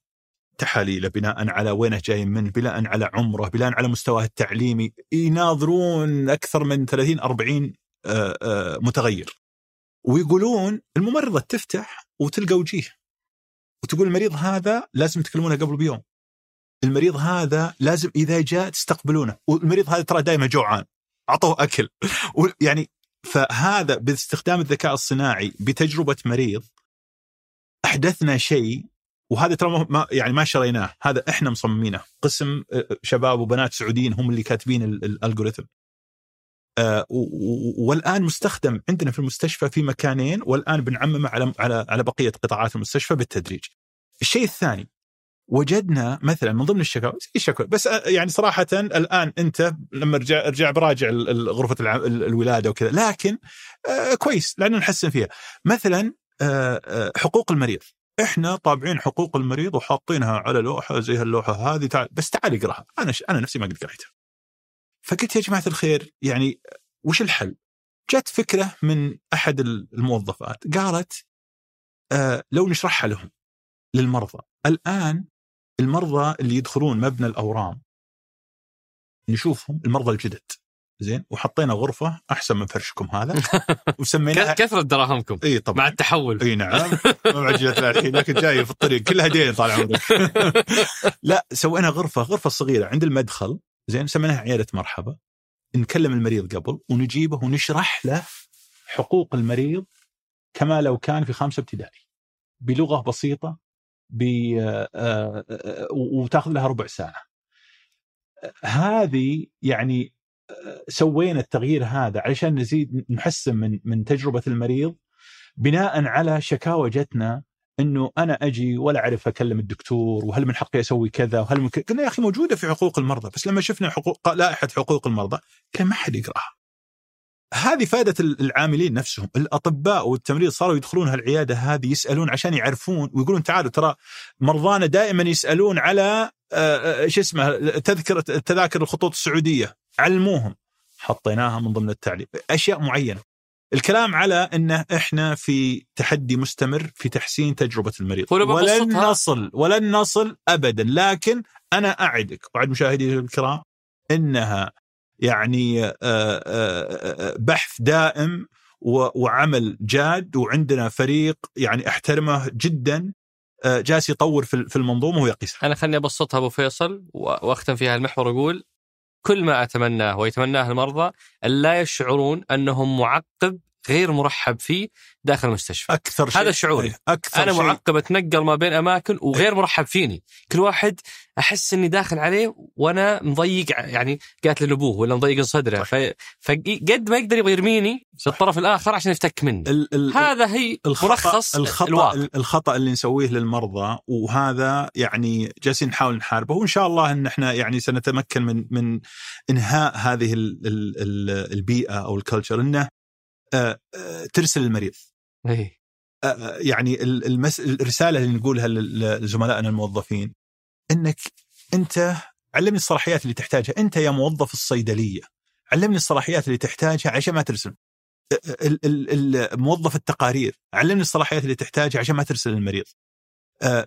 تحاليله بناء على وينه جاي من بناء على عمره بناء على مستواه التعليمي يناظرون أكثر من 30 40 آه، آه، متغير. ويقولون الممرضة تفتح وتلقى وجيه. وتقول المريض هذا لازم تكلمونه قبل بيوم. المريض هذا لازم إذا جاء تستقبلونه. والمريض هذا ترى دائما جوعان أعطوه أكل. يعني فهذا باستخدام الذكاء الصناعي بتجربة مريض أحدثنا شيء وهذا ترى ما- يعني ما شريناه. هذا إحنا مصممينه. قسم آه، شباب وبنات سعوديين هم اللي كاتبين ال- الالجوريثم آه، والآن مستخدم عندنا في المستشفى في مكانين والآن بنعممه على على على بقية قطاعات المستشفى بالتدريج. الشيء الثاني وجدنا مثلا من ضمن الشكاوى الشكوى بس آه، يعني صراحة الآن أنت لما ارجع ارجع براجع غرفة الولادة وكذا لكن آه، كويس لأنه نحسن فيها. مثلا آه، آه، حقوق المريض إحنا طابعين حقوق المريض وحاطينها على لوحة زي هاللوحة هذه تعال بس تعال اقراها أنا ش... أنا نفسي ما قد قريتها فقلت يا جماعة الخير يعني وش الحل؟ جت فكرة من أحد الموظفات قالت آه لو نشرحها لهم للمرضى الآن المرضى اللي يدخلون مبنى الأورام. نشوفهم المرضى الجدد. زين؟ وحطينا غرفة أحسن من فرشكم هذا. وسميناها ك- كثرة دراهمكم. إي طبعا. مع التحول. إي نعم. جت الحين لكن جاي في الطريق. كلها دين طال عمرك. لا سوينا غرفة غرفة صغيرة عند المدخل. زين؟ سميناها عيادة مرحبا. نكلم المريض قبل ونجيبه ونشرح له حقوق المريض كما لو كان في خامسة ابتدائي. بلغة بسيطة آه، آه، آه، وتاخذ لها ربع ساعة هذه يعني سوينا التغيير هذا علشان نزيد نحسن من من تجربة المريض بناء على شكاوى جتنا إنه أنا أجي ولا أعرف أكلم الدكتور وهل من حقي أسوي كذا وهل من ك... قلنا يا أخي موجودة في حقوق المرضى بس لما شفنا حقوق لائحة حقوق المرضى كان ما حد يقراها. هذه فائدة العاملين نفسهم، الأطباء والتمريض صاروا يدخلون هالعيادة هذه يسألون عشان يعرفون ويقولون تعالوا ترى مرضانا دائما يسألون على شو اسمه تذكرة تذاكر الخطوط السعودية، علموهم. حطيناها من ضمن التعليم، أشياء معينة. الكلام على انه إحنا في تحدي مستمر في تحسين تجربة المريض. ولن نصل ولن نصل ابدا. لكن أنا أعدك وعد مشاهدي الكرام إنها يعني بحث دائم وعمل جاد وعندنا فريق يعني أحترمه جدا جالس يطور في المنظومة ويقيسها. أنا خليني أبسطها أبو فيصل وأختم فيها المحور أقول كل ما أتمناه ويتمناه المرضى ان لا يشعرون أنهم معقب غير مرحب فيه داخل المستشفى. أكثر شيء. هذا شعوري. أكثر أنا معقب أتنقل ما بين أماكن وغير مرحب فيني. كل واحد أحس إني داخل عليه وأنا مضيق يعني قاتل لأبوه ولا مضيق صدره. فقد ما يقدر يبغى يرميني في الطرف الآخر عشان يفتك مني. ال ال هذا هي الخطأ ملخص الخطأ الواقع. الخطأ اللي نسويه للمرضى وهذا يعني جالسين نحاول نحاربه. وإن شاء الله إن إحنا يعني سنتمكن من من إنهاء هذه البيئة أو الكلتشر إنه ترسل المريض. إيه. يعني المس... الرسالة اللي نقولها لزملائنا الموظفين إنك أنت علمني الصلاحيات اللي تحتاجها. أنت يا موظف الصيدلية علمني الصلاحيات اللي تحتاجها عشان ما ترسل. موظف التقارير علمني الصلاحيات اللي تحتاجها عشان ما ترسل المريض.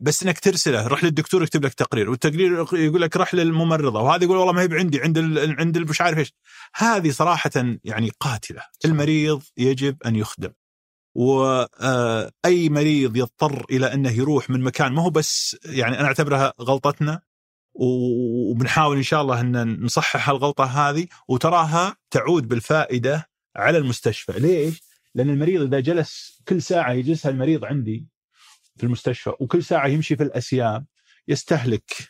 بس إنك ترسله روح للدكتور يكتب لك تقرير والتقرير يقول لك روح للممرضة وهذا يقول والله ما هي عندي عند ال عند مش عارف إيش. هذه صراحة يعني قاتلة. المريض يجب أن يخدم. واي مريض يضطر إلى أنه يروح من مكان ما هو بس يعني أنا أعتبرها غلطتنا وبنحاول إن شاء الله أن نصحح الغلطه هذه وتراها تعود بالفائدة على المستشفى، ليش؟ لأن المريض إذا جلس كل ساعة يجلسها المريض عندي في المستشفى وكل ساعة يمشي في الأسياب يستهلك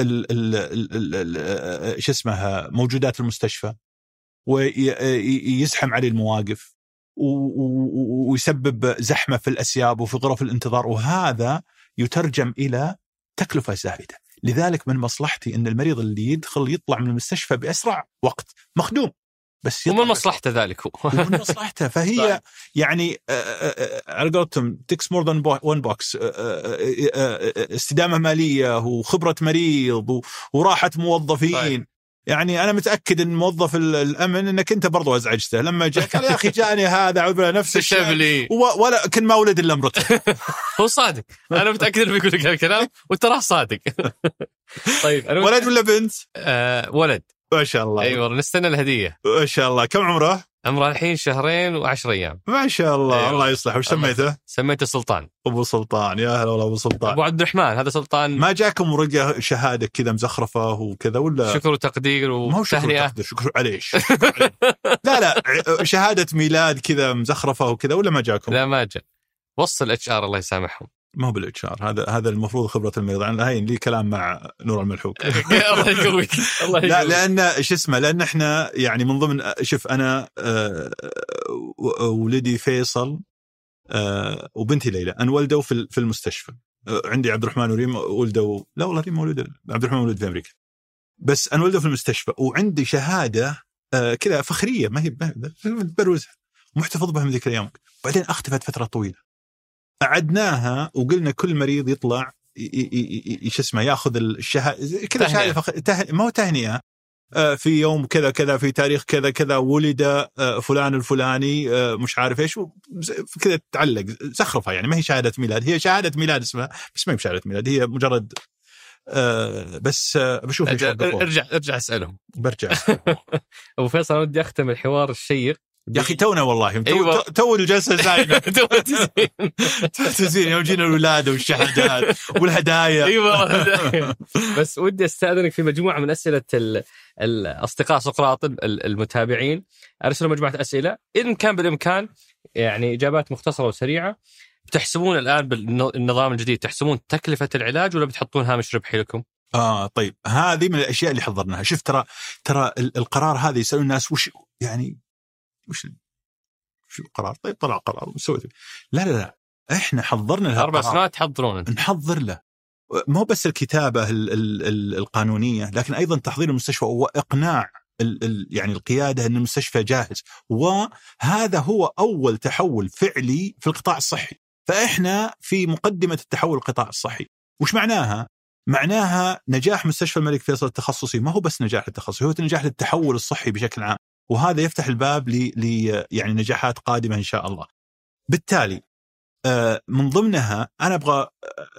ال ال ال شو اسمها موجودات المستشفى ويزحم عليه المواقف ويسبب زحمة في الأسياب وفي غرف الانتظار وهذا يترجم إلى تكلفة زائده لذلك من مصلحتي إن المريض اللي يدخل يطلع من المستشفى بأسرع وقت مخدوم. بس ومن مصلحته ذلك هو. ومن مصلحته. فهي يعني آه، آه، آه، على قولتهم ticks more than one box استدامة مالية وخبرة مريض وراحة موظفين. يعني أنا متأكد إن موظف الأمن إنك أنت برضو أزعجته. لما جاء قال يا أخي جاني هذا اعوذ نفس الشيء. ولا كن ما ولد إلا امرته هو صادق. أنا متأكد إنه بيقول لك هالكلام وتراه صادق. طيب أنا ولد ولا بنت؟ آه ولد. ما شاء الله. أيوه نستنى الهدية. ما شاء الله. كم عمره؟ عمره الحين شهرين وعشر أيام. ما شاء الله. أيوة. الله يصلح. وش سميته؟ سميته سلطان. أبو سلطان. يا هلا والله أبو سلطان. أبو عبد الرحمن هذا سلطان. ما جاكم ورقة شهادة كذا مزخرفة وكذا ولا؟ شكر وتقدير وتهنئة. شكر شكر عليش. لا لا شهادة ميلاد كذا مزخرفة وكذا ولا ما جاكم؟ لا ما جاء. وصل HR الله يسامحهم. ما هو بال HR. هذا هذا المفروض خبرة المريض أنا هاي لي كلام مع نور الملحوق. الله يقويك. الله يقويك. لا لأن شو اسمه لأن إحنا يعني من ضمن شوف أنا آه، ولدي فيصل آه، وبنتي ليلى. انولدوا في في المستشفى. آه، عندي عبد الرحمن وريم ولدوا. لا والله ريم مولود عبد الرحمن ولد في أمريكا. بس انولدوا في المستشفى وعندي شهادة كذا فخرية. ما هي بروزها. محتفظ بها من ذيك الأيام بعدين أختفت فترة طويلة. أعدناها وقلنا كل مريض يطلع شو اسمه ياخذ الشهاده كذا شهاده فخ... ته... ما هو تهنئة. آه، في يوم كذا كذا في تاريخ كذا كذا ولد آه، فلان الفلاني آه، مش عارف إيش كذا تعلق زخرفة يعني ما هي شهادة ميلاد هي شهادة ميلاد اسمها بس ما هي شهاده ميلاد هي مجرد بس بشوف أرجع أرجع أسألهم. برجع أبو فيصل ودي أختم الحوار الشيق. يا أخي تونا والله تو, أيوة. تو الجلسة زايده تو التزيين. يوم جينا الولادة والشهادات والهدايا. اي والله بس ودي أستأذنك في مجموعة من أسئلة الاصدقاء سقراط المتابعين. أرسلوا مجموعة أسئلة. إن كان بالإمكان يعني إجابات مختصرة وسريعة. بتحسبون الآن بالنظام الجديد تحسبون تكلفة العلاج ولا بتحطون هامش ربحي لكم؟ آه طيب. هذه من الأشياء اللي حضرناها. شوف ترى ترى القرار هذا يسألون الناس وش يعني وش شو القرار طيب طلع قرار وسويت لا لا لا إحنا حضرنا له أربع سنوات تحضرون نحضر له. مو بس الكتابة ال ال ال القانونية لكن أيضا تحضير المستشفى واقناع ال ال يعني القيادة أن المستشفى جاهز. وهذا هو أول تحول فعلي في القطاع الصحي. فإحنا في مقدمة التحول القطاع الصحي. وش معناها؟ معناها نجاح مستشفى الملك فيصل التخصصي. ما هو بس نجاح التخصصي هو نجاح للتحول الصحي بشكل عام. وهذا يفتح الباب ل يعني نجاحات قادمة إن شاء الله. بالتالي آه، من ضمنها أنا أبغى آه،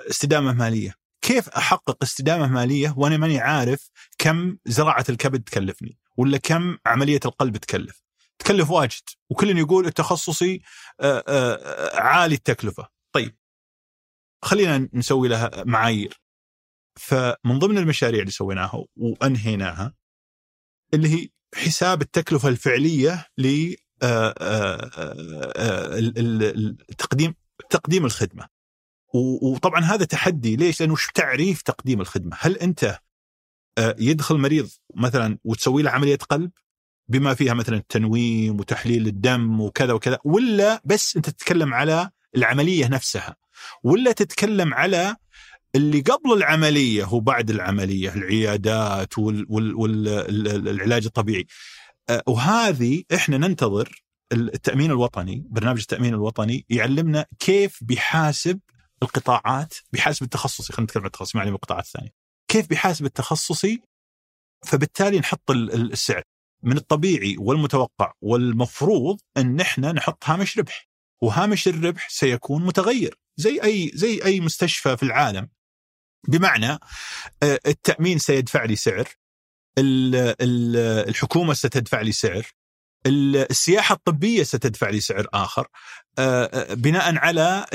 استدامة مالية، كيف أحقق استدامة مالية وأنا ماني عارف كم زراعة الكبد تكلفني ولا كم عملية القلب تكلف؟ تكلف واجد وكل يقول التخصصي آه، عالي التكلفة. طيب خلينا نسوي لها معايير. فمن ضمن المشاريع اللي سويناها وأنهيناها اللي هي حساب التكلفة الفعلية ل آه، آه، آه، تقديم تقديم الخدمة. وطبعا هذا تحدي ليش؟ لأنه وش تعريف تقديم الخدمة؟ هل أنت يدخل مريض مثلا وتسوي له عملية قلب بما فيها مثلا التنويم وتحليل الدم وكذا وكذا ولا بس أنت تتكلم على العملية نفسها ولا تتكلم على اللي قبل العملية وبعد العملية العيادات والعلاج الطبيعي. أه، وهذه إحنا ننتظر التأمين الوطني برنامج التأمين الوطني يعلمنا كيف بيحاسب القطاعات بيحاسب التخصصي خلينا نتكلم عن التخصصي ما القطاعات الثانية كيف بيحاسب التخصصي؟ فبالتالي نحط السعر. من الطبيعي والمتوقع والمفروض إن إحنا نحط هامش ربح. وهامش الربح سيكون متغير. زي اي زي أي مستشفى في العالم. بمعنى آه، التأمين سيدفع لي سعر الحكومة ستدفع لي سعر السياحة الطبية ستدفع لي سعر آخر آه، آه، بناء على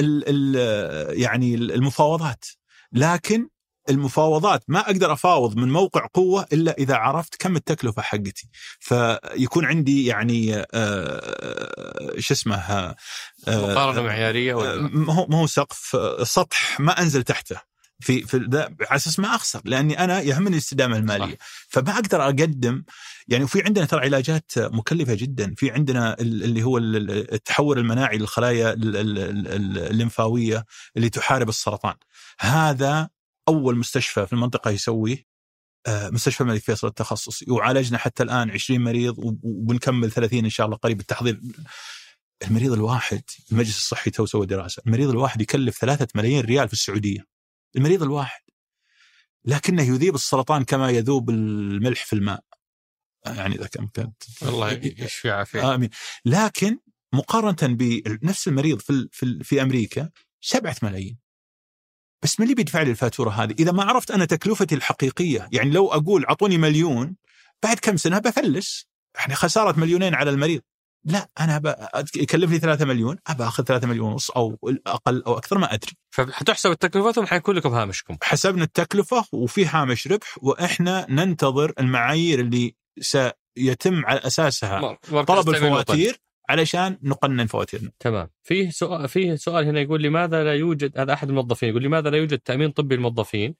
يعني المفاوضات. لكن المفاوضات ما أقدر أفاوض من موقع قوة إلا إذا عرفت كم التكلفة حقتي. فيكون عندي يعني شو اسمه مقارنة معيارية ولا؟ ما هو ما هو سقف سطح ما أنزل تحته. في في على أساس ما أخسر لأني أنا يهمني الاستدامة المالية. فما أقدر أقدم يعني في عندنا ترى علاجات مكلفة جدا. في عندنا اللي هو التحول المناعي للخلايا الليمفاوية اللي تحارب السرطان. هذا أول مستشفى في المنطقة يسويه آه، مستشفى الملك فيصل التخصصي وعالجنا حتى الآن 20 مريض وبنكمل 30 إن شاء الله قريب التحضير المريض الواحد المجلس الصحي تو سوى دراسة المريض الواحد يكلف ثلاثة ملايين ريال في السعودية. المريض الواحد. لكنه يذيب السرطان كما يذوب الملح في الماء. يعني إذا كان الله يشفي عافيه آمين. لكن مقارنة بنفس المريض في في, في أمريكا سبعة ملايين. بس من اللي بيدفع لي الفاتورة هذه؟ إذا ما عرفت أنا تكلفتي الحقيقية، يعني لو أقول أعطوني مليون بعد كم سنة بفلس، يعني خسارة مليونين على المريض. لا أنا يكلفني 3 مليون أبى أخذ 3 مليون ونص أو أقل أو أكثر ما أدري. فحتحسب التكلفه ثم حيكون لكم هامشكم. حسبنا التكلفة وفي هامش ربح وإحنا ننتظر المعايير اللي سيتم على أساسها طلب الفواتير علشان نقنن فواتيرنا. تمام. فيه سؤال فيه سؤال هنا يقول لماذا لا يوجد هذا أحد الموظفين يقول لماذا لا يوجد تأمين طبي للموظفين؟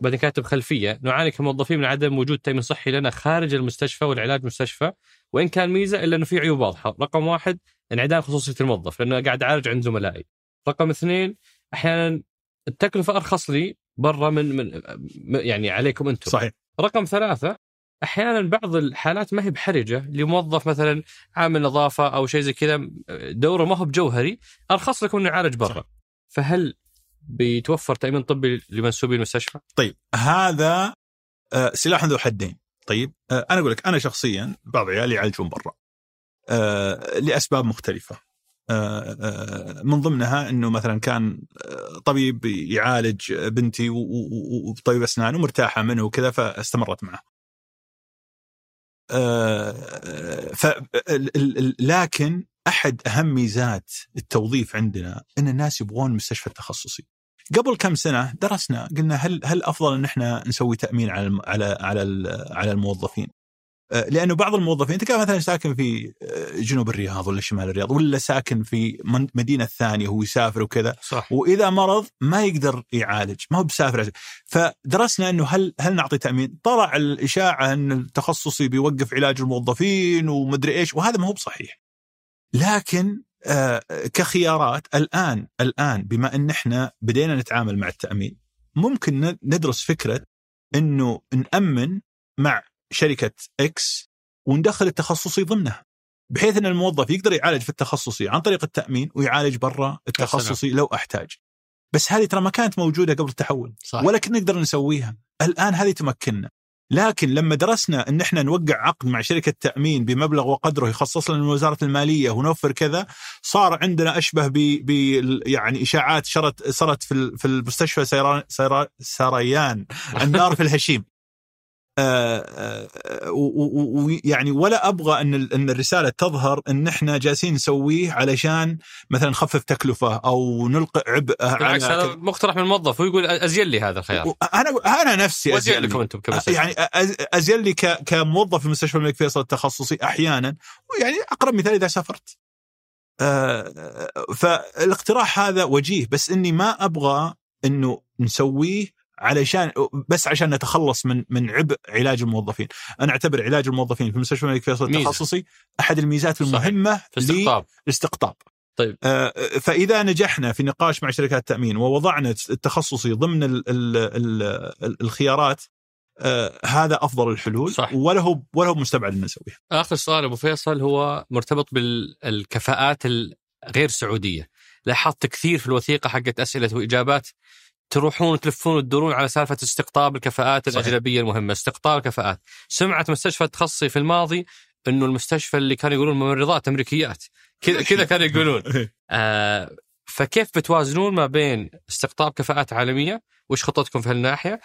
بعدين كاتب خلفية نعاني كموظفين من عدم وجود تأمين صحي لنا خارج المستشفى والعلاج المستشفى وإن كان ميزة إلا إنه في عيوب واضحة، رقم واحد انعدام خصوصية الموظف لأنه قاعد أعالج عند زملائي. رقم اثنين أحيانا التكلفة أرخص لي برا من من يعني عليكم أنتم. صحيح. رقم ثلاثة أحيانا بعض الحالات ما هي بحرجة لموظف مثلا عامل نظافة أو شيء زي كذا دوره ما هو بجوهري أرخص لكم إنه يعالج برا. فهل بيتوفر تامين طبي لمنسوبي المستشفى؟ طيب هذا آه، سلاح ذو حدين طيب آه، أنا أقول لك أنا شخصيا بعض عيالي يعالجون برا آه، لأسباب مختلفة من ضمنها إنه مثلا كان طبيب يعالج بنتي وطبيب أسنان ومرتاحة منه وكذا فاستمرت معه. ف لكن أحد أهم ميزات التوظيف عندنا إن الناس يبغون المستشفى التخصصي. قبل كم سنة درسنا قلنا هل هل أفضل إن إحنا نسوي تأمين على على على على الموظفين؟ آه، لأنه بعض الموظفين أنت كان مثلا ساكن في آه، جنوب الرياض ولا شمال الرياض ولا ساكن في مدينة ثانية وهو يسافر وكذا صح. وإذا مرض ما يقدر يعالج ما هو بسافر فدرسنا إنه هل هل نعطي تأمين؟ طلع الإشاعة إن التخصصي بيوقف علاج الموظفين ومدري إيش وهذا ما هو بصحيح. لكن كخيارات الآن الآن بما إن إحنا بدينا نتعامل مع التأمين ممكن ندرس فكرة إنه نأمن مع شركة إكس وندخل التخصصي ضمنها بحيث إن الموظف يقدر يعالج في التخصصي عن طريق التأمين ويعالج برا التخصصي لو أحتاج. بس هذه ترى ما كانت موجودة قبل التحول صح ولا كنا نقدر نسويها. الآن هذه تمكننا. لكن لما درسنا إن إحنا نوقع عقد مع شركة تأمين بمبلغ وقدره يخصص لنا من وزارة المالية ونوفر كذا صار عندنا أشبه ب يعني إشاعات شرت صارت في في المستشفى سيران سيرا- سريان النار في الهشيم. ويعني ولا أبغى أن أن الرسالة تظهر أن إحنا جالسين نسويه علشان مثلا نخفف تكلفة أو نلقي عبء بالعكس على هذا مقترح من الموظف ويقول أزين لي هذا الخيار أنا أنا نفسي أزين لكم. أنتم كمستشفى يعني أزين لي كموظف في مستشفى الملك فيصل التخصصي أحيانا يعني أقرب مثال إذا سافرت. آه، فالاقتراح هذا وجيه بس إني ما أبغى إنه نسويه علشان بس عشان نتخلص من من عبء علاج الموظفين، أنا أعتبر علاج الموظفين في مستشفى الملك فيصل. التخصصي أحد الميزات. المهمة في استقطاب للاستقطاب. طيب. آه، فإذا نجحنا في نقاش مع شركات التأمين ووضعنا التخصصي ضمن ال ال ال الخيارات آه، هذا أفضل الحلول صح. ولا هو ولا هو مستبعد ان نسويه. آخر سؤال أبو فيصل هو مرتبط بالكفاءات الغير سعودية لاحظت كثير في الوثيقة حقت أسئلة وإجابات تروحون وتلفون وتدورون على سالفة استقطاب الكفاءات. الأجنبية المهمة استقطاب الكفاءات. سمعت مستشفى التخصصي في الماضي إنه المستشفى اللي كانوا يقولون ممرضات أمريكيات. كذا كذا كانوا يقولون. آه فكيف بتوازنون ما بين استقطاب كفاءات عالمية وش خطتكم في هالناحية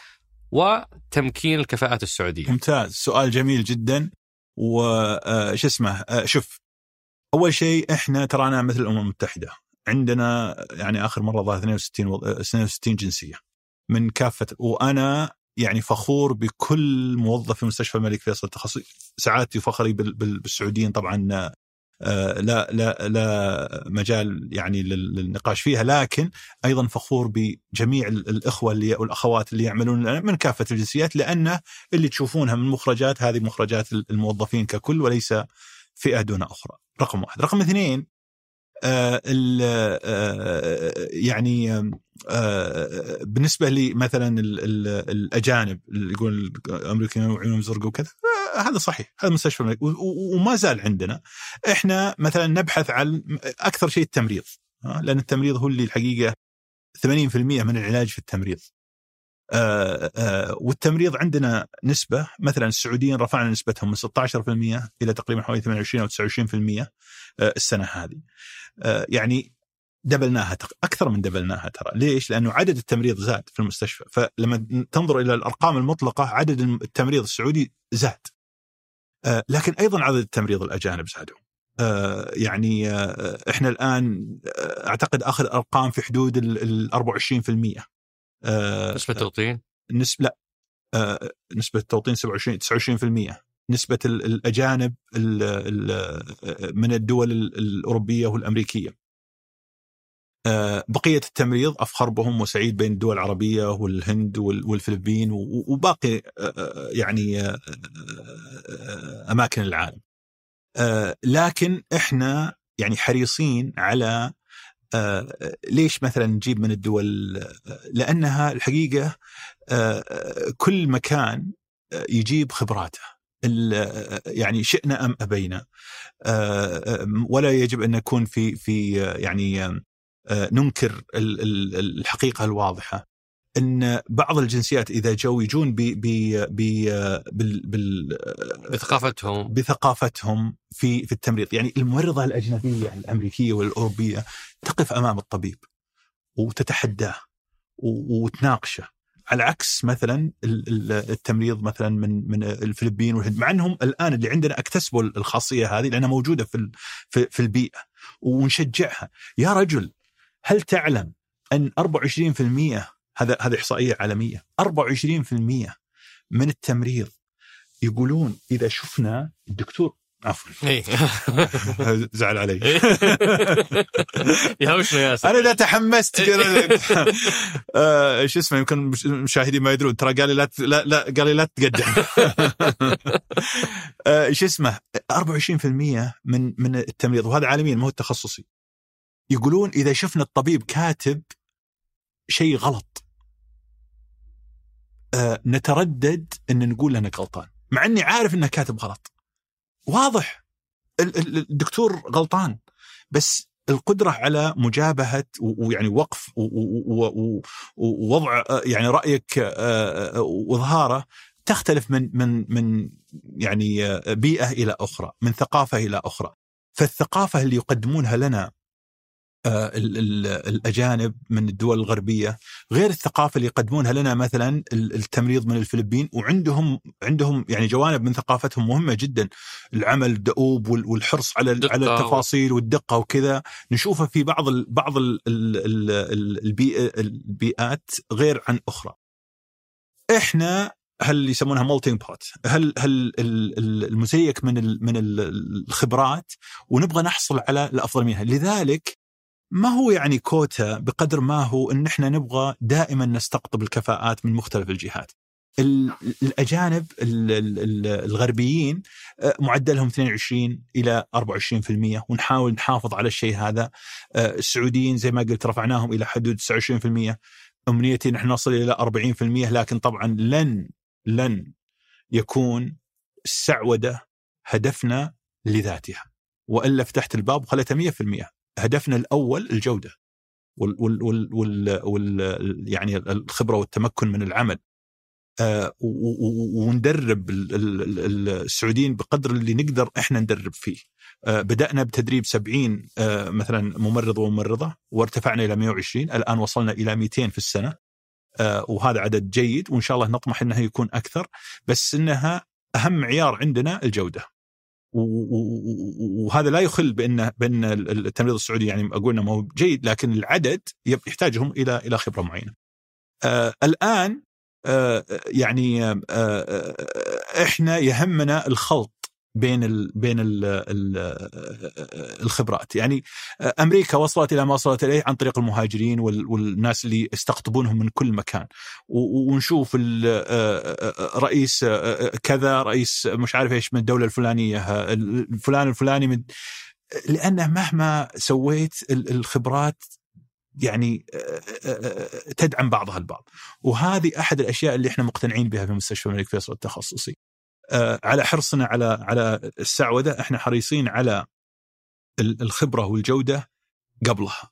وتمكين الكفاءات السعودية؟ ممتاز. سؤال جميل جدا. وش اسمه؟ آه، شوف أول شيء إحنا ترانا مثل الأمم المتحدة. عندنا يعني آخر مرة ظهر 62 وض- آه، 62 جنسية من كافة وأنا يعني فخور بكل موظف في مستشفى الملك فيصل التخصصي سعادتي وفخري بال- بال- بالسعوديين طبعا آه، لا لا لا مجال يعني لل- للنقاش فيها لكن أيضا فخور بجميع ال- الإخوة اللي والأخوات اللي يعملون من كافة الجنسيات لأنه اللي تشوفونها من مخرجات هذه مخرجات الموظفين ككل وليس فئة دون أخرى. رقم واحد، رقم اثنين يعني آه بالنسبة لي مثلا ال- ال- الأجانب اللي يقول الامريكان وعيونهم زرق وكذا آه هذا صحيح هذا مستشفى وما زال عندنا إحنا مثلا نبحث عن أكثر شيء التمريض آه، لأن التمريض هو اللي الحقيقة 80% من العلاج في التمريض. آه، آه، والتمريض عندنا نسبة مثلا السعوديين رفعنا نسبتهم من 16% إلى تقريبا حوالي 28 أو 29% آه، السنة هذه. آه، يعني دبلناها أكثر من دبلناها ترى. ليش؟ لأنه عدد التمريض زاد في المستشفى. فلما تنظر إلى الأرقام المطلقة عدد التمريض السعودي زاد. آه، لكن أيضا عدد التمريض الأجانب زادوا. آه، يعني آه، إحنا الآن آه، أعتقد آخر أرقام في حدود ال 24% آه، نسبة توطين نسبة لا. آه، نسبة التوطين 27 29% نسبة ال- الأجانب ال- ال- من الدول ال- الأوروبية والأمريكية. آه، بقية التمريض أفخر بهم وسعيد بين الدول العربية والهند وال- والفلبين وباقي آه، آه، يعني آه، آه، أماكن العالم. آه، لكن إحنا يعني حريصين على آه، ليش مثلا نجيب من الدول؟ آه، لأنها الحقيقة آه، كل مكان آه، يجيب خبراته. آه، يعني شئنا أم أبينا. آه، آه، ولا يجب أن نكون في في آه، يعني آه، ننكر ال- ال- الحقيقة الواضحة. إن بعض الجنسيات إذا جو يجون ب ب ب بال بال بثقافتهم. بثقافتهم في في التمريض. يعني الممرضة الأجنبية الأمريكية والأوروبية تقف أمام الطبيب وتتحداه وتناقشه. على عكس مثلا ال- ال- التمريض مثلا من من الفلبين والهند. مع إنهم الآن اللي عندنا اكتسبوا الخاصية هذه لأنها موجودة في, في البيئة ونشجعها. يا رجل هل تعلم أن 24% هذا هذه إحصائية عالمية. 24% من التمريض يقولون إذا شفنا الدكتور عفوا. إيه. زعل علي. يهوشنا ياسر أنا إذا تحمست آه، شو اسمه يمكن المشاهدين ما يدرون. ترى قال لي لا لا, لا قال لي لا تقدم. آه، شو اسمه 24% من من التمريض وهذا عالميا ما هو التخصصي يقولون إذا شفنا الطبيب كاتب شيء غلط. آه، نتردد إن نقول أنك غلطان مع إني عارف انه كاتب غلط. واضح. ال- ال- الدكتور غلطان بس القدرة على مجابهة ويعني وقف ووضع آه، يعني رأيك آه، آه، وإظهاره تختلف من من من يعني بيئة إلى أخرى، من ثقافة إلى أخرى. فالثقافة اللي يقدمونها لنا آه، ال- ال- الأجانب من الدول الغربية غير الثقافة اللي يقدمونها لنا مثلا ال- التمريض من الفلبين وعندهم عندهم يعني جوانب من ثقافتهم مهمة جدا. العمل الدؤوب وال- والحرص على على التفاصيل والدقة وكذا. نشوفها في بعض ال بعض ال ال ال ال البيئة البيئات غير عن أخرى. إحنا هل يسمونها melting pot هل هل ال- ال- المزيج من من ال- الخبرات ونبغى نحصل على الأفضل منها. لذلك ما هو يعني كوتا بقدر ما هو إن إحنا نبغى دائما نستقطب الكفاءات من مختلف الجهات. ال- الأجانب ال- ال- ال- الغربيين آه، معدلهم 22 إلى 24% ونحاول نحافظ على الشيء هذا. آه، السعوديين زي ما قلت رفعناهم إلى حدود 29%. أمنيتي نحن نصل إلى 40% لكن طبعا لن لن يكون السعوده هدفنا لذاتها وإلا فتحت الباب وخليتها 100%. هدفنا الأول الجودة وال وال وال وال يعني الخبرة والتمكن من العمل. آه، وندرب ال- ال- ال- السعوديين بقدر اللي نقدر إحنا ندرب فيه. آه، بدأنا بتدريب 70 آه، مثلا ممرض وممرضة وارتفعنا إلى 120 الآن وصلنا إلى 200 في السنة. آه، وهذا عدد جيد وإن شاء الله نطمح انها يكون أكثر بس إنها أهم معيار عندنا و- وهذا لا يخل بان بأن التمريض السعودي يعني أقول إنه ما هو جيد لكن العدد يحتاجهم إلى إلى خبرة معينة. آه الآن آه يعني آه إحنا يهمنا الخلط بين ال بين ال ال الخبرات. يعني أمريكا وصلت إلى ما وصلت إليه عن طريق المهاجرين وال- والناس اللي يستقطبونهم من كل مكان. ونشوف آه، آه، رئيس آه، كذا رئيس مش عارف إيش من الدولة الفلانية الفلان الفلاني من لأنه مهما سويت ال- الخبرات يعني تدعم بعضها البعض. وهذه أحد الأشياء اللي إحنا مقتنعين بها في مستشفى الملك فيصل التخصصي. على حرصنا على على السعودة إحنا حريصين على ال- الخبرة والجودة قبلها.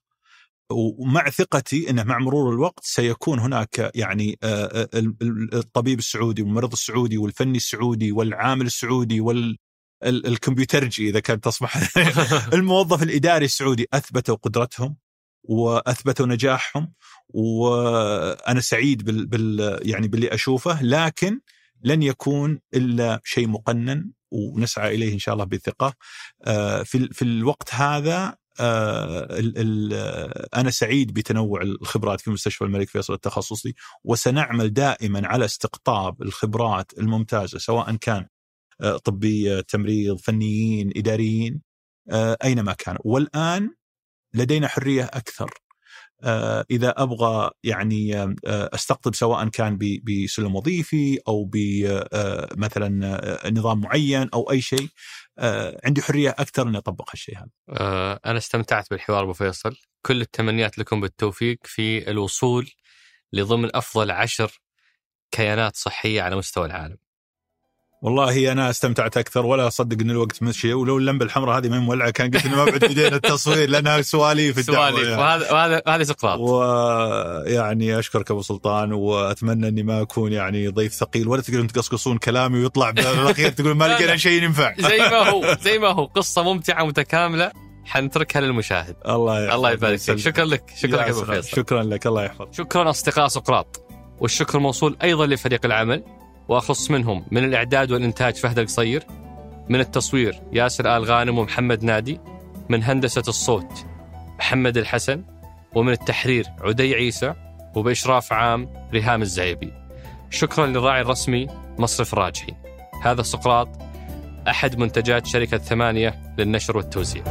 ومع ثقتي إنه مع مرور الوقت سيكون هناك يعني آه، آه، ال- ال- الطبيب السعودي والممرض السعودي والفني السعودي والعامل السعودي وال ال- الكمبيوترجي إذا كانت تصبح الموظف الإداري السعودي أثبتوا قدرتهم وأثبتوا نجاحهم وأنا سعيد بال, بال يعني باللي أشوفه. لكن لن يكون إلا شيء مقنن ونسعى إليه إن شاء الله بثقة. آه، في في الوقت هذا آه، أنا سعيد بتنوع الخبرات في مستشفى الملك فيصل التخصصي وسنعمل دائما على استقطاب الخبرات الممتازة سواء كان آه، طبيه تمريض فنيين إداريين أينما كانوا والآن لدينا حرية أكثر. إذا أبغى يعني آه، أستقطب سواء كان بسلم وظيفي أو بمثلا نظام معين أو أي شيء آه، عندي حرية أكثر إني أطبق هالشيء هذا. آه، أنا استمتعت بالحوار أبو فيصل كل التمنيات لكم بالتوفيق في الوصول لضمن أفضل عشر كيانات صحية على مستوى العالم والله أنا استمتعت أكثر ولا أصدق إن الوقت مشي. ولو اللمبة الحمراء هذه ما هي مولعة كان قلت إنه ما بعد بدينا التصوير لانها سواليف سوالف يعني. وهذا وهذا هذه سقراط ويعني أشكرك أبو سلطان وأتمنى إني ما أكون يعني ضيف ثقيل. ولا تقدرون تقصقصون كلامي ويطلع بالأخير تقول ما لقينا. شيء ينفع. زي ما هو زي ما هو. قصة ممتعة متكاملة حنتركها للمشاهد. الله يحفظك. الله يبارك فيك. شكرا لك. شكرا لك أبو. فيصل. شكرا لك. الله يحفظك. شكرا أصدقاء سقراط. والشكر موصول أيضا لفريق العمل. وأخص منهم من الإعداد والإنتاج فهد القصير من التصوير ياسر آل غانم ومحمد نادي من هندسة الصوت محمد الحسن ومن التحرير عدي عيسى وبإشراف عام ريهام الزعيبي. شكرا للراعي الرسمي مصرف الراجحي هذا سقراط أحد منتجات شركة ثمانية للنشر والتوزيع.